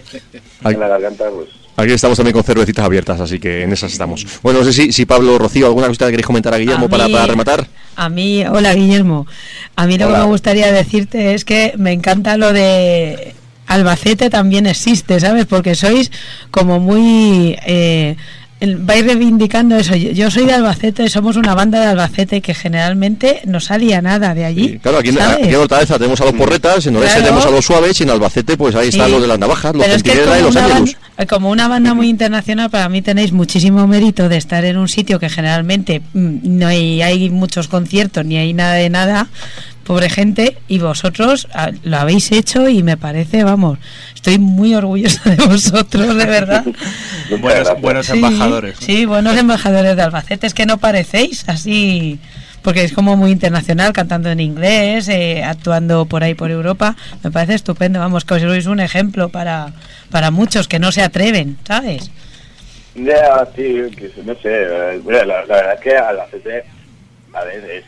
la garganta, pues...
Aquí estamos también con cervecitas abiertas, así que en esas estamos. Bueno, no sé si, si Pablo Rocío, ¿alguna cosita que queréis comentar a Guillermo
A
para, para rematar?
A mí, hola Guillermo. A mí lo
Hola.
que me gustaría decirte es que me encanta lo de Albacete también existe, ¿sabes? Porque sois como muy... Eh, el- vais reivindicando eso. Yo, yo soy de Albacete, somos una banda de Albacete que generalmente no salía nada de allí.
Sí, claro, aquí, aquí en Hortaleza tenemos a los porretas, en Orense
Claro.
tenemos a los suaves y en Albacete pues ahí están
Sí.
los de las navajas, los
Pero es que
centinela y
como
los
una
ángelus.
banda- como una banda muy internacional, para mí tenéis muchísimo mérito de estar en un sitio que generalmente mm, no hay, hay muchos conciertos ni hay nada de nada, pobre gente, y vosotros ah, lo habéis hecho y me parece, vamos, estoy muy orgullosa de vosotros, de verdad.
Buenos, buenos embajadores.
Sí, buenos embajadores de Albacete, es que no parecéis así, porque es como muy internacional, cantando en inglés, eh, actuando por ahí por Europa, me parece estupendo, vamos, que sois un ejemplo para, para muchos que no se atreven, ¿sabes?
Ya, sí, que no sé. eh, la, la verdad es que Albacete, a ver, es,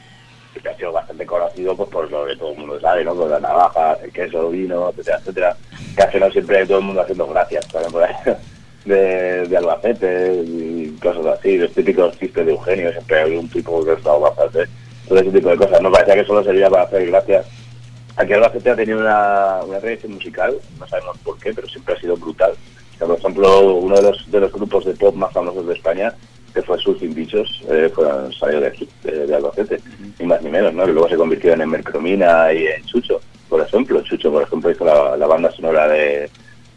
que ha sido bastante conocido pues por lo que todo el mundo sabe, ¿no? Por la navaja, el queso, vino, etcétera, etcétera. Que no siempre todo el mundo haciendo gracias, también por ahí, de, de Albacete y cosas así, los típicos chistes de Eugenio, siempre hay un tipo que está Albacete, todo ese tipo de cosas. No parecía que solo servía para hacer gracias. Aquí Albacete ha tenido una, una tradición musical, no sabemos por qué, pero siempre ha sido brutal. Por ejemplo, uno de los, de los grupos de pop más famosos de España, que fue Surfing Bichos, eh, fue, salió de aquí, de, de Albacete, ni más ni menos, ¿no? Luego se convirtieron en Mercromina y en Chucho, por ejemplo. Chucho, por ejemplo, hizo la, banda sonora de,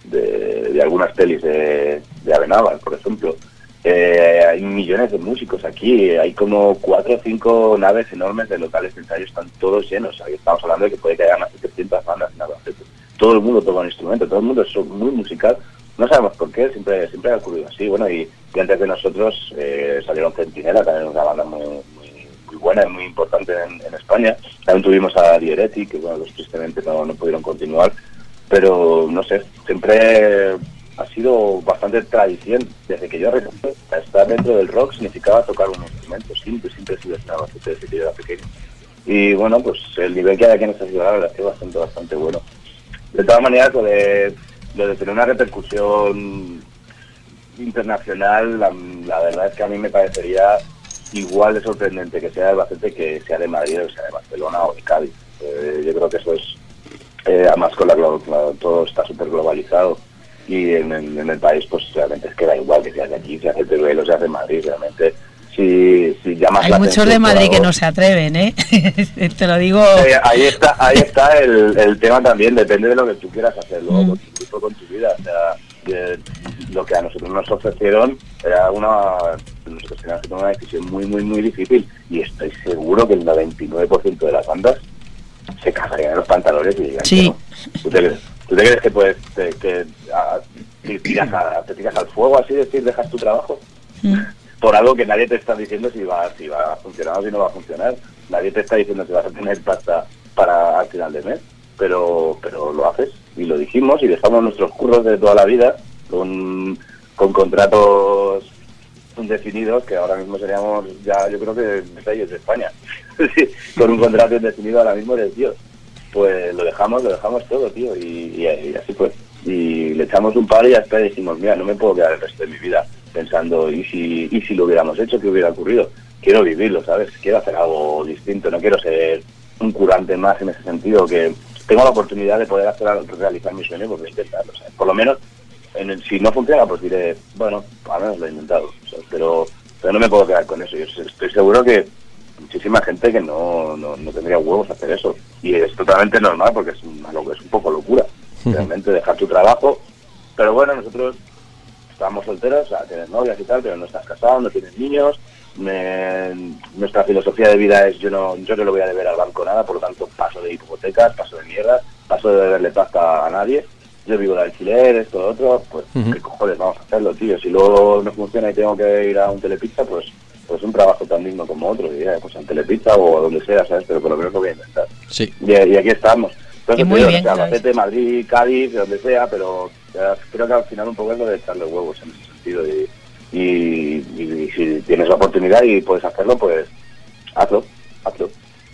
de, algunas pelis de, de por ejemplo. Eh, hay millones de músicos aquí, hay como cuatro o cinco naves enormes de locales de ensayo, están todos llenos. Ahí estamos hablando de que puede que haya más de 300 bandas en Albacete. Todo el mundo toca un instrumento, todo el mundo es muy musical. No sabemos por qué, siempre siempre ha ocurrido así. Bueno, y, y antes de nosotros eh, salieron Centinela, también una banda muy, muy, muy buena y muy importante en, en España. También tuvimos a Dieretti, que bueno, los tristemente no, no pudieron continuar pero no sé, siempre ha sido bastante tradición. Desde que yo recuerdo, estar dentro del rock significaba tocar un instrumento, siempre, siempre he sido esta bastante desde que yo era pequeño. Y bueno, pues el nivel que hay aquí en esta ciudad es es bastante, bastante bueno. De todas maneras, lo de, lo de tener una repercusión internacional, la, verdad es que a mí me parecería igual de sorprendente que sea de Albacete que sea de Madrid o sea de Barcelona o de Cádiz. Eh, yo creo que eso es eh, además con la, la- todo está súper globalizado y en, el- en el país pues realmente es que da igual que sea de aquí, se hace Teruel o se hace Madrid, realmente si, si llamas
Hay
la
muchos de Madrid que no se atreven, ¿eh? Te lo digo.
Eh, ahí está, ahí está el, el tema también, depende de lo que tú quieras hacer luego
Mm.
con tu grupo, con tu vida. O sea, de- lo que a nosotros nos ofrecieron era una, nosotros teníamos que tomar una decisión muy, muy, muy difícil y estoy seguro que el 99% de las bandas se cagarían en los pantalones y
Sí.
no. ¿Tú te, crees- tú te crees que puedes, te, que, a- te tiras a- te tiras al fuego así, decir, dejas tu trabajo?
Mm.
Por algo que nadie te está diciendo si va, si va a funcionar o si no va a funcionar. Nadie te está diciendo si vas a tener pasta para al final de mes, pero, pero lo haces y lo dijimos y dejamos nuestros curros de toda la vida con, con contratos indefinidos que ahora mismo seríamos ya yo creo que reyes de España. Con un contrato indefinido ahora mismo eres Dios. Pues lo dejamos lo dejamos todo tío y, y- así fue. Y le echamos un par y y dijimos mira no me puedo quedar el resto de mi vida pensando y si y si lo hubiéramos hecho qué hubiera ocurrido quiero vivirlo sabes quiero hacer algo distinto no quiero ser un curante más en ese sentido que tengo la oportunidad de poder hacer realizar mi sueño pues voy a intentarlo ¿sabes? por lo menos en el- si no funciona, pues diré, bueno, al menos lo he intentado. ¿sabes? Pero, pero no me puedo quedar con eso. Yo estoy seguro que muchísima gente que no, no, no tendría huevos a hacer eso. Y es totalmente normal porque es, una es un poco locura. Realmente dejar tu trabajo. Pero bueno, nosotros estamos solteros, o sea, tienes novias y tal, pero no estás casado, no tienes niños. Me- nuestra filosofía de vida es yo no yo no le voy a deber al banco nada, por lo tanto paso de hipotecas, paso de mierda, paso de deberle pasta a nadie. Yo vivo de alquiler, esto, lo otro, pues
Ujú.
qué cojones vamos a hacerlo, tío. Si luego no funciona y tengo que ir a un telepizza, pues pues un trabajo tan digno como otro, diría, pues en telepizza o a donde sea, ¿sabes? Pero por lo menos lo voy a intentar.
Sí.
Y, y aquí estamos. Entonces,
Y muy
digo,
bien,
o sea,
¿sabes?
Albacete, Madrid, Cádiz, de donde sea, pero creo que al final un poco es lo de echarle huevos en ese sentido. Y, y, y- y si tienes la oportunidad y puedes hacerlo, pues hazlo, hazlo.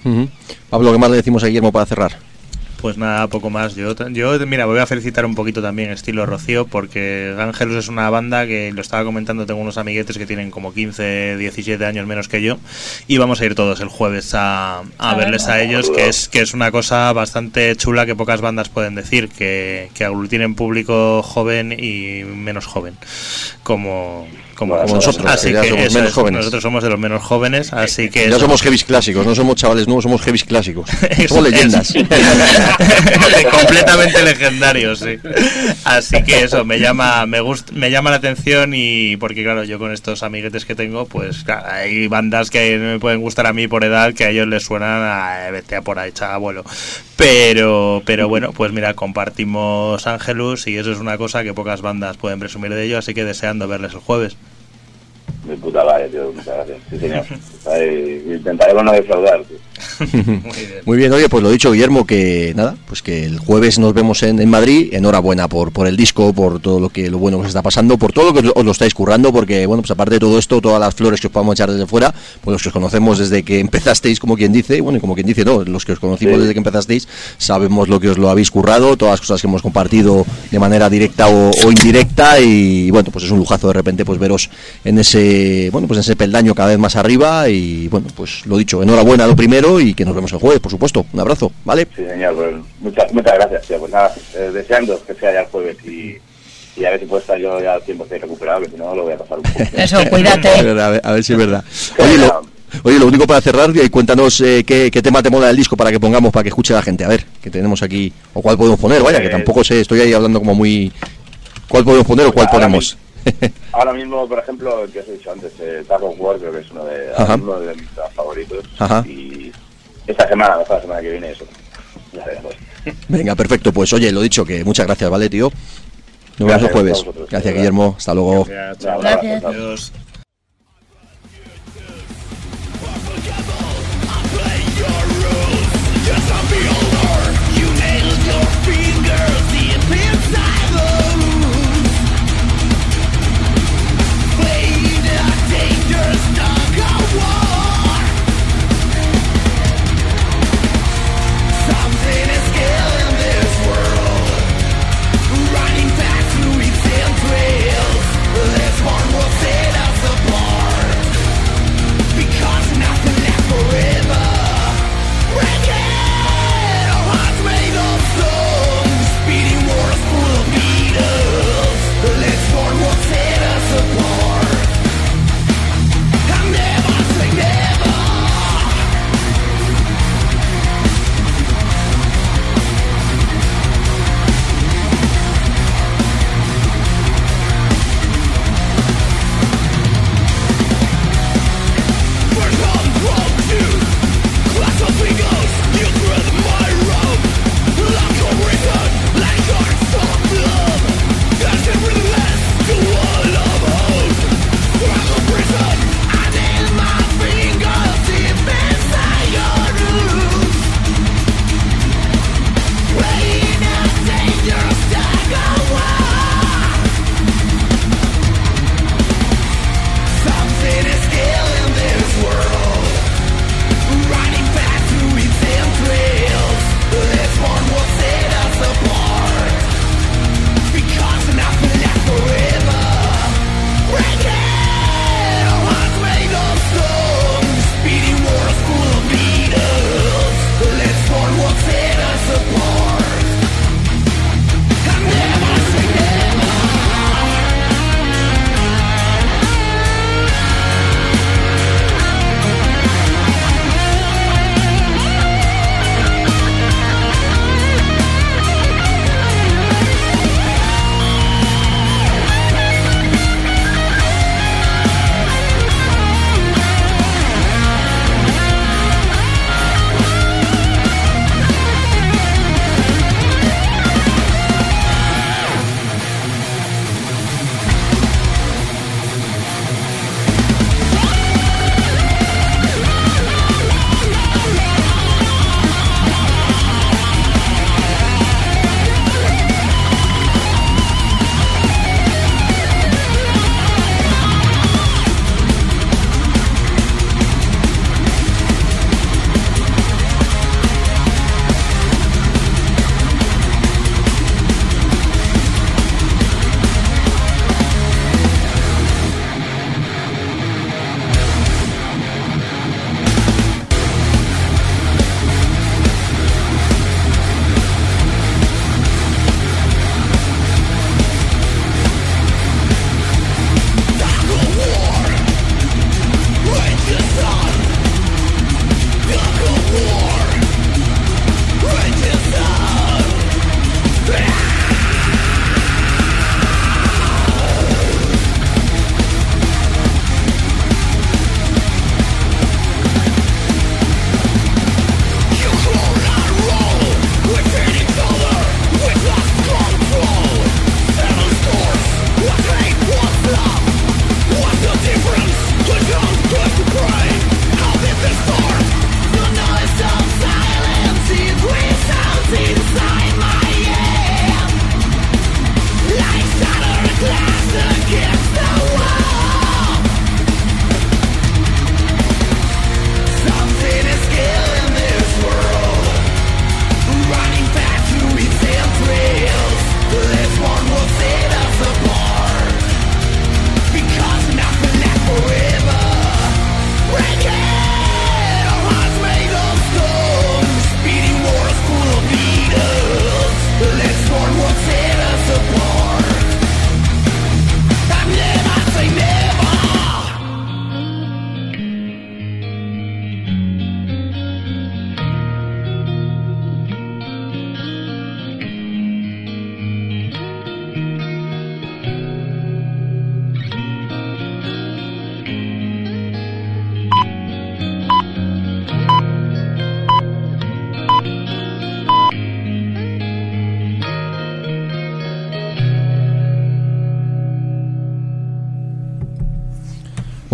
Ujú. Pablo, ¿qué más le decimos a Guillermo para cerrar?
Pues nada, poco más. Yo, yo, mira, voy a felicitar un poquito también estilo Rocío, porque Ángelus es una banda que lo estaba comentando, tengo unos amiguetes que tienen como 15, 17 años menos que yo, y vamos a ir todos el jueves a, a
A
verles a ellos, que es, que es una cosa bastante chula que pocas bandas pueden decir, que, que aglutinen público joven y menos joven, como, como,
Como
nosotros,
Así
que ya
que
somos menos
es,
jóvenes.
nosotros somos de los menos jóvenes, así que...
Ya
eso-
somos heavies clásicos, no somos chavales nuevos, somos heavies clásicos. Somos leyendas.
completamente legendarios sí así que eso me llama me gusta me llama la atención y porque claro yo con estos amiguetes que tengo pues claro, hay bandas que me pueden gustar a mí por edad que a ellos les suenan a "Eh, vete a por ahí abuelo pero pero bueno pues mira compartimos Angelus y eso es una cosa que pocas bandas pueden presumir de ello así que deseando verles el jueves
De puta madre, tío, muchas gracias. Sí, señor. Intentaremos no defraudar, tío.
Muy bien
Muy bien, oye, pues lo dicho, Guillermo, que nada, pues que el jueves nos vemos en, en Madrid. Enhorabuena por, por el disco, por todo lo que lo bueno que os está pasando, por todo lo que os, lo estáis currando, porque bueno, pues aparte de todo esto, todas las flores que os podamos echar desde fuera, pues los que os conocemos desde que empezasteis, como quien dice, bueno, y como quien dice, no, los que os conocimos
Sí.
desde que empezasteis, sabemos lo que os lo habéis currado, todas las cosas que hemos compartido de manera directa o, o indirecta, y bueno, pues es un lujazo de repente pues veros en ese, bueno, pues en ese peldaño cada vez más arriba, y bueno, pues lo dicho, enhorabuena lo primero y que nos vemos el jueves, por supuesto. Un abrazo, ¿vale?
Sí, señor. pues, muchas, muchas gracias, tío. Pues nada, eh, deseando que sea ya el jueves y, y a ver si puedo estar yo ya al tiempo estoy recuperado, que si no lo voy a pasar un poco.
Eso,
A
cuídate.
ver, a ver, a ver si es verdad. Oye, lo, oye, lo único para cerrar, eh, cuéntanos eh, qué, qué tema te mola del disco para que pongamos, para que escuche la gente. A ver, que tenemos aquí, o cuál podemos poner, vaya, que
Pues-
tampoco sé, estoy ahí hablando como muy... ¿Cuál podemos poner o cuál
Ahora
ponemos?
Ahora mismo, por ejemplo, el que os he dicho antes, eh, Tag of War, creo que es uno de, uno de mis favoritos.
Ajá.
Y esta semana, mejor la semana que viene, eso. Ya veremos.
Venga, perfecto, pues oye, lo dicho, que muchas gracias, ¿vale, tío? Nos vemos el jueves. Gracias, Guillermo. Hasta luego.
Gracias.
Chao.
Adiós.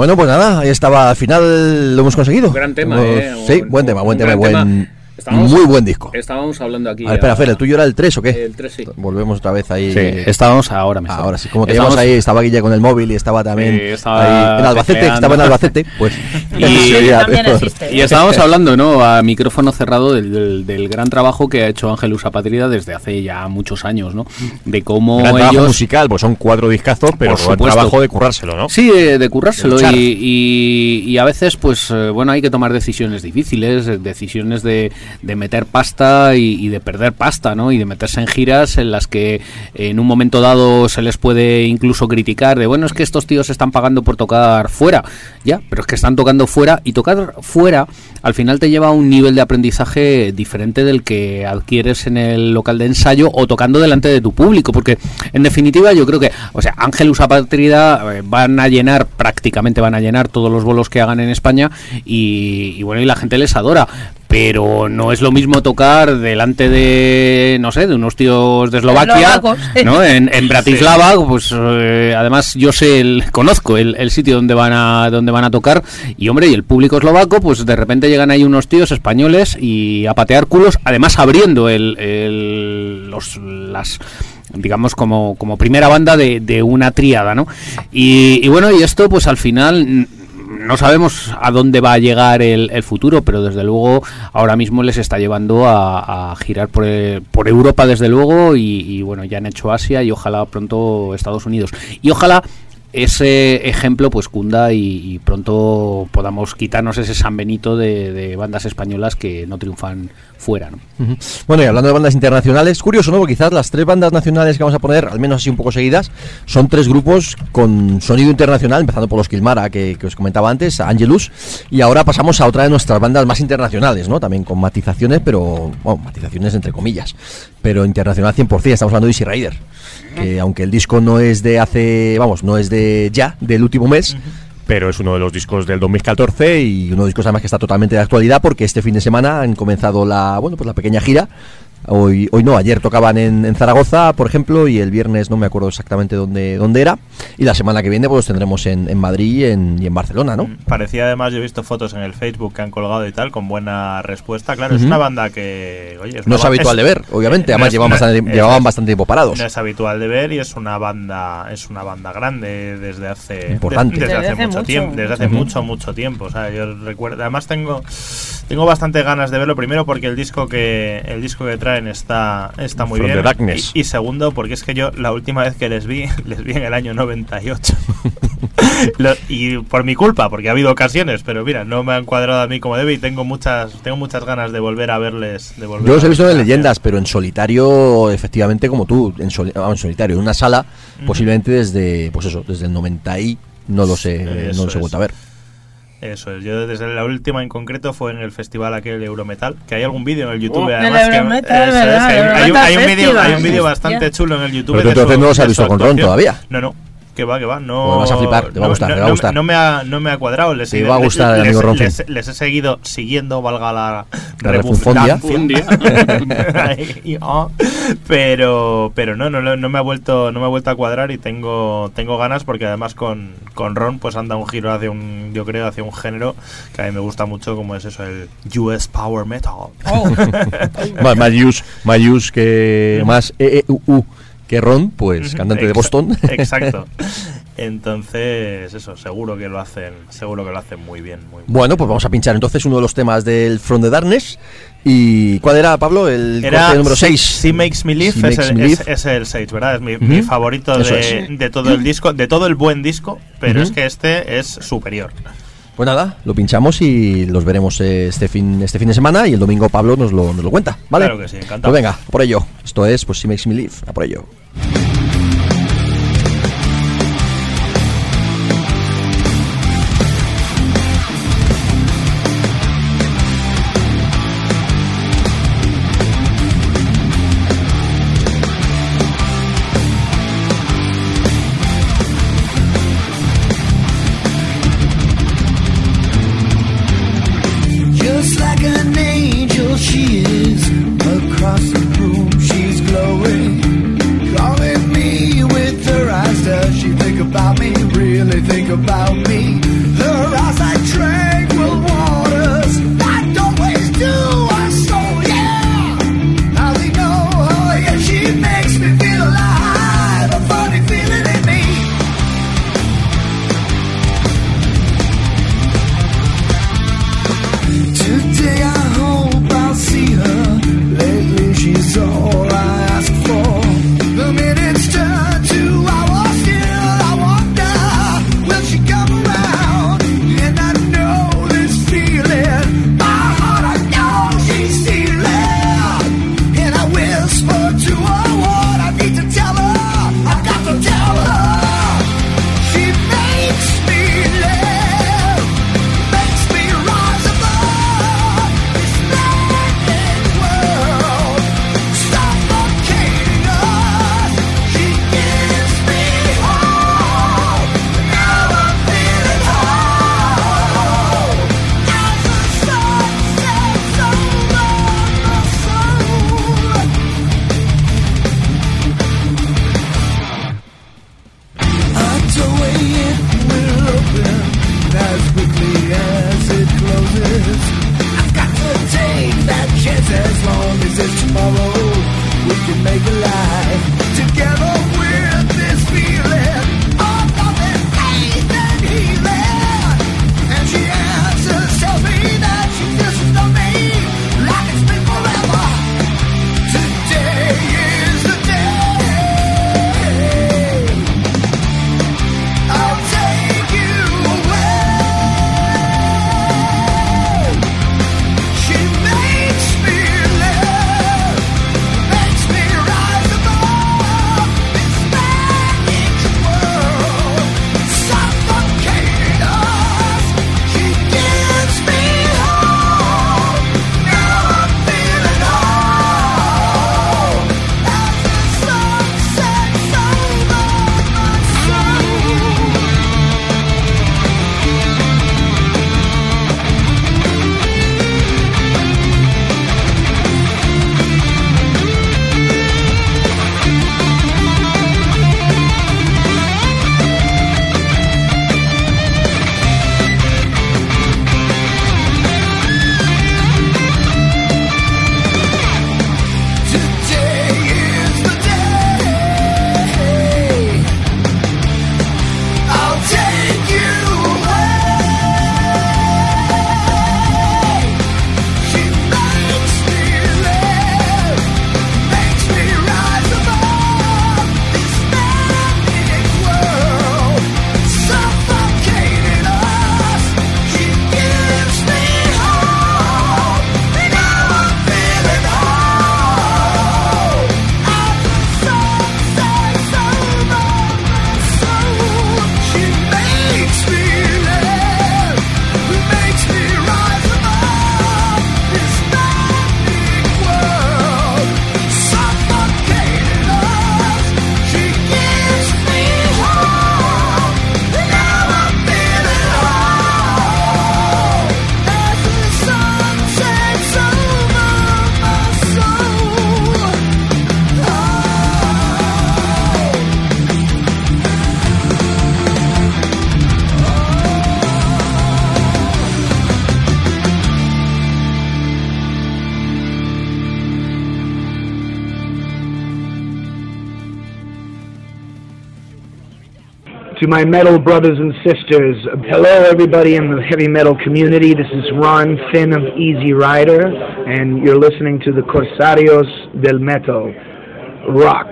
Bueno, pues nada, ahí estaba, al final lo hemos conseguido.
Gran tema,
Hemos-
¿eh?
Sí, buen tema, buen tema, buen,
tema. Estábamos-
muy buen disco.
Estábamos hablando aquí.
A ver, espera,
a-
Fer, ¿el tuyo era el 3 o qué?
El 3, sí.
Volvemos otra vez ahí.
Sí, estábamos ahora mejor.
Ahora sí, como te
Estábamos-
ahí, estaba Guille con el móvil y estaba también
Sí, estaba
ahí en Albacete, estaba en Albacete, pues
Y-
También existe.
Estábamos hablando, ¿no? A micrófono cerrado del, del- del gran trabajo que ha hecho Ángelus Apatrida desde hace ya muchos años, ¿no? De cómo
Gran trabajo musical, pues son cuatro discazos, pero
supuesto.
trabajo de currárselo, ¿no?
Sí, de, de currárselo
De
y, y- y a veces, pues, eh, bueno, hay que tomar decisiones difíciles, decisiones de, de meter pasta y, de perder pasta, ¿no? Y de meterse en giras en las que en un momento dado se les puede incluso criticar de, bueno, es que estos tíos están pagando por tocar fuera, ya, pero es que están tocando fuera y tocar fuera al final te lleva a un nivel de aprendizaje diferente del que adquieres en el local de ensayo o tocando delante de tu público, porque en definitiva yo creo que, o sea, Ángelus Apatrida eh, van a llenar, prácticamente van a llenar todos los bolos que hagan en España y bueno, y la gente les adora. Pero no es lo mismo tocar delante de, no sé, de unos tíos de Eslovaquia. ¿no? En, en Bratislava, pues eh, además yo sé, el, conozco el, el sitio donde van a donde van a tocar y hombre, y el público eslovaco, pues de repente llegan ahí unos tíos españoles y a patear culos, además abriendo el, el- los las digamos como, como primera banda de, de una tríada, ¿no? Y, y bueno, y esto pues al final no sabemos a dónde va a llegar el, el futuro, pero desde luego ahora mismo les está llevando a, a girar por, eh, por Europa, desde luego, y, bueno, ya han hecho Asia y ojalá pronto Estados Unidos. Y ojalá ese ejemplo pues cunda y, pronto podamos quitarnos ese San Benito de bandas españolas que no triunfan fuera.
Bueno, y hablando de bandas internacionales, curioso, ¿no? Porque quizás las tres bandas nacionales que vamos a poner, al menos así un poco seguidas, son tres grupos con sonido internacional, empezando por los Kilmara, que, que os comentaba antes, Angelus, y ahora pasamos a otra de nuestras bandas más internacionales, ¿no? También con matizaciones, pero, bueno, matizaciones entre comillas, pero internacional 100%, estamos hablando de Easy Rider, que aunque el disco no es de hace, vamos, no es de ya, del último mes, pero es uno de los discos del 2014 y uno de los discos además que está totalmente de actualidad porque este fin de semana han comenzado la bueno pues la pequeña gira Hoy, hoy no, ayer tocaban en, en Zaragoza, por ejemplo, y el viernes no me acuerdo exactamente dónde, dónde era. Y la semana que viene pues los tendremos en, en Madrid y en, y en Barcelona, ¿no?
Parecía además, yo he visto fotos en el Facebook que han colgado y tal, con buena respuesta. Claro, es
Ujú.
una banda que, oye,
No
una
es habitual de ver, obviamente,
no
además
es-
llevaban,
no-
bastante, llevaban
es.
bastante tiempo parados.
No es habitual de ver y es una banda, es una banda grande desde hace
Importante.
de- desde,
Desde
hace,
hace
mucho,
mucho,
tiempo, desde hace
Ujú.
mucho mucho tiempo. O sea, yo recuerdo, además tengo tengo bastante ganas de verlo primero porque el disco que el disco que traen está está muy
From
bien
the Darkness.
Y, y segundo porque es que yo la última vez que les vi les vi en el año 98 Lo- y por mi culpa porque ha habido ocasiones pero mira no me han cuadrado a mí como debe y tengo muchas tengo muchas ganas de volver a verles de volver
Yo los he visto en
verles.
leyendas, pero en solitario, efectivamente, como tú, en, soli- vamos, en solitario, en una sala, posiblemente desde, pues eso, desde el 90 y no lo sé,
Eh,
no los he vuelto a ver.
Eso es, yo desde la última en concreto fue en el festival aquel Eurometal, que hay algún vídeo en el YouTube
Oh,
además
el
que
Eurometal,
eso es, hay, hay un- hay un vídeo
Festival.
hay un vídeo
Hostia.
bastante chulo en el YouTube.
Pero tú entonces
su-
no los has visto con Ron todavía.
No, no. Que va, que va, no.
Pues vas a flipar, te va a gustar,
no-
te va a
no-
gustar.
No me ha, no me ha cuadrado. Les,
Te
he-
va a gustar,
les,
amigo
les- les he seguido siguiendo, valga la
La
y, oh, pero pero no, no no me ha vuelto no me ha vuelto a cuadrar y tengo tengo ganas porque además con, con Ron pues anda un giro hacia un yo creo hacia un género que a mí me gusta mucho como es eso el US Power Metal
Oh.
más, más Yus que más E, E, U, U que Ron, pues cantante de Boston.
exacto entonces eso seguro que lo hacen seguro que lo hacen muy bien muy bien.
bueno, pues vamos a pinchar entonces uno de los temas del From the Darkness. ¿Y cuál era, Pablo? El
Era
corte número
Si-
6.
Si Makes Me Live, es, es- es el 6, ¿verdad? Es mi, mi favorito de,
es.
de todo el disco, de todo el buen disco, pero es que este es superior.
Pues nada, lo pinchamos y los veremos eh, este fin, este fin de semana y el domingo Pablo nos lo, nos lo cuenta, ¿vale?
Claro que sí, encantado.
Pues venga, por ello. Esto es, pues, si makes me live, a por ello.
To my metal brothers and sisters, hello everybody in the heavy metal community. This is Ron Finn of Easy Rider, and you're listening to the Corsarios del Metal. Rock.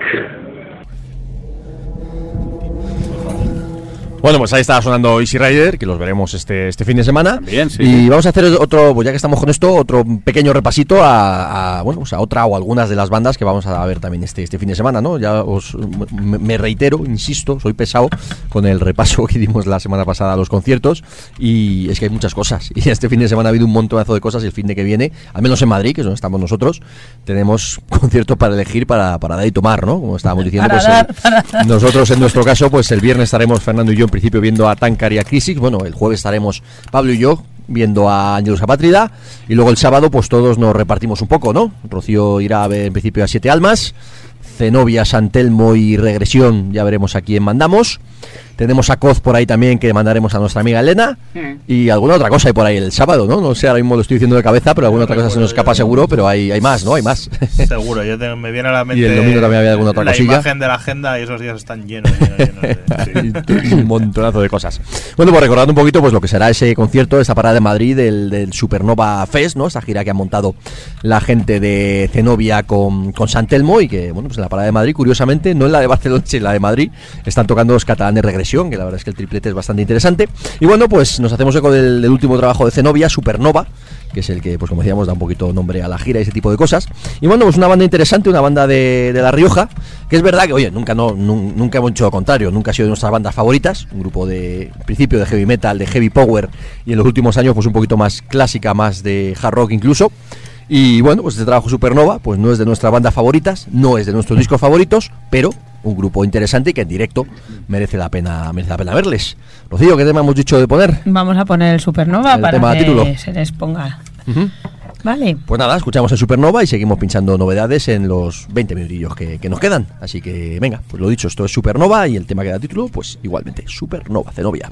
Bueno, pues ahí está sonando Easy Rider, que los veremos este, este fin de semana.
También, sí.
Y vamos a hacer otro, pues ya que estamos con esto, otro pequeño repasito a, a, bueno, pues a otra o algunas de las bandas que vamos a ver también este, este fin de semana, ¿no? Ya os me, me reitero, insisto, soy pesado con el repaso que dimos la semana pasada a los conciertos. Y es que hay muchas cosas. Y este fin de semana ha habido un montonazo de cosas. Y el fin de que viene, al menos en Madrid, que es donde estamos nosotros, tenemos conciertos para elegir para, para dar y tomar, ¿no? Como estábamos diciendo,
Para
pues
dar,
el-
para dar.
nosotros en nuestro caso, pues el viernes estaremos Fernando y yo en principio viendo a Tankar y a Crisis. Bueno, el jueves estaremos Pablo y yo viendo a Angelus Apátrida. Y luego el sábado, pues todos nos repartimos un poco, ¿no? Rocío irá en principio a Siete Almas. Zenobia, Santelmo y Regresión, ya veremos a quién mandamos. Tenemos a Coz por ahí también que mandaremos a nuestra amiga Elena. Y alguna otra cosa hay por ahí el sábado, ¿no? No sé, ahora mismo lo estoy diciendo de cabeza, pero alguna otra cosa se nos escapa seguro, pero hay, hay más, ¿no? Hay más.
Seguro, yo te- me viene a la mente.
Y el domingo también había alguna otra
la
cosilla.
imagen de la agenda y esos días están llenos. llenos, llenos de- sí.
un montonazo de cosas. Bueno, pues recordando un poquito pues lo que será ese concierto, esa parada de Madrid del, del Supernova Fest, ¿no? Esa gira que han montado la gente de Zenobia con, con San Telmo y que, bueno, pues en la parada de Madrid, curiosamente, no en la de Barcelona, sino en la de Madrid, están tocando los catalanes Que la verdad es que el triplete es bastante interesante. Y bueno, pues nos hacemos eco del, último trabajo de Zenobia, Supernova, que es el que, pues como decíamos, da un poquito nombre a la gira y ese tipo de cosas. Y bueno, pues una banda interesante, una banda de, La Rioja, que es verdad que, oye, nunca, no, nun- nunca hemos hecho lo contrario, nunca ha sido de nuestras bandas favoritas, un grupo de principio de heavy metal, de heavy power, y en los últimos años pues un poquito más clásica, más de hard rock incluso. Y bueno, pues este trabajo Supernova, pues no es de nuestras bandas favoritas, no es de nuestros discos favoritos, pero un grupo interesante y que en directo merece la pena, merece la pena verles. Rocío, ¿qué tema hemos dicho de poner?
Vamos a poner el Supernova
El
para
tema
que
título.
se les ponga. Vale.
Pues nada, escuchamos el Supernova y seguimos pinchando novedades en los 20 minutillos que, que nos quedan. Así que venga, pues lo dicho, esto es Supernova y el tema que da título, pues igualmente, Supernova, Zenobia.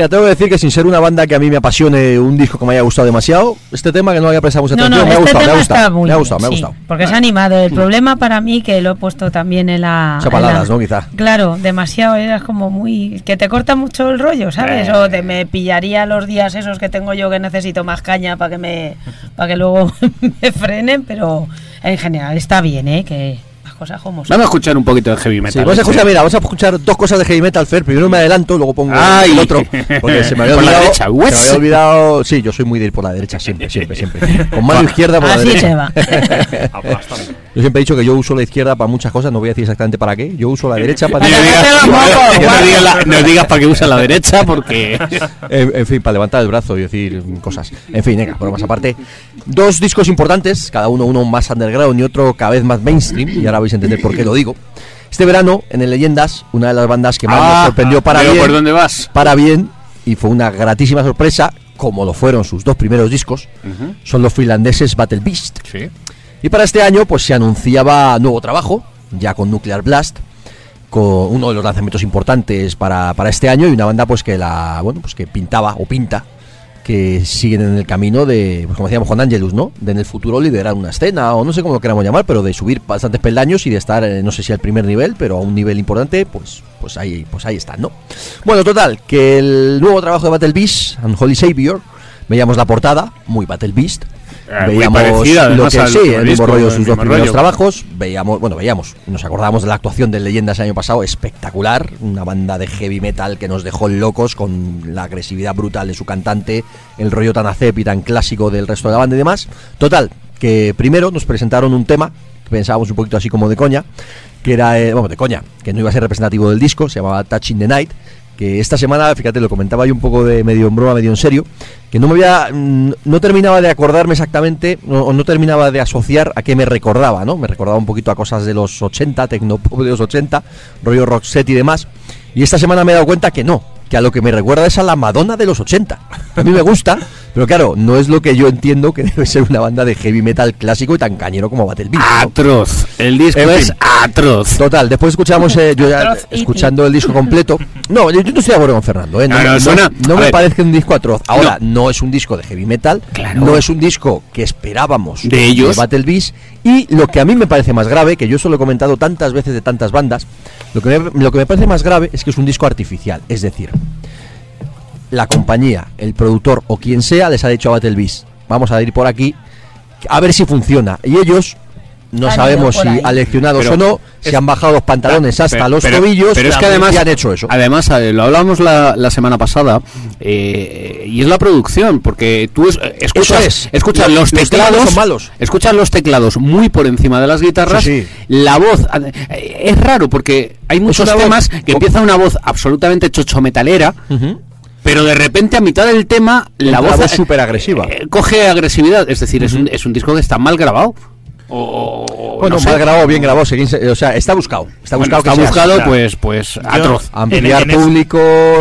Mira, tengo que decir que sin ser una banda que a mí me apasione un disco que me haya gustado demasiado, este tema que no había prestado mucha
No,
atención,
no,
me, ha
este
gustado, me ha gustado, me ha gustado, me ha
sí,
gustado.
Porque se ha animado. El problema para mí, que lo he puesto también en la. En la-
¿no? Quizá.
Claro, demasiado. Era como muy. que te corta mucho el rollo, ¿sabes?
Eh.
O te me pillaría los días esos que tengo yo que necesito más caña para que me. para que luego me frenen, pero en general está bien, ¿eh? Que las cosas como son.
Vamos a escuchar un poquito de heavy metal.
Sí, vamos a
¿eh?
escuchar, mira, vamos a escuchar dos cosas de heavy metal, Fer. Primero me adelanto, luego pongo
Ay.
el otro. Porque se me había
Por la
olvidado.
derecha,
se me había olvidado. Sí, yo soy muy de ir por la derecha, siempre, siempre, siempre. Con mano izquierda por la
Así
derecha.
se va.
Yo siempre he dicho que yo uso la izquierda para muchas cosas, no voy a decir exactamente para qué. Yo uso la derecha para.
No
Para
digas,
no
digas la- no digas para que usa la derecha porque...
En, en fin, para levantar el brazo y decir cosas. En fin, venga, por más aparte. Dos discos importantes, cada uno uno más underground y otro cada vez más mainstream, y ahora vais a entender por qué lo digo. Este verano, en el Leyendas, una de las bandas que más
Ah,
nos sorprendió para
veo
bien,
por dónde vas.
para bien, y fue una gratísima sorpresa, como lo fueron sus dos primeros discos, son los finlandeses Battle Beast.
Sí.
Y para este año, pues se anunciaba nuevo trabajo, ya con Nuclear Blast, con uno de los lanzamientos importantes para, para este año y una banda pues que la bueno pues que pintaba o pinta que siguen en el camino de pues como decíamos Juan Angelus no de en el futuro liderar una escena o no sé cómo lo queramos llamar pero de subir bastantes peldaños y de estar eh, no sé si al primer nivel pero a un nivel importante pues pues ahí pues ahí están no bueno total que el nuevo trabajo de Battle Beast Unholy Savior veíamos la portada muy Battle Beast.
Eh, muy
veíamos
parecida,
lo que sí el mismo rollo de sus dos primeros
rollo.
trabajos. Veíamos bueno veíamos nos acordábamos de la actuación de Leyendas el año pasado espectacular una banda de heavy metal que nos dejó locos con la agresividad brutal de su cantante el rollo tan acep y tan clásico del resto de la banda y demás. Total que primero nos presentaron un tema que pensábamos un poquito así como de coña que era eh, bueno de coña que no iba a ser representativo del disco se llamaba Touching the Night que esta semana, fíjate, lo comentaba yo un poco de medio en broma, medio en serio, que no me había, mm, no terminaba de acordarme exactamente, o no terminaba de asociar a qué me recordaba, ¿no? Me recordaba un poquito a cosas de los 80, tecnopop de los 80, rollo set y demás. Y esta semana me he dado cuenta que no, que a lo que me recuerda es a la Madonna de los 80. A mí me gusta, pero claro, no es lo que yo entiendo que debe ser una banda de heavy metal clásico y tan cañero como Battle Beast. ¿no?
Atroz. El disco
En
es
fin.
atroz.
Total, después escuchamos, eh, yo ya
Atroz y-
escuchando el disco completo. No, yo, yo no estoy de acuerdo con Fernando, ¿eh? No,
No, no,
no-
suena-
no
a
me
ver.
parece un disco atroz. Ahora, no. es un disco de heavy metal,
Claro.
no es un disco que esperábamos
De ellos.
Battle Beast. Y lo que a mí me parece más grave, que yo eso lo he comentado tantas veces de tantas bandas, lo que me, lo que me parece más grave es que es un disco artificial. Es decir, la compañía, el productor o quien sea les ha dicho a Battle Beast, vamos a ir por aquí, a ver si funciona. Y ellos no
Han
sabemos si aleccionados o no, se han bajado los pantalones hasta
Pero-
los
pero-
tobillos
pero es que además
y han hecho eso.
Además, eh, lo hablábamos la, la semana pasada eh, y es la producción, porque tú es- eh, escuchas,
es.
escuchas
Los-
los,
los
teclados,
no son malos.
escuchas los teclados muy por encima de las guitarras,
Sí, sí.
la voz eh, es raro porque hay muchos
voz
temas que empieza una voz absolutamente chochometalera.
Ujú.
Pero de repente a mitad del tema la voz,
la voz
eh,
superagresiva.
eh, coge agresividad, es decir, es, un, es un disco que está mal grabado. O, o
Bueno,
no sé.
mal grabado, bien grabado, o sea, está buscado. Está
Bueno,
buscado
está
sea
buscado, pues, pues atroz.
ampliar
En- en es-
público,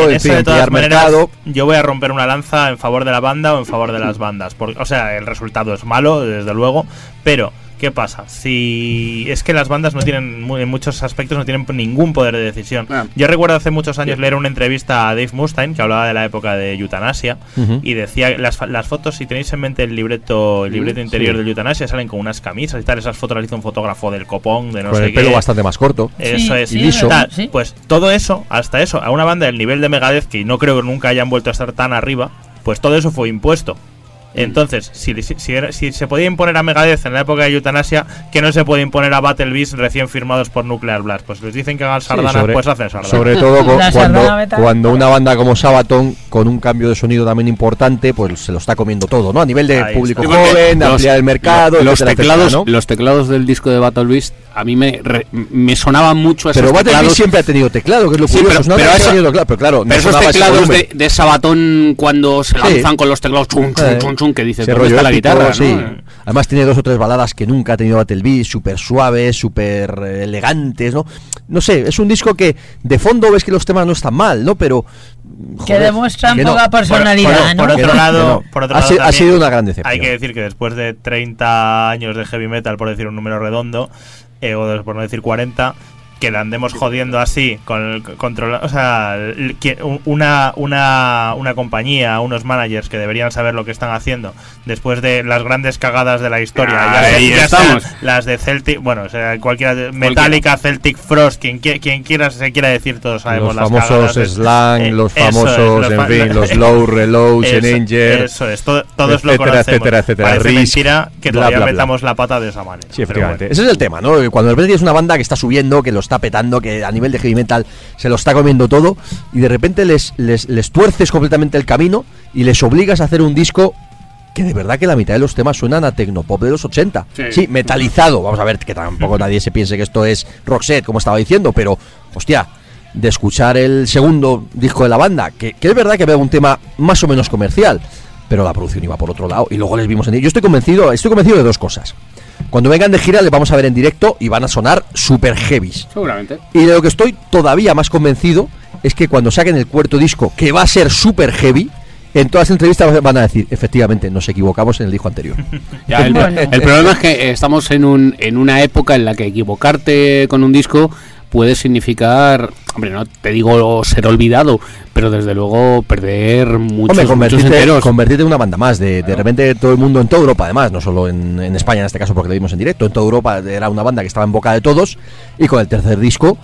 en, fin, ampliar
maneras,
mercado.
yo voy a romper una lanza en favor de la banda o en favor de las bandas. Porque, o sea, el resultado es malo, desde luego, pero ¿qué pasa? Si es que las bandas no tienen, mu- en muchos aspectos, no tienen ningún poder de decisión.
Ah.
Yo recuerdo hace muchos años leer una entrevista a Dave Mustaine que hablaba de la época de Eutanasia y decía las, fa- las fotos, si tenéis en mente el libreto, el libreto interior
sí.
del Eutanasia, salen con unas camisas y tal. Esas fotos las hizo un fotógrafo del copón, de no
con
sé
el pelo
qué.
bastante más corto.
Eso
Sí,
es.
sí,
Y liso.
Tal. Pues todo eso, hasta eso, a una banda del nivel de Megadeth, que no creo que nunca hayan vuelto a estar tan arriba, pues todo eso fue impuesto. Entonces, si, si, si era- si se podía imponer a Megadeth en la época de Eutanasia, que no se puede imponer a Battle Beast recién firmados por Nuclear Blast. Pues les dicen que hagan sardana,
sobre-
pues hacen sardana.
Sobre todo cuando, una banda como Sabaton, con un cambio de sonido también importante, pues se lo está comiendo todo, ¿no? A nivel de
Ahí
público
está.
joven, de
Los-
ampliar el mercado,
los
etcétera,
teclados,
etcétera, ¿no?
los teclados del disco de Battle Beast a mí me, re- me sonaban mucho a esos
Pero Battle
teclados.
Beast siempre ha tenido teclado, que es lo
Sí,
curioso.
pero- pero
tenido teclado, pero claro, no
pero esos teclados de, de Sabatón cuando se
Sí.
lanzan con los teclados chun, chun,
Eh,
chun, que dices,
ese
¿dónde
rollo
está la
épico,
guitarra?
sí.
no?
Además tiene dos o tres baladas que nunca ha tenido Battle súper suaves, súper elegantes, ¿no? No sé, es un disco que de fondo ves que los temas no están mal, ¿no? Pero...
Que
joder,
demuestran
que no.
poca personalidad,
por,
¿no?
por
Que
otro lado,
que no.
por otro
Ha
lado
ha
también
sido una gran decepción.
Hay que decir que después de 30 años de heavy metal, por decir un número redondo, eh, o por no decir 40, que la andemos jodiendo así con el control, o sea, una, una, una compañía, unos managers que deberían saber lo que están haciendo después de las grandes cagadas de la historia,
Ah,
ya,
ahí
ya
estamos.
las de Celtic, bueno, o sea, cualquiera de- Metallica, Celtic Frost, quien, qui- quien quiera se quiera decir, todos sabemos
Los
las
famosos
cagadas
slang,
eh,
los
es,
famosos,
los
en
fa-
fin, los low reloads,
eso,
Eninger,
Eso es, todo- todos lo
etcétera,
conocemos.
etcétera, etcétera,
Parece
Risk,
mentira que
bla,
todavía
bla, bla.
metamos la pata de esa manera.
Sí, efectivamente.
bueno.
Ese es el tema, ¿no? Que Cuando de repente tienes una banda que está subiendo, que lo está petando, que a nivel de heavy metal se lo está comiendo todo, y de repente les, les, les tuerces completamente el camino y les obligas a hacer un disco que de verdad que la mitad de los temas suenan a tecnopop de los 80.
Sí.
Sí, metalizado. Vamos a ver, que tampoco nadie se piense que esto es Roxette, como estaba diciendo, pero, hostia, de escuchar el segundo disco de la banda, que, que es verdad que veo un tema más o menos comercial, pero la producción iba por otro lado y luego les vimos en Yo estoy convencido, estoy convencido de dos cosas. Cuando vengan de gira les vamos a ver en directo y van a sonar super heavies.
Seguramente.
Y de lo que estoy todavía más convencido es que cuando saquen el cuarto disco, que va a ser super heavy, en todas las entrevistas van a decir, efectivamente, nos equivocamos en el disco anterior.
Ya, el,
Bueno.
el problema es que estamos en, un, en una época en la que equivocarte con un disco puede significar, hombre, no te digo ser olvidado, pero desde luego perder muchos,
Hombre,
muchos
convertirte,
enteros.
convertirte en una banda más. De, de repente todo el mundo en toda Europa, además, no solo en, en España en este caso porque lo vimos en directo, en toda Europa era una banda que estaba en boca de todos y con el tercer disco,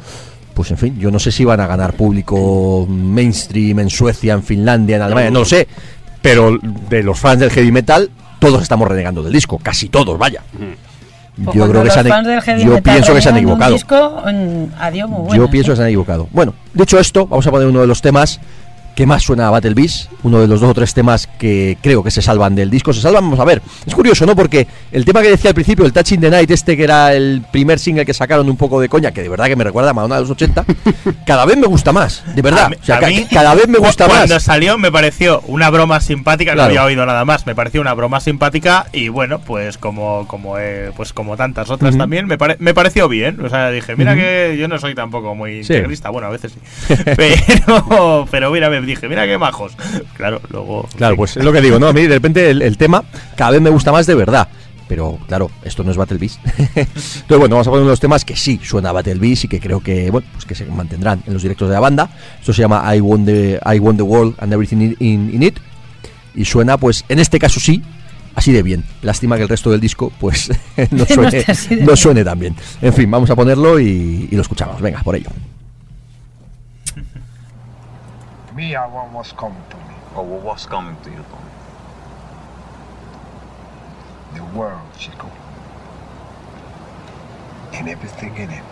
pues en fin, yo no sé si van a ganar público mainstream en Suecia, en Finlandia, en Alemania, no lo sé, pero de los fans del heavy metal, todos estamos renegando del disco, casi todos, vaya.
Pues
Yo creo que se han, yo pienso que se han equivocado.
disco, mm, adiós, muy
Yo pienso
¿eh?
que se han equivocado. Bueno, dicho esto, vamos a poner uno de los temas que más suena a Battle Beast, uno de los dos o tres temas que creo que se salvan del disco. Se salvan, vamos a ver. Es curioso, ¿no? Porque el tema que decía al principio, el Touching the Night, este que era el primer single que sacaron un poco de coña, que de verdad que me recuerda a Madonna de los 80, cada vez me gusta más, de verdad.
A mí-
o sea,
a
ca-
mí,
cada vez me gusta más.
Cuando salió me pareció una broma simpática,
Claro.
no había oído nada más, me pareció una broma simpática y bueno, pues como como eh, pues como tantas otras también, me, pare- me pareció bien. O sea, dije, mira que yo no soy tampoco muy
Sí.
integrista, bueno, a veces sí. pero, pero mira, me dije, mira qué majos. Claro, luego...
Claro, pues es lo que digo, ¿no? A mí de repente el, el tema cada vez me gusta más de verdad. Pero claro, esto no es Battle Beast. Entonces, bueno, vamos a poner unos temas que sí suena a Battle Beast y que creo que, bueno, pues que se mantendrán en los directos de la banda. Esto se llama I Want the, I want the World and Everything in, It. Y suena, pues, en este caso sí, así de bien. Lástima que el resto del disco, pues, no suene, no suene tan bien. En fin, vamos a ponerlo y, y lo escuchamos. Venga, por ello.
Me, I want what's coming to me.
Oh, well, what's coming to you, Tom?
The world, chico. And everything in it.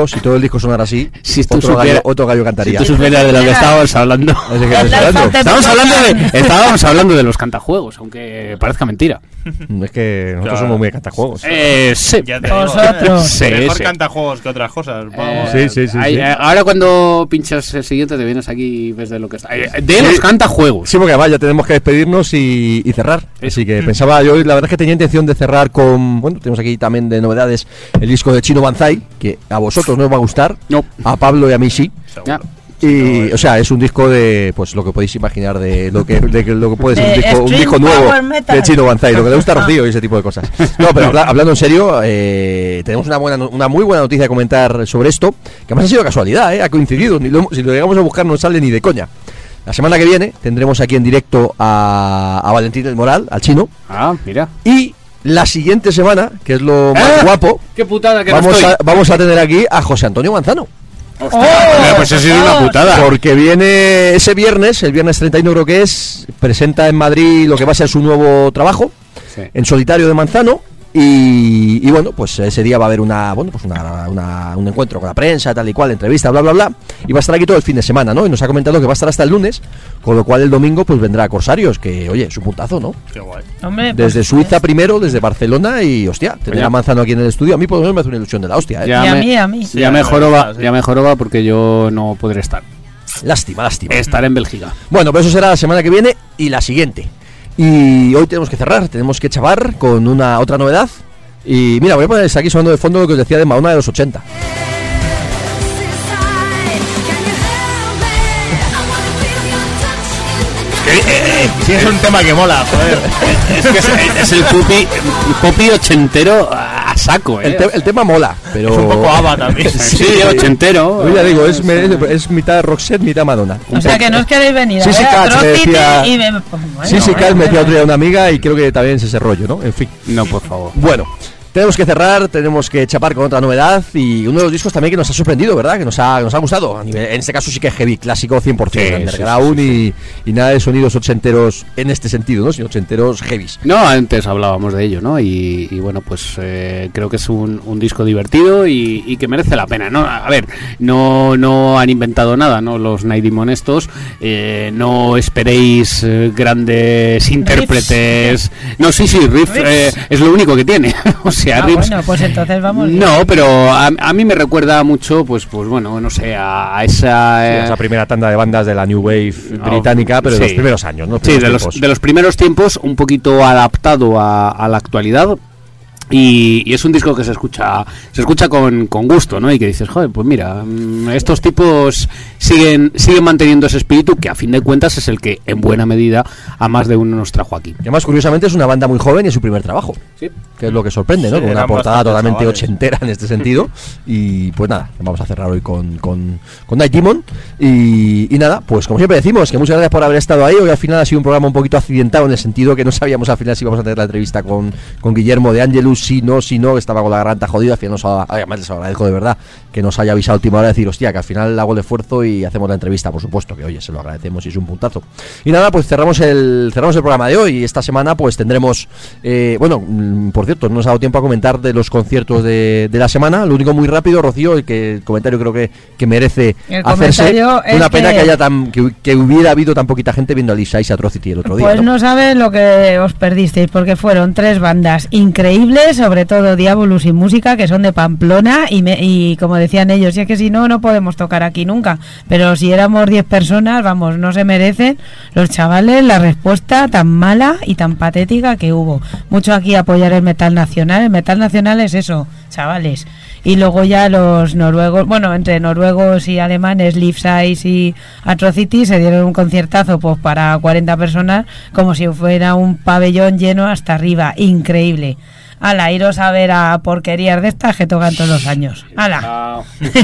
Digo, si todo el disco sonara así,
Si tú
otro, gallo, otro gallo
Si
cantaría.
tú supieras de lo que estábamos hablando.
Que estoy hablando.
Estábamos hablando, de, estábamos hablando de los cantajuegos, aunque parezca mentira.
Es que nosotros
Claro.
somos muy cantajuegos.
Eh, sí.
Ya te
Vosotros.
Sí,
mejor
sí.
canta juegos que otras cosas. vamos.
Eh,
Sí, sí, sí, sí.
eh, ahora cuando pinchas el siguiente te vienes aquí y ves de lo que está. Eh, de los cantajuegos.
Sí, porque además ya tenemos que despedirnos y, y cerrar. Así que pensaba yo, la verdad es que tenía intención de cerrar con. Bueno, tenemos aquí también de novedades el disco de Chino Banzai, que a vosotros no os va a gustar,
No.
a Pablo y a mí sí.
Ya.
Y, o sea, es un disco de, pues lo que podéis imaginar de lo que, de que- lo que puede ser un
De
disco, un disco nuevo de Chino Banzai, lo que le gusta a Rocío y ese tipo de cosas. No, pero habla- hablando en serio, eh, tenemos una buena, no- una muy buena noticia que comentar sobre esto, que además ha sido casualidad, eh, ha coincidido, ni lo si lo llegamos a buscar no sale ni de coña. La semana que viene tendremos aquí en directo a, a Valentín del Moral, al chino,
Ah, mira.
y la siguiente semana, que es lo más
Ah,
guapo,
Qué putada que no
vamos
estoy.
a, vamos a tener aquí a José Antonio Manzano.
Hombre, pues ha sido una putada.
Porque viene ese viernes, el viernes 31 creo que es, presenta en Madrid lo que va a ser su nuevo trabajo,
Sí.
en solitario de Manzano. Y, y bueno, pues ese día va a haber una, bueno, pues una, una- un encuentro con la prensa, tal y cual, entrevista, bla, bla, bla. Y va a estar aquí todo el fin de semana, ¿no? Y nos ha comentado que va a estar hasta el lunes, con lo cual el domingo pues vendrá a Corsarios, que oye, es un puntazo, ¿no?
Qué guay.
Hombre, pues,
Desde Suiza primero, desde Barcelona y hostia, tener
Oye.
a Manzano aquí en el estudio, a mí por lo menos me hace una ilusión de la hostia, ¿eh?
Ya
Y a
me-
mí, a mí.
Sí,
ya
a
me
ver,
joroba,
sí.
ya me joroba porque yo no podré estar.
Lástima, lástima.
Estaré en Bélgica.
Bueno, pues eso será la semana que viene y la siguiente. Y hoy tenemos que cerrar, tenemos que chavar con una otra novedad. Y mira, voy a poner aquí sonando de fondo lo que os decía de Madonna de los 80.
Sí, es un tema que mola, joder.
es que es, es el pupi, pupi ochentero saco, ¿eh?
El, te- el tema mola, pero...
Es un poco ABBA también.
Sí, ochentero.
Yo ya digo, es, es mitad Roxette, mitad Madonna.
O sea que no os queréis venir
Sí,
a
sí, me
Atrocity
decía-
y me... pues, bueno,
sí, sí, Cal me decía día una amiga y creo que también es ese rollo, ¿no? En fin.
No, por favor.
Bueno, tenemos que cerrar, tenemos que chapar con otra novedad y uno de los discos también que nos ha sorprendido, ¿verdad? Que nos ha, nos ha gustado. A nivel- en este caso sí que es heavy, clásico 100%,
Sí,
underground Y, y nada de sonidos ochenteros en este sentido, ¿no? Sino ochenteros heavies.
No, antes hablábamos de ello, ¿no? Y, y bueno, pues eh, creo que es un, un disco divertido y, y que merece la pena, ¿no? A ver, no, no han inventado nada, ¿no? Los Night Demon estos, eh, no esperéis eh, grandes intérpretes. No, sí, sí, Riff
Riffs.
eh, es lo único que tiene.
Ah, bueno, pues entonces vamos...
No, pero a, a mí me recuerda mucho, pues, pues bueno, no sé, a, a esa... eh,
esa primera tanda de bandas de la New Wave británica, pero de los primeros años, ¿no? Los
Sí, de los, de los primeros tiempos, un poquito adaptado a, a la actualidad. Y, y es un disco que se escucha se escucha con, con gusto, ¿no? Y que dices, joder, pues mira, mm, estos tipos siguen siguen manteniendo ese espíritu que a fin de cuentas es el que en buena medida a más de uno nos trajo aquí.
Y además, curiosamente, es una banda muy joven y es su primer trabajo.
Sí.
Que es lo que sorprende, ¿no?
Sí,
con una portada totalmente
chavales.
ochentera en este sentido. Y pues nada, vamos a cerrar hoy con, con, con Night Demon. Y, y nada, pues como siempre decimos, que muchas gracias por haber estado ahí. Hoy al final ha sido un programa un poquito accidentado en el sentido que no sabíamos al final si íbamos a tener la entrevista con, con Guillermo de Angelus, si no, si no, que estaba con la garganta jodida. Al final nos ha- además les agradezco de verdad que nos haya avisado a última hora de decir, hostia, que al final hago el esfuerzo y hacemos la entrevista, por supuesto, que oye, se lo agradecemos y es un puntazo. Y nada, pues cerramos el, cerramos el programa de hoy y esta semana pues tendremos, eh, bueno, mm, por cierto, no nos ha dado tiempo a comentar de los conciertos de, de la semana, lo único muy rápido, Rocío, el que el comentario creo que, que merece
El
hacerse. Una pena
que-
que haya tan, que, que hubiera habido tan poquita gente viendo a Lisa y Atrocity el otro día.
Pues
¿no?
no sabes lo que os perdisteis, porque fueron tres bandas increíbles, sobre todo Diabolus y Música, que son de Pamplona, y, me- y como decían ellos, y es que si no, no podemos tocar aquí nunca. Pero si éramos 10 personas, vamos, no se merecen los chavales la respuesta tan mala y tan patética que hubo. Mucho aquí apoyar el metal nacional. El metal nacional es eso, chavales. Y luego ya los noruegos, bueno, entre noruegos y alemanes, Leaf Size y Atrocity se dieron un conciertazo pues para 40 personas como si fuera un pabellón lleno hasta arriba, increíble. Ala, iros a ver a porquerías de estas que tocan todos los años. Ala.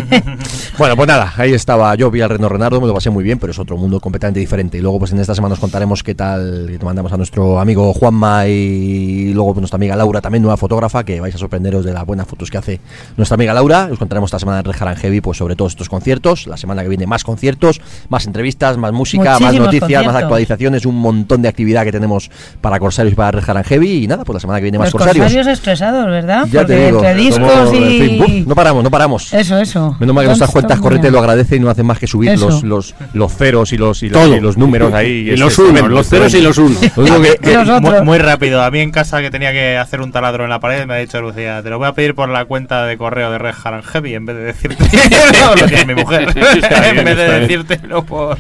Bueno, pues nada, ahí estaba yo, vi al Reno Renardo, me lo pasé muy bien, pero es otro mundo completamente diferente. Y luego, pues en esta semana os contaremos qué tal, que te mandamos a nuestro amigo Juanma y luego pues, nuestra amiga Laura, también nueva fotógrafa, que vais a sorprenderos de las buenas fotos que hace nuestra amiga Laura. Os contaremos esta semana en Red Haran Heavy, pues sobre todos estos conciertos. La semana que viene más conciertos, más entrevistas, más música, más noticias, más actualizaciones, un montón de actividad que tenemos para Corsarios y para Red Haran Heavy. Y nada, pues la semana que viene más
Los
Corsarios.
corsarios poquitos estresados, ¿verdad?
Ya
Porque
te digo.
entre discos
somos- en
y...
fin, ¡buf! no paramos, no paramos.
Eso, eso.
Menos mal que nuestras cuentas corrientes lo agradecen y no hacen más que subir los, los, los ceros y los, y los,
Todo.
y los números ahí.
Y los unos, los ceros y los unos.
Lo único que- que-
Los
Muy, rápido, a mí en casa que tenía que hacer un taladro en la pared me ha dicho Lucía, te lo voy a pedir por la cuenta de correo de Red Hat and Heavy en vez de decirte lo que es mi mujer, en vez de decírtelo por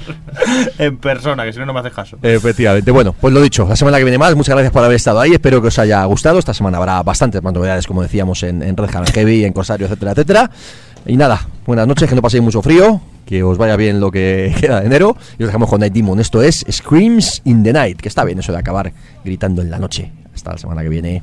en persona, que si no no me haces caso.
Efectivamente. Bueno, pues lo dicho, la semana que viene más. Muchas gracias por haber estado ahí. Espero que os haya gustado. Esta semana bastantes más novedades, como decíamos, en, en Red Hat Heavy, en Corsario, etcétera, etcétera. Y nada, buenas noches, que no paséis mucho frío, que os vaya bien lo que queda de enero. Y os dejamos con Night Demon. Esto es Screams in the Night, que está bien eso de acabar gritando en la noche. Hasta la semana que viene.